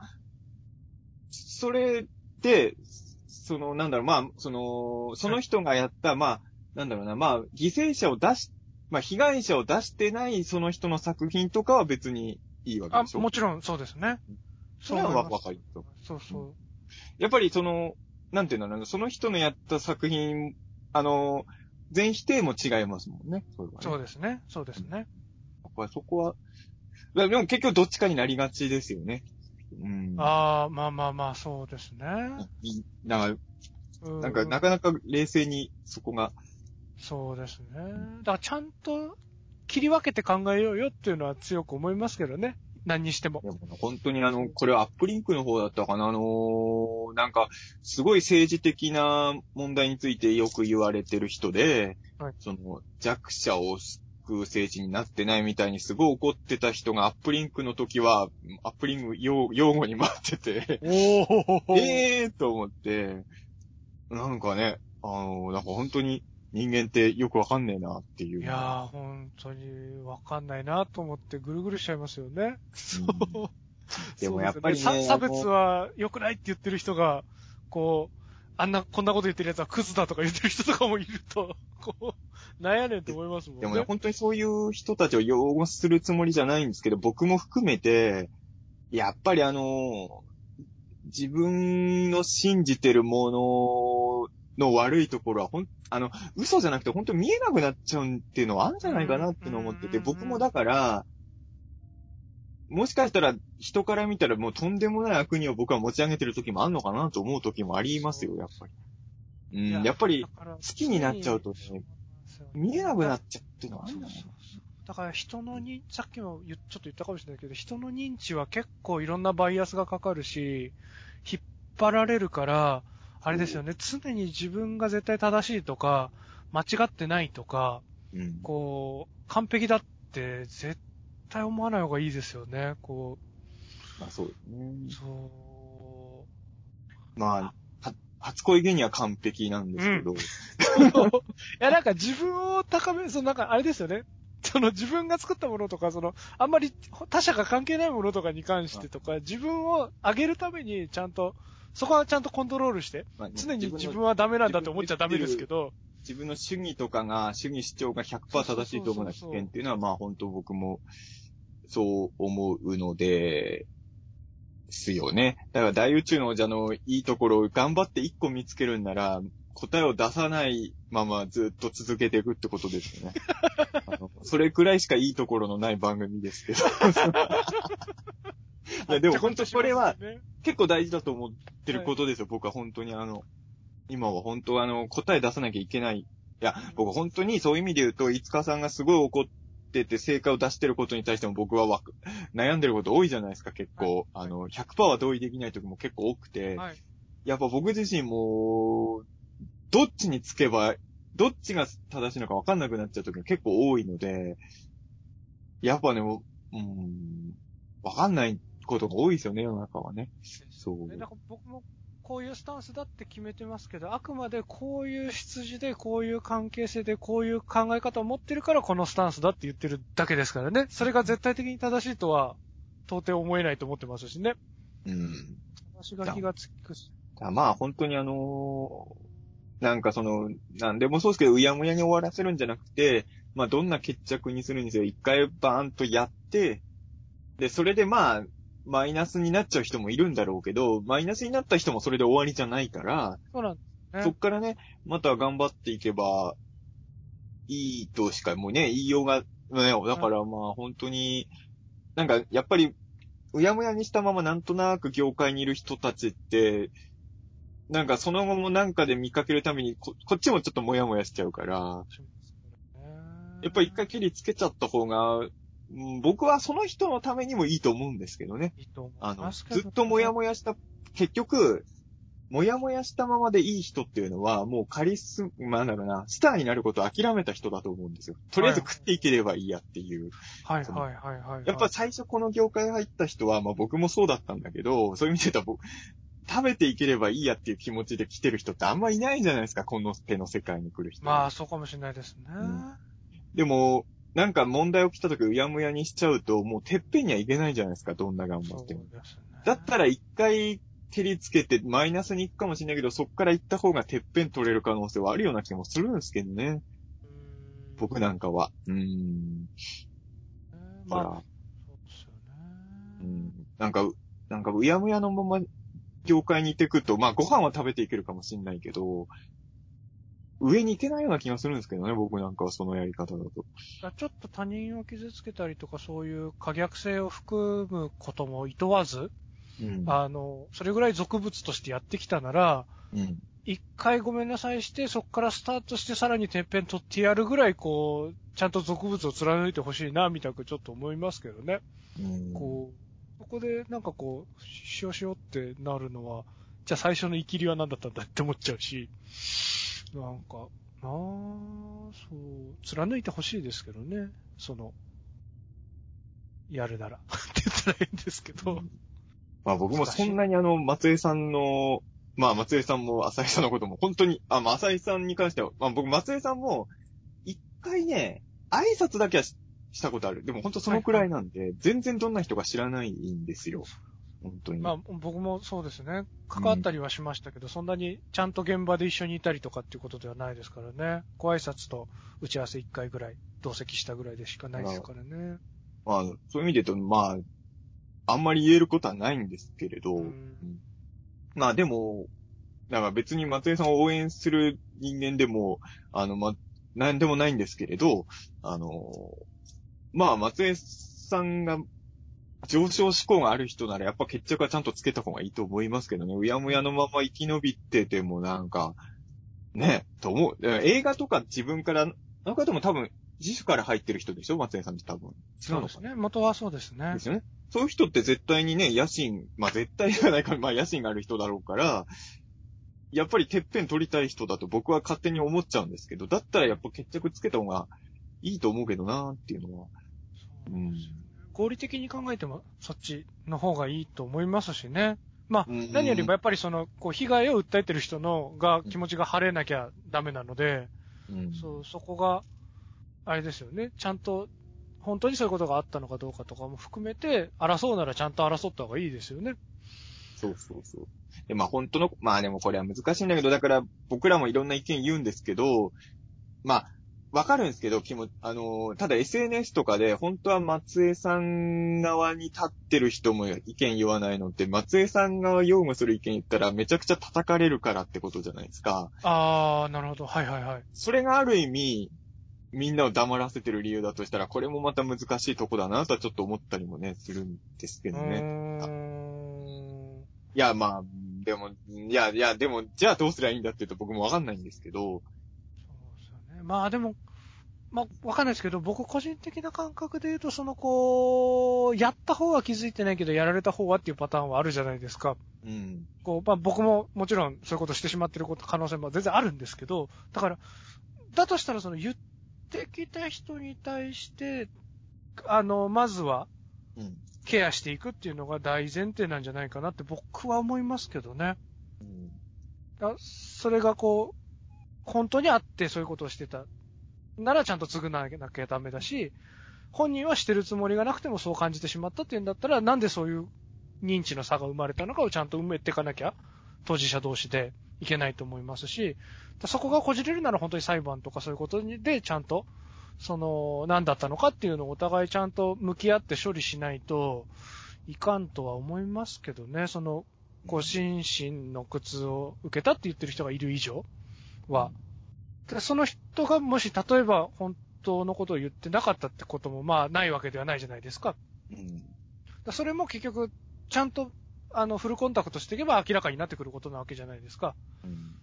それで、その、なんだろう、まあ、その、その人がやった、まあ、なんだろうな、まあ、犠牲者を出し、まあ、被害者を出してないその人の作品とかは別にいいわけあでし、ょ。もちろんそうですね。それはわかると。そうそう。やっぱりその、なんていうんだろうな、その人のやった作品、あの、全否定も違いますもんね。そねそうですね。そうですね。やっぱりそこは、でも結局どっちかになりがちですよね。うん。ああ、まあまあまあ、そうですね。いなんか、うなんか、なかなか冷静にそこが、そうですね。だからちゃんと切り分けて考えようよっていうのは強く思いますけどね。何にしても。本当にあの、これはアップリンクの方だったかな。あのーなんか、すごい政治的な問題についてよく言われてる人で、はい。その、弱者を救う政治になってないみたいにすごい怒ってた人がアップリンクの時は、アップリンク用用語に回ってて、ええーと思って、なんかね、あの、なんか本当に人間ってよくわかんねえなっていう。いやー、本当にわかんないなと思ってぐるぐるしちゃいますよね。そう。でもやっぱりねそうですよ差差別は良くないって言ってる人が、こう、あんな、こんなこと言ってる奴はクズだとか言ってる人とかもいると、こう、なんやねんって思いますもんね。でもね、本当にそういう人たちを擁護するつもりじゃないんですけど、僕も含めて、やっぱりあの、自分の信じてるものの悪いところは、ほん、あの、嘘じゃなくて本当に見えなくなっちゃうっていうのはあるんじゃないかなってのを思ってて、うん僕もだから、もしかしたら人から見たらもうとんでもない悪人を僕は持ち上げてる時もあるのかなと思う時もありますよ、やっぱり。うん、やっぱり好きになっちゃうとね見えなくなっちゃうっていうのはあるんだなそう。だから人のに、さっきもちょっと言ったかもしれないけど、人の認知は結構いろんなバイアスがかかるし、引っ張られるから、あれですよね、常に自分が絶対正しいとか、間違ってないとか、うん。こう、完璧だって絶対思わない方がいいですよね。こまあそうですねう、。そう。まあ、は初恋芸人は完璧なんですけど、いや、なんか自分を高める、そのなんかあれですよね。その自分が作ったものとか、その、あんまり他者が関係ないものとかに関してとか、自分を上げるためにちゃんと、そこはちゃんとコントロールして、まあね常に自分のはダメなんだって思っちゃダメですけど、自分の主義とかが、主義主張が100%正しいと思うのは危険っていうのは、まあ本当僕もそう思うので、ですよね。だから大宇宙の王者のいいところを頑張って1個見つけるんなら、答えを出さないままずっと続けていくってことですよね。それくらいしかいいところのない番組ですけど。いやでも本当これは、結構大事だと思ってることですよ、僕は本当にあの、今は本当あの、答え出さなきゃいけない。いや、僕本当にそういう意味で言うと、いつかさんがすごい怒ってて成果を出してることに対しても僕はわく悩んでること多いじゃないですか、結構。はいあの、100%は同意できない時も結構多くて、はい。やっぱ僕自身も、どっちにつけば、どっちが正しいのか分かんなくなっちゃう時が結構多いので、やっぱね、もう、うん、分かんないことが多いですよね、世の中はね。そうねだから僕もこういうスタンスだって決めてますけど、あくまでこういう出自で、こういう関係性で、こういう考え方を持ってるからこのスタンスだって言ってるだけですからね。それが絶対的に正しいとは、到底思えないと思ってますしね。うん。私が気がつくし。あまあ本当にあのーなんかその、なんでもそうですけど、うやむやに終わらせるんじゃなくて、まあどんな決着にするにせよ、一回バーンとやって、で、それでまあ、マイナスになっちゃう人もいるんだろうけど、マイナスになった人もそれで終わりじゃないから、そうなんですね。そっからね、また頑張っていけば、いいとしかもうね、言いようが、ね、だからまあ本当に、なんかやっぱり、うやむやにしたままなんとなく業界にいる人たちって、なんかその後もなんかで見かけるためにこ、こっちもちょっとモヤモヤしちゃうから、やっぱり一回切りつけちゃった方が、うん僕はその人のためにもいいと思うんですけどね。いいと思いあの、ずっともやもやした、結局、もやもやしたままでいい人っていうのは、もうカリスマ、なんだろうな、スターになることを諦めた人だと思うんですよ。とりあえず食っていければいいやっていう。はいはいはいはい。やっぱ最初この業界入った人は、まあ僕もそうだったんだけど、そういう意味で言うと僕、食べていければいいやっていう気持ちで来てる人ってあんまいないじゃないですか、この手の世界に来る人。まあ、そうかもしれないですね。んでも、なんか問題起きた時うやむやにしちゃうと、もうてっぺんにはいけないじゃないですか、どんな頑張っても。ね。だったら一回蹴りつけてマイナスに行くかもしれないけど、そっから行った方がてっぺん取れる可能性はあるような気もするんですけどね。僕なんかは。うーん。まあ、うですよね。うん。なんか、なんかうやむやのまま業界にいてくと、まあご飯は食べていけるかもしれないけど、上に行けないような気がするんですけどね、僕なんかはそのやり方だと。だちょっと他人を傷つけたりとか、そういう可逆性を含むことも厭わず、うん。あの、それぐらい俗物としてやってきたなら、うん。一回ごめんなさいして、そこからスタートしてさらにてっぺん取ってやるぐらい、こう、ちゃんと俗物を貫いてほしいな、みたくちょっと思いますけどね。うん。こう、ここでなんかこう、しようしようってなるのは、じゃあ最初の生きりは何だったんだって思っちゃうし、なんか、なあそう、貫いてほしいですけどね、その、やるなら。って言ったらいいんですけど。まあ僕もそんなにあの、松江さんの、まあ松江さんも浅井さんのことも本当に、あ、まあ浅井さんに関しては、まあ僕松江さんも、一回ね、挨拶だけはししたことある。でも本当そのくらいなんで、全然どんな人か知らないんですよ。本当に。まあ僕もそうですね。関わったりはしましたけど、そんなにちゃんと現場で一緒にいたりとかっていうことではないですからね。ご挨拶と打ち合わせ一回ぐらい、同席したぐらいでしかないですからね。まあ、そういう意味で言うと、まあ、あんまり言えることはないんですけれど、うんまあでも、だから別に松江さんを応援する人間でも、あの、ま、なんでもないんですけれど、あの、まあ松江さんが上昇志向がある人ならやっぱ決着はちゃんとつけた方がいいと思いますけどね。うやむやのまま生き延びててもなんか、ね、と思う。映画とか自分から、あの方も多分自主から入ってる人でしょ？松江さんって多分。違ううですね。元はそうですねで。すよね。そういう人って絶対にね、野心、まあ絶対ではないか、まあ野心がある人だろうから、やっぱりてっぺん取りたい人だと僕は勝手に思っちゃうんですけど、だったらやっぱ決着つけた方がいいと思うけどなっていうのは。うん。合理的に考えても、そっちの方がいいと思いますしね。まあ、うん何よりもやっぱりその、こう、被害を訴えてる人の、が、気持ちが晴れなきゃダメなので、うん。そう、そこが、あれですよね。ちゃんと、本当にそういうことがあったのかどうかとかも含めて、争うならちゃんと争った方がいいですよね。そうそうそう。で、まあ本当の、まあでもこれは難しいんだけど、だから僕らもいろんな意見言うんですけど、まあ、わかるんですけど、気も、あのーただ SNS とかで、本当は松江さん側に立ってる人も意見言わないのって、松江さん側擁護する意見言ったらめちゃくちゃ叩かれるからってことじゃないですか。あー、なるほど。はいはいはい。それがある意味、みんなを黙らせてる理由だとしたら、これもまた難しいとこだなとはちょっと思ったりもね、するんですけどね。うーん。いや、まあ、でも、いや、いや、でも、じゃあどうすりゃいいんだって言うと僕もわかんないんですけど。まあでも、まあわかんないですけど、僕個人的な感覚で言うと、そのこう、やった方は気づいてないけど、やられた方はっていうパターンはあるじゃないですか。うん。こう、まあ僕ももちろんそういうことしてしまってること、可能性も全然あるんですけど、だから、だとしたらその言ってきた人に対して、あの、まずはうん。ケアしていくっていうのが大前提なんじゃないかなって僕は思いますけどね。うん。あそれがこう、本当にあってそういうことをしてた。ならちゃんと償わなきゃダメだし、本人はしてるつもりがなくてもそう感じてしまったっていうんだったら、なんでそういう認知の差が生まれたのかをちゃんと埋めていかなきゃ、当事者同士でいけないと思いますし、そこがこじれるなら本当に裁判とかそういうことでちゃんと、その、何だったのかっていうのをお互いちゃんと向き合って処理しないといかんとは思いますけどね、その、こう、心身の苦痛を受けたって言ってる人がいる以上は。でその人がもし例えば本当のことを言ってなかったってこともまあないわけではないじゃないですか。うん。だそれも結局、ちゃんと、あの、フルコンタクトしていけば明らかになってくることなわけじゃないですか。うん。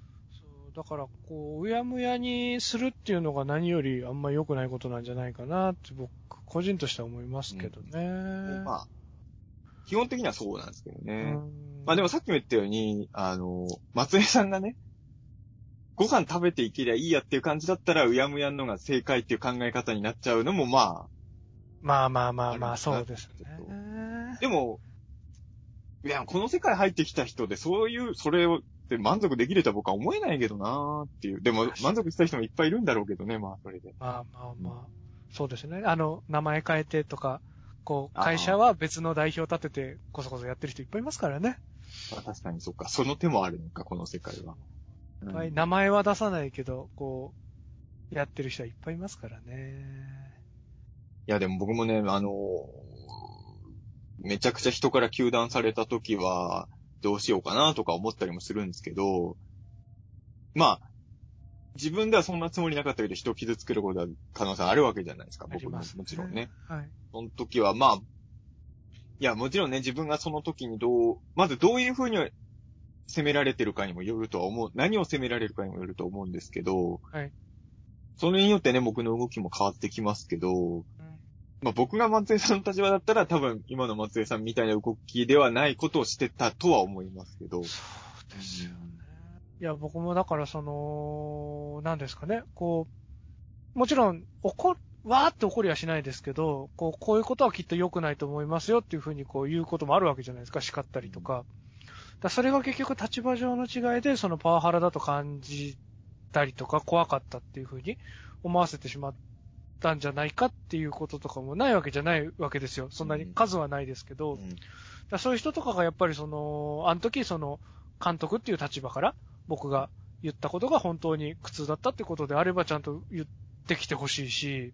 だから、こう、うやむやにするっていうのが何よりあんま良くないことなんじゃないかなって僕、個人としては思いますけどね。まあ、基本的にはそうなんですけどうね。んまあでもさっきも言ったように、あの、松江さんがね、ご飯食べていけりゃいいやっていう感じだったら、うやむやんのが正解っていう考え方になっちゃうのも、ままあまあまあまあ、あるそうですねでも、いや、この世界入ってきた人で、そういう、それを、で満足できるとは僕は思えないけどなーっていう。でも、満足した人もいっぱいいるんだろうけどね、まあ、それで。まあまあまあ、そうですね。あの、名前変えてとか、こう、会社は別の代表立てて、こそこそやってる人いっぱいいますからね。まあ、確かにそっか。その手もあるのか、この世界は。うい、名前は出さないけど、こう、やってる人はいっぱいいますからね。いや、でも僕もね、あのめちゃくちゃ人から求断された時は、どうしようかなとか思ったりもするんですけど、まあ、自分ではそんなつもりなかったけど人を傷つけることは可能性あるわけじゃないですか、僕ももちろんね。。はい。その時は、まあ、いや、もちろんね、自分がその時にどう、まずどういうふうに責められてるかにもよるとは思う、何を責められるかにもよると思うんですけど、はい。それによってね、僕の動きも変わってきますけど、うんまあ僕が松江さんの立場だったら多分今の松江さんみたいな動きではないことをしてたとは思いますけど。そうですよね。いや、僕もだからその、何ですかね、こう、もちろん、怒る、わーって怒りはしないですけど、こう、こういうことはきっと良くないと思いますよっていうふうにこう言うこともあるわけじゃないですか、叱ったりとか。だそれが結局立場上の違いで、そのパワハラだと感じたりとか、怖かったっていうふうに思わせてしまったんじゃないかっていうこととかもないわけじゃないわけですよ。そんなに数はないですけど。うんだそういう人とかがやっぱりその、あの時その、監督っていう立場から僕が言ったことが本当に苦痛だったってことであればちゃんと言ってきてほしいし、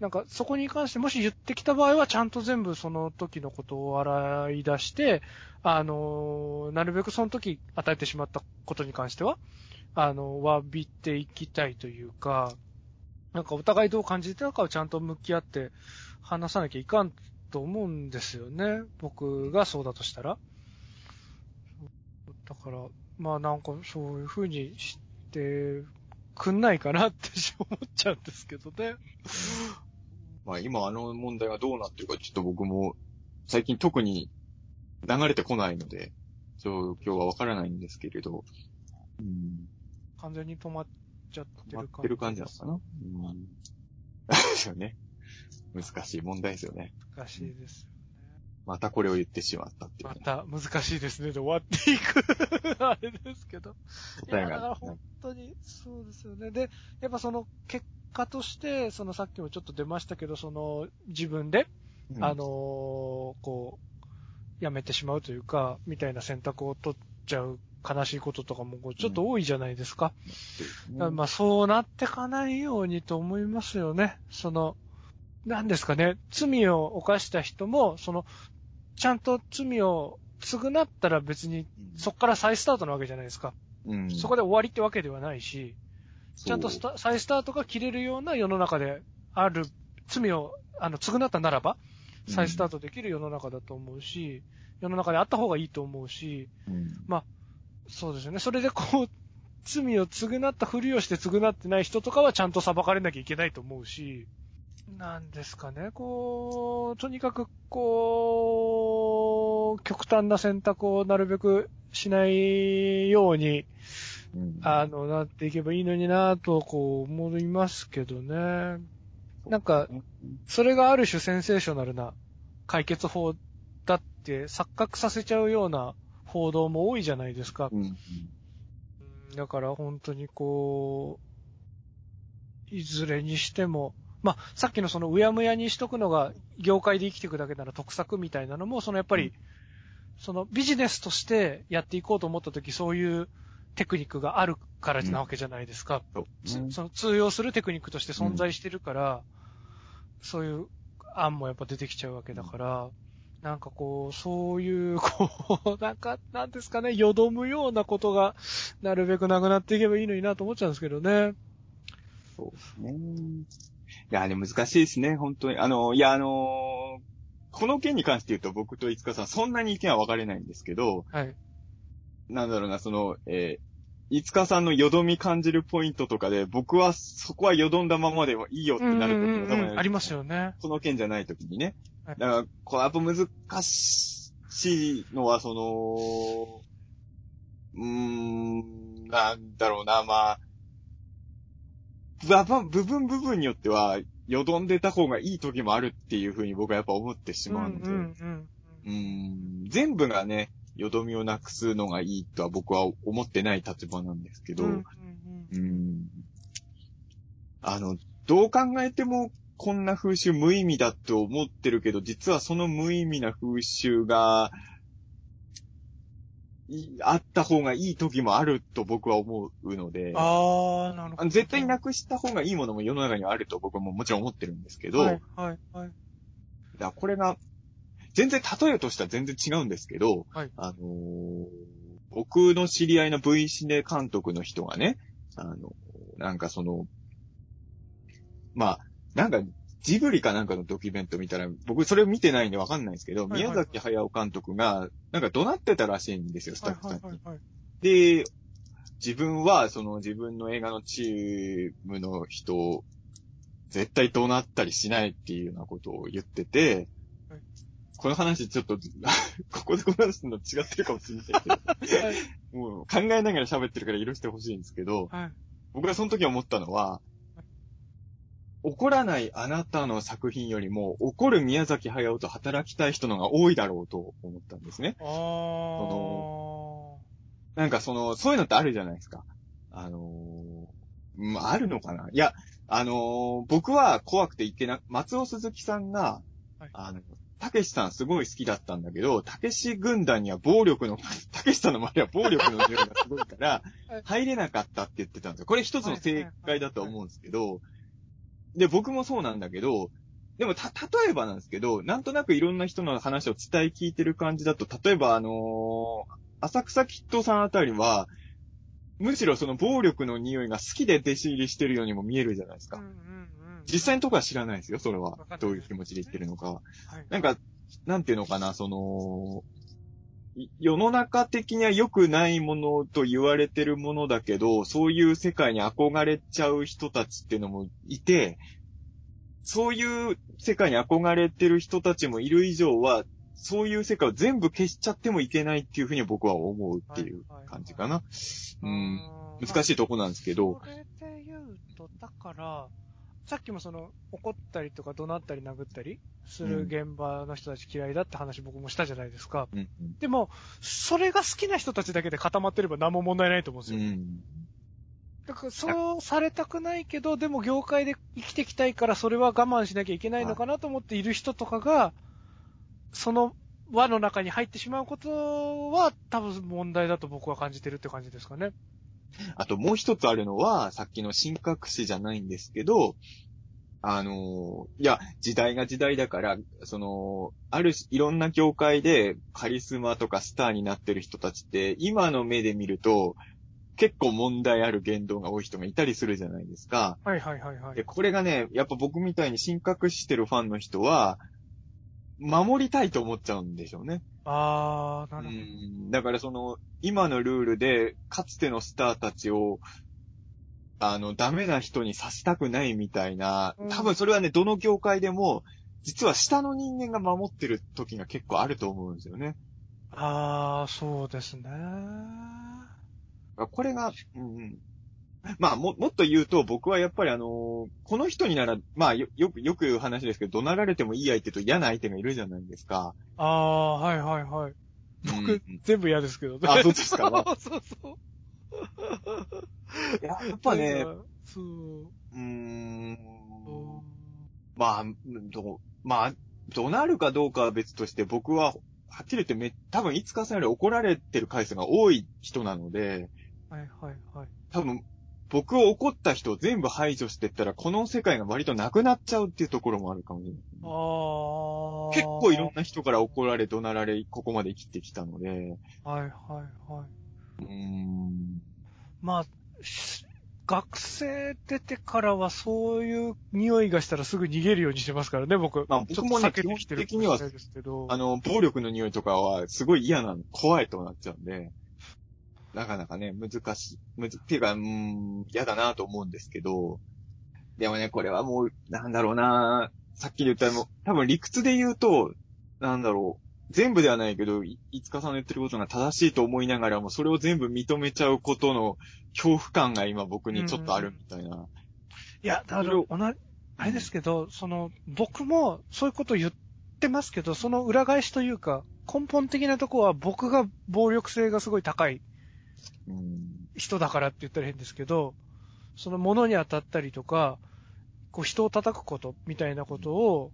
なんかそこに関してもし言ってきた場合はちゃんと全部その時のことを洗い出して、あの、なるべくその時与えてしまったことに関しては、あの、詫びていきたいというか、なんかお互いどう感じてたかをちゃんと向き合って話さなきゃいかんと思うんですよね。僕がそうだとしたら。だから、まあなんかそういう風にしてくんないかなって思っちゃうんですけどね。まあ今あの問題がどうなってるかちょっと僕も最近特に流れてこないので、状況はわからないんですけれど、うん、完全に止まっちゃってる感じ。ってる感じなのかな？うん。ですよね。難しい問題ですよね。難しいです。またこれを言ってしまったっていうね、また難しいですねで終わっていく あれですけど。答えがだから。本当にそうですよね。で、やっぱその結果として、そのさっきもちょっと出ましたけど、その自分で、うんあのーこう、やめてしまうというか、みたいな選択を取っちゃう悲しいこととかもこうちょっと多いじゃないですか。だからまあそうなってかないようにと思いますよね。その、なんですかね、罪を犯した人も、その、ちゃんと罪を償ったら別にそこから再スタートなわけじゃないですか。うん、そこで終わりってわけではないし、ちゃんとスタ再スタートが切れるような世の中である罪を、あの、償ったならば、再スタートできる世の中だと思うし、世の中であった方がいいと思うし、うん。そうですよね。それでこう、罪を償ったふりをして償ってない人とかはちゃんと裁かれなきゃいけないと思うし、なんですかね、こう、とにかくこう、極端な選択をなるべくしないように、うんあの、なっていけばいいのになと、こう、思いますけどね。なんか、それがある種センセーショナルな解決法だって錯覚させちゃうような報道も多いじゃないですか。うんうんだから本当にこう、いずれにしても、まあ、さっきのそのうやむやにしとくのが業界で生きていくだけなら得策みたいなのも、そのやっぱり、そのビジネスとしてやっていこうと思った時そういうテクニックがあるからなわけじゃないですか。そうつねその通用するテクニックとして存在してるから、そういう案もやっぱ出てきちゃうわけだから、なんかこう、そういう、こう、なんか、なんですかね、よどむようなことが、なるべくなくなっていけばいいのになと思っちゃうんですけどね。そうですね。いや、でも難しいですね、本当に。あの、いや、あのこの件に関して言うと僕と五日さんそんなに意見は分かれないんですけど、はい。なんだろうな、その、えー、五日さんのよどみ感じるポイントとかで、僕はそこはよどんだままでもいいよってなることも多分るありますよね。その件じゃない時にね。はい。だから、これやっぱ難しいのは、その、うーん、なんだろうな、まあ、部分部分によっては、よどんでた方がいい時もあるっていうふうに僕はやっぱ思ってしまうので、うんうん。うーん全部がね、よどみをなくすのがいいとは僕は思ってない立場なんですけど、うん。うんうーんあの、どう考えても、こんな風習無意味だと思ってるけど、実はその無意味な風習が、いあった方がいい時もあると僕は思うので、ああ、なるほど。絶対なくした方がいいものも世の中にはあると僕ももちろん思ってるんですけど、はい、はい、はい。だこれが、全然例えとしては全然違うんですけど、はいあのー僕の知り合いの V シネ監督の人がね、あのなんかその、まあ、なんか、ジブリかなんかのドキュメント見たら、僕それを見てないんでわかんないんですけど、はいはい宮崎駿監督が、なんか怒鳴ってたらしいんですよ、スタッフさんに。はいはいはいはい。で、自分は、その自分の映画のチームの人を、絶対怒鳴ったりしないっていうようなことを言ってて、はいこの話ちょっと、ここでこの話するの違ってるかもしれないけど、もう考えながら喋ってるから許してほしいんですけど、はい。僕がその時思ったのは、怒らないあなたの作品よりも、怒る宮崎駿と働きたい人の方が多いだろうと思ったんですね。あー。なんかその、そういうのってあるじゃないですか。あのー、まあ、あるのかないや、あのー僕は怖くていけな、松尾鈴木さんが、はいあの、たけしさんすごい好きだったんだけど、たけし軍団には暴力の、たけしさんの周りは暴力の匂いがすごいからはい、入れなかったって言ってたんですよ。これ一つの正解だと思うんですけど、で、僕もそうなんだけど、でも、た、例えばなんですけど、なんとなくいろんな人の話を伝え聞いてる感じだと、例えばあのー浅草キッドさんあたりは、むしろその暴力の匂いが好きで弟子入りしてるようにも見えるじゃないですか。うんうんうん。実際のところは知らないですよ、それは。どういう気持ちで言ってるのかは。はいなんか、なんていうのかな、その、い世の中的には良くないものと言われてるものだけど、そういう世界に憧れちゃう人たちっていうのもいて、そういう世界に憧れてる人たちもいる以上は、そういう世界を全部消しちゃってもいけないっていうふうに僕は思うっていう感じかな。うん。難しいとこなんですけど、それで言うと、だから、さっきもその、怒ったりとか怒鳴ったり殴ったりする現場の人たち嫌いだって話僕もしたじゃないですか。うん。でも、それが好きな人たちだけで固まってれば何も問題ないと思うんですよ。うん。だから、そうされたくないけど、でも業界で生きていきたいから、それは我慢しなきゃいけないのかなと思っている人とかが、その輪の中に入ってしまうことは、多分問題だと僕は感じてるって感じですかね。あともう一つあるのは、さっきの神隠しじゃないんですけど、あのーいや、時代が時代だから、その、あるし、いろんな業界でカリスマとかスターになってる人たちって、今の目で見ると、結構問題ある言動が多い人がいたりするじゃないですか。はいはいはいはいで、。これがね、やっぱ僕みたいに神隠してるファンの人は、守りたいと思っちゃうんでしょうね。あー、なうるほど。んだからその、今のルールで、かつてのスターたちを、あの、ダメな人にさせたくないみたいなうん、多分それはね、どの業界でも、実は下の人間が守ってる時が結構あると思うんですよね。あー、そうですね。これが、うんうん。まあ、も、もっと言うと、僕はやっぱりあのーこの人になら、まあ、よ、よく、よく言う話ですけど、怒鳴られてもいい相手と嫌な相手がいるじゃないですか。あー、はいはいはい。僕、うん全部嫌ですけどね。あそうですか？そうそう。ややっぱね、そう。うーんうんまあ、どう、まあ、怒鳴るかどうかは別として、僕は、はっきり言ってめ、多分、いつかさんより怒られてる回数が多い人なので、はいはいはい。多分、僕を怒った人を全部排除してったら、この世界が割となくなっちゃうっていうところもあるかもしれない。あー。結構いろんな人から怒られ、怒鳴られ、ここまで生きてきたので、はいはいはい。うーん。まあ、し学生出てからはそういう匂いがしたらすぐ逃げるようにしてますからね、僕。まあ僕もね基本的には。あの、暴力の匂いとかは、すごい嫌なの、怖いとなっちゃうんで、なかなかね、難しい。むず、っていうか、うーん、嫌だなと思うんですけど、でもね、これはもう、なんだろうなさっき言ったもう、多分理屈で言うと、なんだろう、全部ではないけど、いいつかさんの言ってることが正しいと思いながらも、それを全部認めちゃうことの恐怖感が今僕にちょっとあるみたいな。いや、だから、同じ、あれですけど、その、僕もそういうこと言ってますけど、その裏返しというか、根本的なとこは僕が暴力性がすごい高いうん。人だからって言ったら変ですけど、その物に当たったりとか、こう人を叩くことみたいなことを、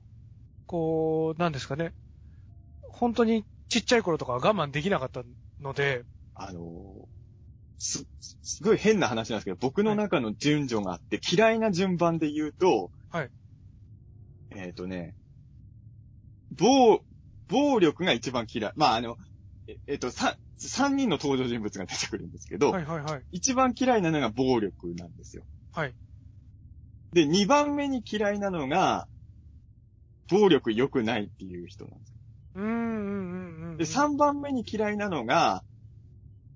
こう、なんですかね。本当にちっちゃい頃とかは我慢できなかったので、あのす、すごい変な話なんですけど、僕の中の順序があって、嫌いな順番で言うと、はい。えっ、とね、暴、暴力が一番嫌い。まあ、あの、ええっ、と、さ、三人の登場人物が出てくるんですけど、はいはいはい。一番嫌いなのが暴力なんですよ。はい。で、2番目に嫌いなのが、暴力良くないっていう人なんですよ。うんうんうんうん。で、3番目に嫌いなのが、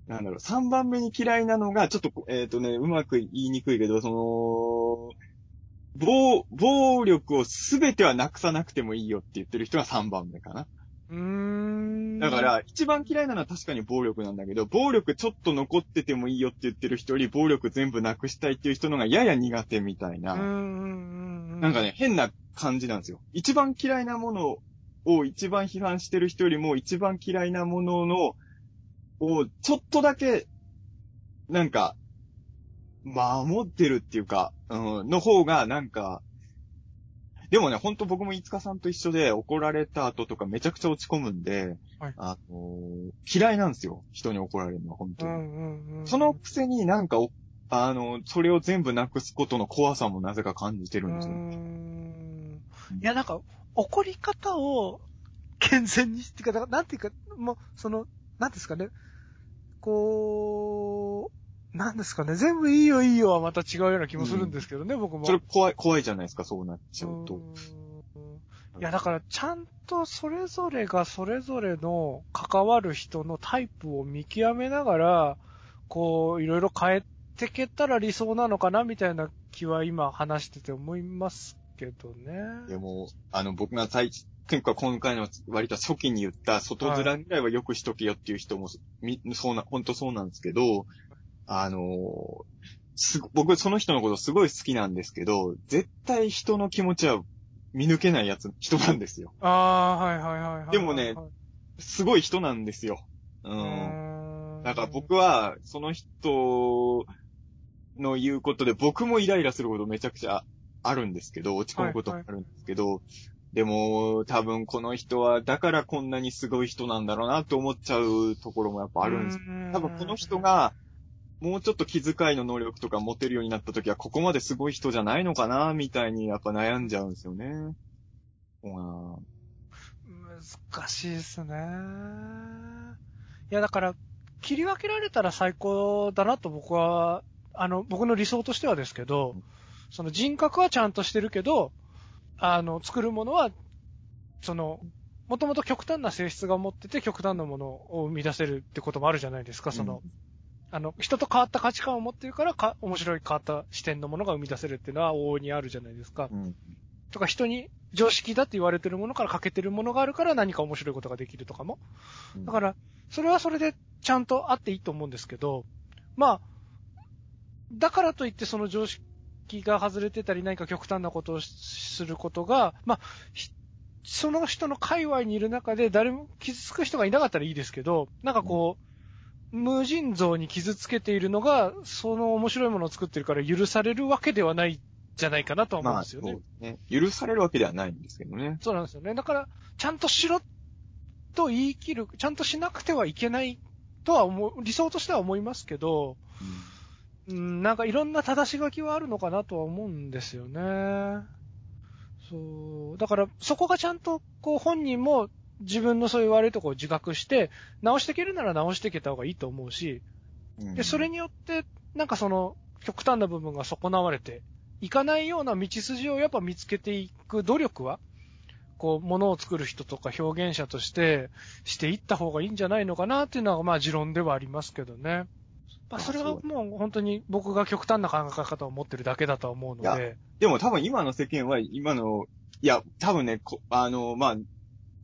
なんだろう、3番目に嫌いなのが、ちょっと、えっ、とね、うまく言いにくいけど、その、暴、暴力をすべてはなくさなくてもいいよって言ってる人が3番目かな。うーん。だか、ら、一番嫌いなのは確かに暴力なんだけど、暴力ちょっと残っててもいいよって言ってる人より、暴力全部なくしたいっていう人のがやや苦手みたいな。なんかね、変な感じなんですよ。一番嫌いなものを一番批判してる人よりも、一番嫌いなものの、をちょっとだけ、なんか、守ってるっていうか、うん、の方が、なんか、でもね、ほんと僕も五日さんと一緒で怒られた後とかめちゃくちゃ落ち込むんで、はいあのー嫌いなんですよ。人に怒られるのは、本当に。うんうんうん。そのくせになんかお、あの、それを全部なくすことの怖さもなぜか感じてるんですよ。いや、なんか、怒り方を健全にしてか、だからなんていうか、もう、その、なんですかね、こう、なんですかね、全部いいよいいよはまた違うような気もするんですけどね、僕も。それ怖い、怖いじゃないですか、そうなっちゃうと。いや、だから、ちゃんとそれぞれがそれぞれの関わる人のタイプを見極めながら、こう、いろいろ変えてけたら理想なのかな、みたいな気は今話してて思いますけどね。でも、あの、僕が最、結構今回の割と初期に言った外面ぐらいはよくしとけよっていう人も、み、そうな、本当そうなんですけど、あのーすご、僕その人のことすごい好きなんですけど、絶対人の気持ちは見抜けないやつ、人なんですよ。ああ、はいはいはいはいはい。でもねすごい人なんですよ。う。うんん。だから僕は、その人の言うことで、僕もイライラすることめちゃくちゃあるんですけど、落ち込むこともあるんですけど、でも、多分この人は、だからこんなにすごい人なんだろうなと思っちゃうところもやっぱあるんです。す多分この人、が、もうちょっと気遣いの能力とか持てるようになった時は、ここまですごい人じゃないのかな、みたいにやっぱ悩んじゃうんですよね。難しいですね。いや、だから、切り分けられたら最高だなと僕は、あの、僕の理想としてはですけどうん、その人格はちゃんとしてるけど、あの、作るものは、その、もともと極端な性質が持ってて極端なものを生み出せるってこともあるじゃないですか、その、あの、人と変わった価値観を持ってるからか、面白い変わった視点のものが生み出せるっていうのは往々にあるじゃないですか。うん。とか人に常識だって言われてるものから欠けてるものがあるから何か面白いことができるとかも。うんだから、それはそれでちゃんとあっていいと思うんですけど、まあ、だからといってその常識が外れてたり何か極端なことをすることが、まあ、ひその人の界隈にいる中で誰も傷つく人がいなかったらいいですけど、なんかこう、無尽蔵に傷つけているのが、その面白いものを作ってるから許されるわけではないじゃないかなとは思うんまあ、ですよね。そうね。許されるわけではないんですけどね。そうなんですよね。だから、ちゃんとしろと言い切る、ちゃんとしなくてはいけないとは思う、理想としては思いますけど、うん、なんかいろんな正し書きはあるのかなとは思うんですよね。そう。だから、そこがちゃんと、こう、本人も自分のそういう悪いところを自覚して、直していけるなら直していけた方がいいと思うし、うんで、それによって、なんかその、極端な部分が損なわれていかないような道筋をやっぱ見つけていく努力は、こう、ものを作る人とか表現者としてしていった方がいいんじゃないのかなっていうのは、まあ持論ではありますけどね。まあそれはもう本当に僕が極端な考え方を持ってるだけだとは思うのいで。でも多分今の世間は、今の、いや、多分ね、こあの、まあ、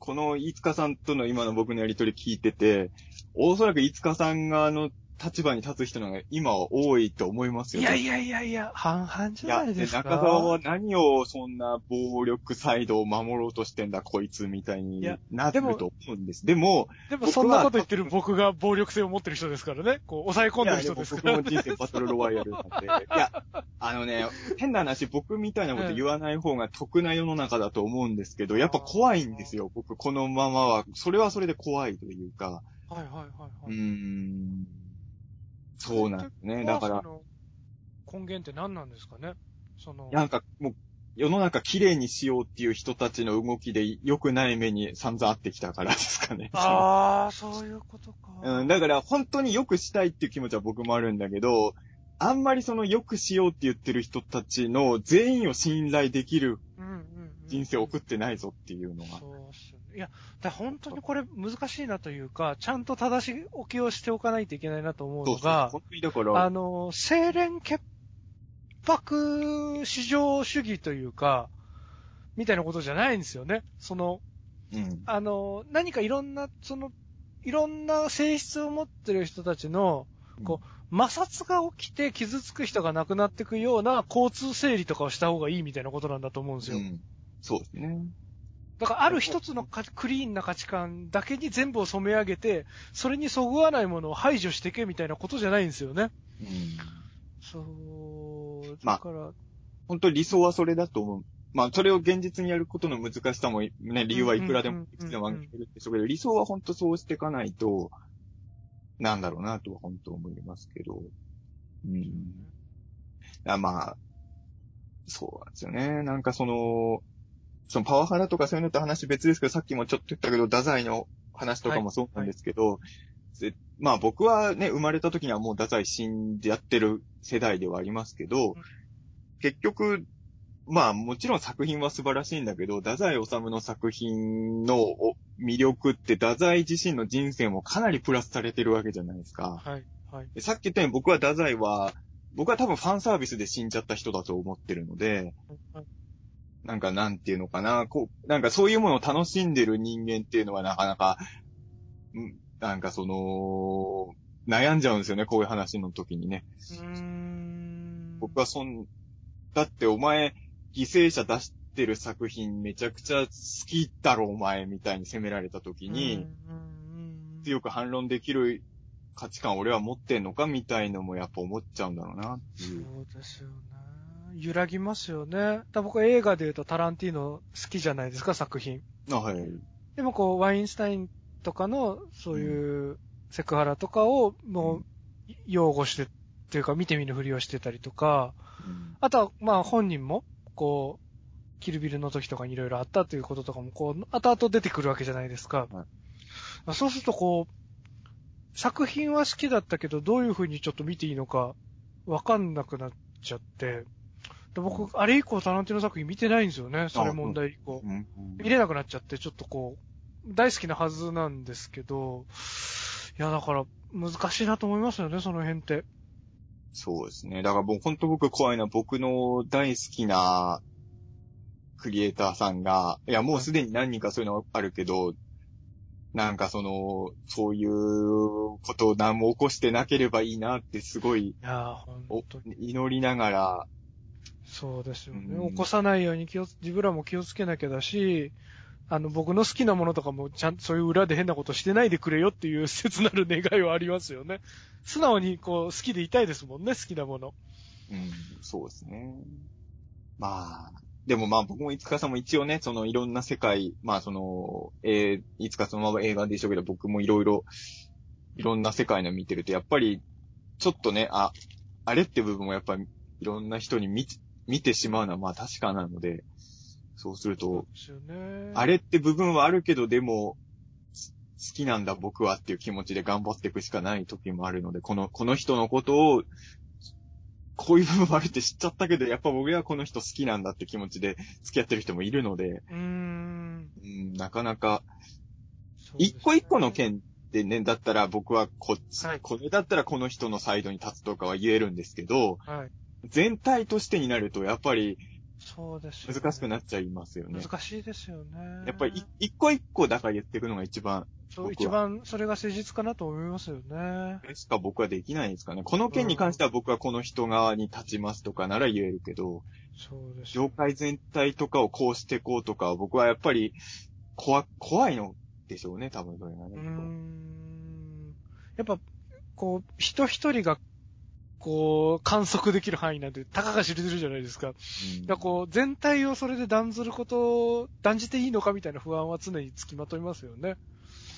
この飯塚さんとの今の僕のやりとり聞いてて、おそらく飯塚さんがあの立場に立つ人のが今は多いと思いますよ。いやいやいやいや、半々じゃないですか。中澤は何をそんな暴力サイドを守ろうとしてんだ、こいつみたいにいやなってると思うんです。でも、でもそんなこと言ってる僕が暴力性を持ってる人ですからね。こう、抑え込んでる人ですから、いやでも僕も人生バトルロワイヤルなんで。いや、あのね、変な話、僕みたいなこと言わない方が得な世の中だと思うんですけど、やっぱ怖いんですよ、僕、このままは。それはそれで怖いというか、はいはいはいはい。ん、そうなんですね。だから根源って何なんですかね？その、なんかもう、世の中綺麗にしようっていう人たちの動きで良くない目に散々あってきたからですかね。ああ、そういうことか。うん、だから本当に良くしたいっていう気持ちは僕もあるんだけど、あんまりその良くしようって言ってる人たちの全員を信頼できるうんうんうん人生を送ってないぞっていうのが。そうっすね。いや、だ本当にこれ難しいなというか、ちゃんと正し置きをしておかないといけないなと思うそうそう。のが、本当にだから、あの、清廉潔白市場主義というか、みたいなことじゃないんですよね。その、うん。あの、何かいろんな、その、いろんな性質を持ってる人たちの、こ摩擦が起きて傷つく人が亡くなっていくような交通整理とかをした方がいいみたいなことなんだと思うんですよ。うん。そうですね。だからある一つのかクリーンな価値観だけに全部を染め上げて、それにそぐわないものを排除していけみたいなことじゃないんですよね。うん。そう、まあだから、本当に理想はそれだと思う。まあ、それを現実にやることの難しさも、ね、理由はいくらでも、いくつでも挙げてるんでしょうけど、理想は本当そうしていかないと、なんだろうなとは本当思いますけど。うん。あまあ、そうなんですよね。なんかその、そのパワハラとかそういうのと話別ですけど、さっきもちょっと言ったけど、太宰の話とかもそうなんですけど、ぜまあ僕はね、生まれた時にはもう太宰死んでやってる世代ではありますけど、結局、まあもちろん作品は素晴らしいんだけど、太宰治の作品のお魅力って太宰自身の人生もかなりプラスされてるわけじゃないですか。はい、はい。でさっき言ったように僕は太宰は、僕は多分ファンサービスで死んじゃった人だと思ってるので、はいなんかなんていうのかな、こう、なんかそういうものを楽しんでる人間っていうのはなかなか、うんなんかその、悩んじゃうんですよね、こういう話の時にね。僕はそん、だってお前、犠牲者出してる作品めちゃくちゃ好きだろ、お前、みたいに責められた時に、強く反論できる価値観俺は持ってんのかみたいのもやっぱ思っちゃうんだろうなっていう。そうですよね。揺らぎますよね。だ僕は映画で言うとタランティーノ好きじゃないですか、作品。あ、はい。でもこう、ワインスタインとかの、そういうセクハラとかを、もう、擁護して、っていうか見て見ぬふりをしてたりとか、うんあとは、まあ本人も、こう、キルビルの時とかにいろいろあったということとかも、こう、後々出てくるわけじゃないですか。そうするとこう、作品は好きだったけど、どういうふうにちょっと見ていいのか、わかんなくなっちゃって、で僕、あれ以降タランティーノ作品見てないんですよね、それ問題以降。うん見れなくなっちゃって、ちょっとこう、大好きなはずなんですけど、いや、だから、難しいなと思いますよね、その辺って。そうですね。だからもう本当僕怖いのは僕の大好きなクリエイターさんが、いやもうすでに何人かそういうのあるけど、なんかその、そういうことを何も起こしてなければいいなってすごいいやー、お本当に。祈りながら、そうですよね。うん起こさないように気をつ、自分らも気をつけなきゃだし、あの、僕の好きなものとかも、ちゃんとそういう裏で変なことしてないでくれよっていう切なる願いはありますよね。素直に、こう、好きでいたいですもんね、好きなもの。うん、そうですね。まあ、でもまあ僕もいつかさんも一応ね、そのいろんな世界、まあその、えー、いつかそのまま映画でしょうけど、僕もいろいろ、いろんな世界の見てると、やっぱり、ちょっとね、あ、あれって部分もやっぱりいろんな人に見、見てしまうのはまあ確かなので、そうすると。あれって部分はあるけど、でも、す好きなんだ僕はっていう気持ちで頑張っていくしかない時もあるので、この、この人のことを、こういう部分もあるって知っちゃったけど、やっぱ僕はこの人好きなんだって気持ちで付き合ってる人もいるので、うーん。うん、なかなか、一個一個の件でね、だったら僕はこっち、はいこれだったらこの人のサイドに立つとかは言えるんですけど、はい。全体としてになるとやっぱりそうですよね難しくなっちゃいますよね。難しいですよね。やっぱりい一個一個だから言っていくのが一番そう、一番それが誠実かなと思いますよね。しか僕はできないですかね。この件に関しては僕はこの人側に立ちますとかなら言えるけど、そうですよ業界全体とかをこうしていこうとかは僕はやっぱり怖、怖いのでしょうね、多分それがね。うーん。やっぱ、こう、人一人が、こう、観測できる範囲なんて、たかが知れてるじゃないですか。うんらこう、全体をそれで断ずることを、断じていいのかみたいな不安は常につきまといますよね。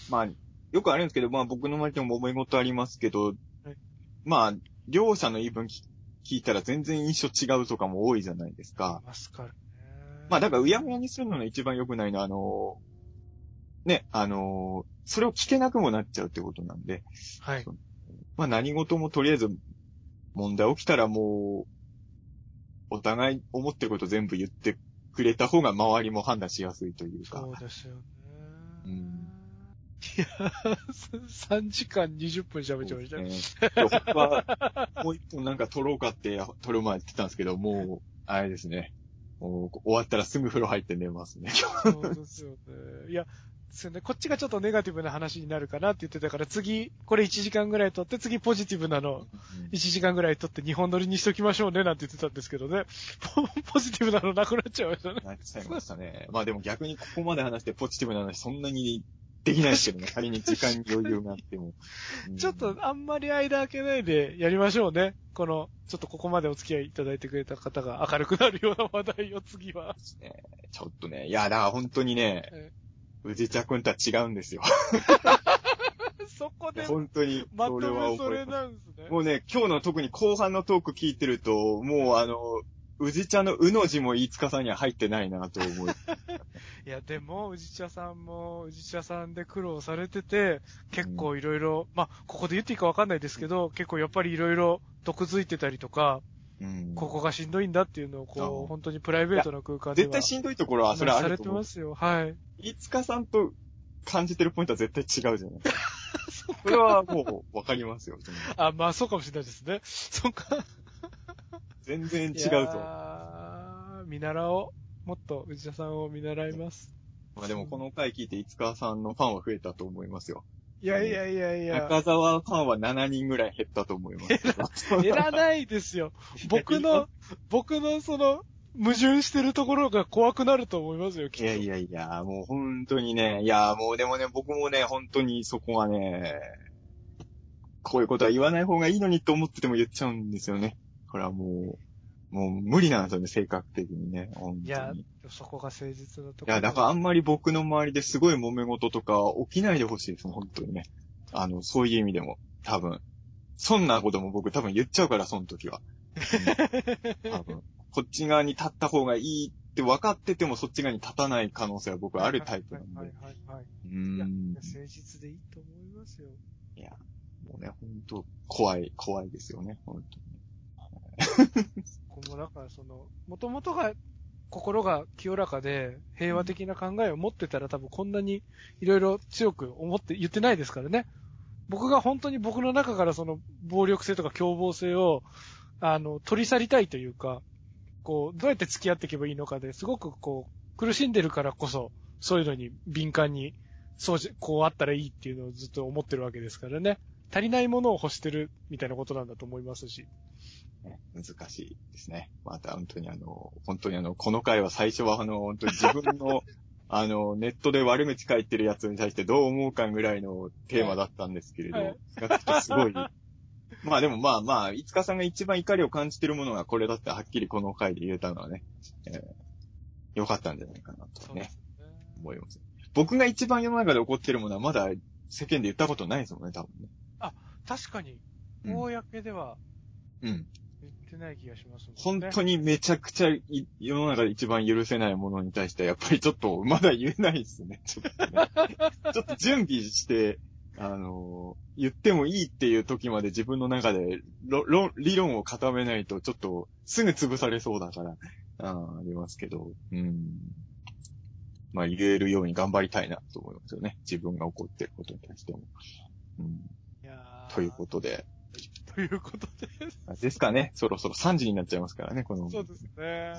まあ、よくあるんですけど、まあ僕の周りでも思い事ありますけど、はいまあ、両者の言い分聞聞いたら全然印象違うとかも多いじゃないですか。いますからね。まあだからうやむやにするのが一番良くないのは、あの、ね、あの、それを聞けなくもなっちゃうってことなんで、はい。まあ何事もとりあえず、問題起きたらもう、お互い思ってること全部言ってくれた方が周りも判断しやすいというか。そうですよね。うんいや、3時間20分喋っちゃいましたね。ね。今日本は、もう一本なんか撮ろうかって、撮る前言ってたんですけど、もう、あれですね。終わったらすぐ風呂入って寝ますね。そうですよね。いや、ですよね。こっちがちょっとネガティブな話になるかなって言ってたから、次、これ1時間ぐらい撮って、次ポジティブなの、1時間ぐらい撮って2本撮りにしときましょうね、なんて言ってたんですけどね。ポ ポジティブなのなくなっちゃいましたね。なっちゃいましたね。まあでも逆にここまで話してポジティブな話そんなにできないですけどね。仮に時間に余裕があっても。うんちょっと、あんまり間空けないでやりましょうね。この、ちょっとここまでお付き合いいただいてくれた方が明るくなるような話題を次は。ちょっとね、いや、だから本当にねえ、宇治茶くんとは違うんですよ。そこで、本当に、まとそれはめそれなんですね。もうね、今日の特に後半のトーク聞いてると、もうあの、宇治茶のうの字も飯塚さんには入ってないなと思う。いや、でも、宇治茶さんも、宇治茶さんで苦労されてて、結構いろいろ、まあ、ここで言っていいかわかんないですけど、結構やっぱりいろいろ毒づいてたりとか、うんここがしんどいんだっていうのを、こあう、本当にプライベートな空間では。絶対しんどいところはそれはあされると思う。てますよ。はい。飯塚さんと感じてるポイントは絶対違うじゃないですか。それはもうわかりますよ。あ、まあ、そうかもしれないですね。そっか。全然違うと。ー見習おう。もっと宇治田さんを見習います。まあでもこの回聞いて市川さんのファンは増えたと思いますよ。いやいやいやいや。中澤ファンは7人ぐらい減ったと思います。いらないですよ。僕の、僕のその、矛盾してるところが怖くなると思いますよ、きっと。いやいやいや、もう本当にね、いや、もうでもね、僕もね、本当にそこはね、こういうことは言わない方がいいのにと思ってても言っちゃうんですよね。これはもう、もう無理なんですよね、性格的にね。本当にいや、そこが誠実なところ。いや、だからあんまり僕の周りですごい揉め事とか起きないでほしいです、本当にね。あの、そういう意味でも、多分。そんなことも僕多分言っちゃうから、その時は。うん多分。こっち側に立った方がいいって分かっててもそっち側に立たない可能性は僕はあるタイプなんで。はいはいはいはい。ういや、ん。誠実でいいと思いますよ。いや、もうね、本当怖い、怖いですよね、本当に。こもだからその、もともとが、心が清らかで平和的な考えを持ってたら多分こんなにいろいろ強く思って言ってないですからね。僕が本当に僕の中からその暴力性とか凶暴性を、あの、取り去りたいというか、こう、どうやって付き合っていけばいいのかですごくこう、苦しんでるからこそ、そういうのに敏感に、そうじ、こうあったらいいっていうのをずっと思ってるわけですからね。足りないものを欲してるみたいなことなんだと思いますし。ね難しいですね。また本当にあの、本当にあの、この回は最初はあの、本当に自分の、あの、ネットで悪口書いてるやつに対してどう思うかぐらいのテーマだったんですけれど、はいすごい。まあでもまあまあ、いつかさんが一番怒りを感じてるものがこれだってはっきりこの回で言えたのはね、えーよかったんじゃないかなとね、ね。思います。僕が一番世の中で起こってるものはまだ世間で言ったことないですもんね、多分ね。確かに、うん公ではうん。言ってない気がしますもんね。本当にめちゃくちゃ世の中で一番許せないものに対してやっぱりちょっとまだ言えないですね。ちょっとねちょっと準備して、あのー言ってもいいっていう時まで自分の中で理論を固めないとちょっとすぐ潰されそうだから、あありますけど、うん。まあ言えるように頑張りたいなと思いますよね。自分が怒ってることに対しても。うん、ということで、ということです。ですかね。そろそろ3時になっちゃいますからね、この。そうですね。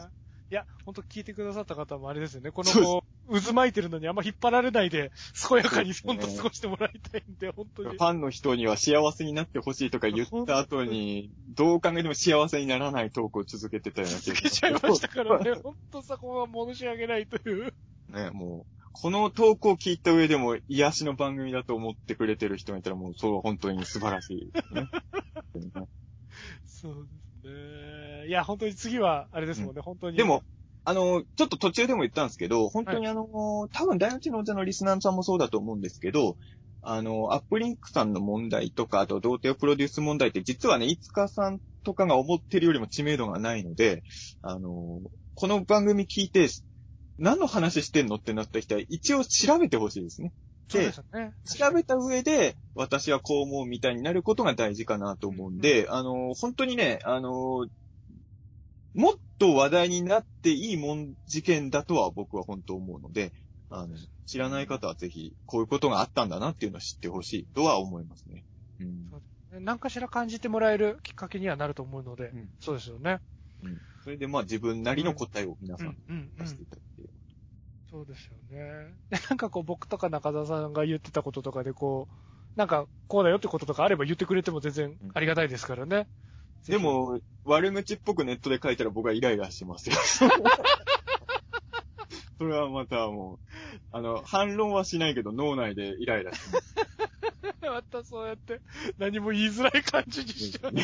いや、ほんと聞いてくださった方もあれですよね。この渦巻いてるのにあんま引っ張られないで、健やかにほんと過ごしてもらいたいんで、本当にフ。ァンの人には幸せになってほしいとか言った後に、どう考えても幸せにならないトークを続けてたような気が続けちゃいましたからね。ほんとそこは申し訳ないという。ね、もう、このトークを聞いた上でも癒しの番組だと思ってくれてる人がいたらもう、そう、本当に素晴らしいですね。そうですね。いや、本当に次は、あれですもんね、本当に。でも、あの、ちょっと途中でも言ったんですけど、本当にあの、多分大内のお茶のリスナーさんもそうだと思うんですけど、あの、アップリンクさんの問題とか、あと、童貞プロデュース問題って、実はね、いつかさんとかが思ってるよりも知名度がないので、あの、この番組聞いて、何の話してんのってなった人は、一応調べてほしいですね。そうででね。調べた上で、私はこう思うみたいになることが大事かなと思うんで、あの、本当にね、あの、もっと話題になっていいもん、事件だとは僕は本当思うので、あの、知らない方はぜひ、こういうことがあったんだなっていうのを知ってほしいとは思いますね。うん。何かしら感じてもらえるきっかけにはなると思うので、うんそうですよね。うんそれでまあ自分なりの答えを皆さうんん、うん、うん出してい。ただければ。そうですよね。で、なんかこう僕とか中澤さんが言ってたこととかでこう、なんかこうだよってこととかあれば言ってくれても全然ありがたいですからね。でも、悪口っぽくネットで書いたら僕はイライラしますよ。それはまたもう、あの、反論はしないけど脳内でイライラします。またそうやって何も言いづらい感じにしちゃう。い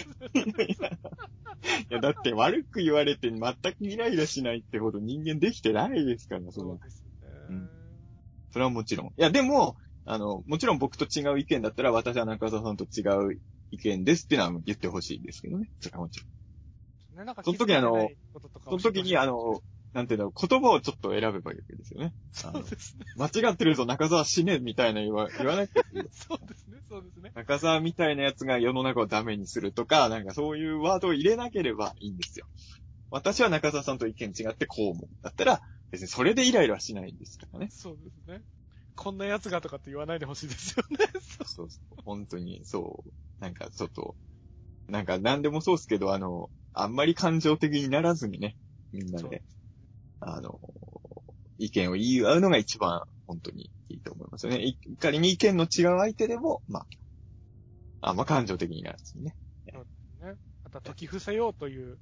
や、だって悪く言われて全くイライラしないってほど人間できてないですから、そのそうですね。うんそれはもちろん。いや、でも、あの、もちろん僕と違う意見だったら、私は中澤さんと違う意見ですっていうのは言ってほしいですけどね。それはもちろん。ねなんかその時あのその時に、あの、なんていうの、言葉をちょっと選べばいいわけですよね。あそうのですね。間違ってるぞ、中澤死ね、みたいな言わ 言わなくていい。そうですね。そうですね。中澤みたいなやつが世の中をダメにするとか、なんかそういうワードを入れなければいいんですよ。私は中澤さんと意見違ってこう思う。だったら、別にそれでイライラはしないんですからね。そうですね。こんな奴がとかって言わないでほしいですよね。そうそう。本当に、そう。なんかちょっと、なんか何でもそうですけど、あの、あんまり感情的にならずにね、みんなで、あの、意見を言い合うのが一番本当にいいと思いますよね。い仮に意見の違う相手でも、まあ、あんま感情的にならずにね。ね。また解き伏せようという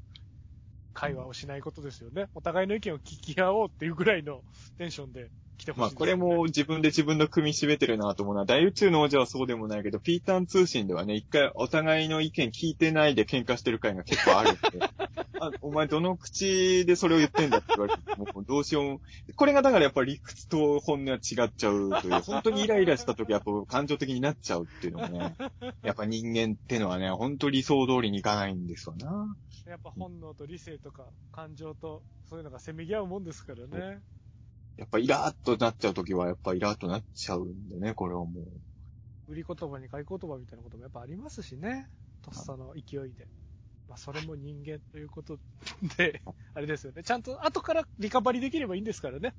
会話をしないことですよね。お互いの意見を聞き合おうっていうぐらいのテンションで来てほしいまあ、これも自分で自分の組み締めてるなと思うのは、大宇宙の王者はそうでもないけど、ピーターン通信ではね、一回お互いの意見聞いてないで喧嘩してる回が結構あるんで、あお前どの口でそれを言ってんだって言われて、もうどうしようも。これがだからやっぱり理屈と本音は違っちゃうという、本当にイライラした時はやっぱ感情的になっちゃうっていうのがね、やっぱ人間ってのはね、本当理想通りにいかないんですよな。やっぱ本能と理性とか感情とそういうのがせめぎ合うもんですからね。やっぱイラーっとなっちゃう時はやっぱイラーっとなっちゃうんでね、これはもう。売り言葉に買い言葉みたいなこともやっぱありますしね。とっさの勢いで。まあそれも人間ということで、あれですよね。ちゃんと後からリカバリーできればいいんですからね。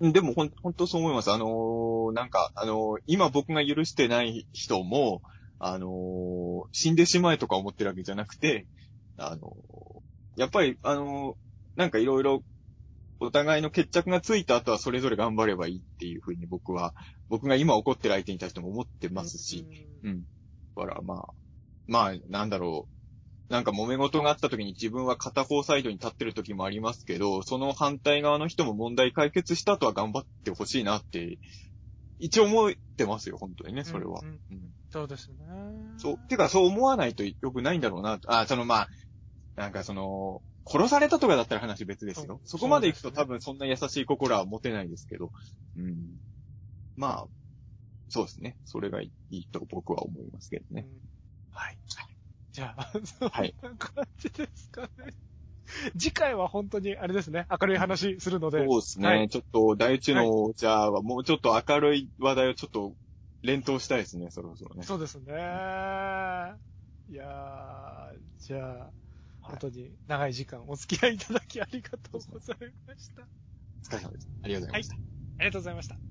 うんでもほん、本当そう思います。あのーなんか、あのー今僕が許してない人も、あのー死んでしまえとか思ってるわけじゃなくて、あのーやっぱり、あのーなんかいろいろ、お互いの決着がついた後はそれぞれ頑張ればいいっていうふうに僕は、僕が今怒ってる相手に対しても思ってますし、うん。うん。だからまあ、まあ、なんだろう。なんか揉め事があった時に自分は片方サイドに立ってる時もありますけど、その反対側の人も問題解決した後は頑張ってほしいなって、一応思ってますよ、本当にね、それはうん。うんうんそうですね。そう、てかそう思わないと良くないんだろうな。あ、そのまあ、なんかその、殺されたとかだったら話別ですよ。そこまで行くと多分そんな優しい心は持てないですけど。うん。まあ、そうですね。それがいいと僕は思いますけどね。うんはい。じゃあ、そんはいな感じですかね。次回は本当に、あれですね、明るい話するので。そうですね。はいちょっと、大宇宙の、じゃあ、もうちょっと明るい話題をちょっと連投したいですね、そろそろね。そうですね。いやー、じゃあ、本当に長い時間お付き合いいただきありがとうございました。お疲れ様です。ありがとうございました。ありがとうございました。